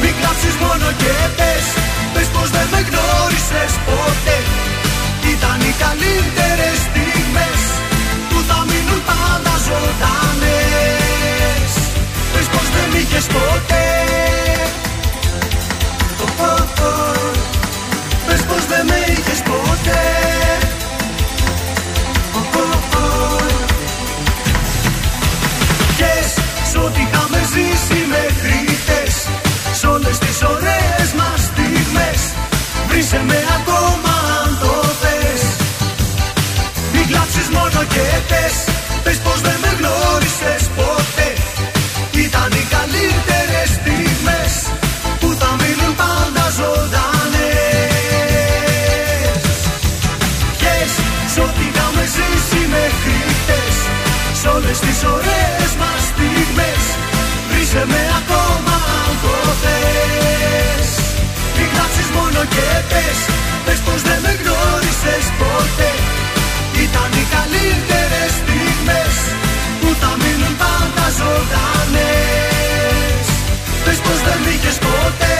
Μην κλάψεις μόνο και πες Πες πως δεν με γνώρισες ποτέ. Ήταν οι καλύτερες στιγμές Που θα μείνουν πάντα ζωντανές Πες πως δεν μ' είχες ποτέ. Ω, ω, ω. Πες πως δεν με είχες ποτέ. Ω, ω, ω. Πιες σ' ό,τι είχαμε ζήσει μέχρι χτες Σ' όλες τις ωραίες μας στιγμές. Βρίσκε με ακόμα αν το θες. Μην κλάψεις μόνο και πες πες πως δεν με γνώρισες ποτέ. Ήταν οι καλύτερες στιγμές που θα μείνουν πάντα ζωντανές. Ποιες σ' ό,τι είχαμε ζήσει μέχρι χτες Σ' όλες τις ωραίες μας στιγμές. Βρήσε με ακόμα βρήκες ποτέ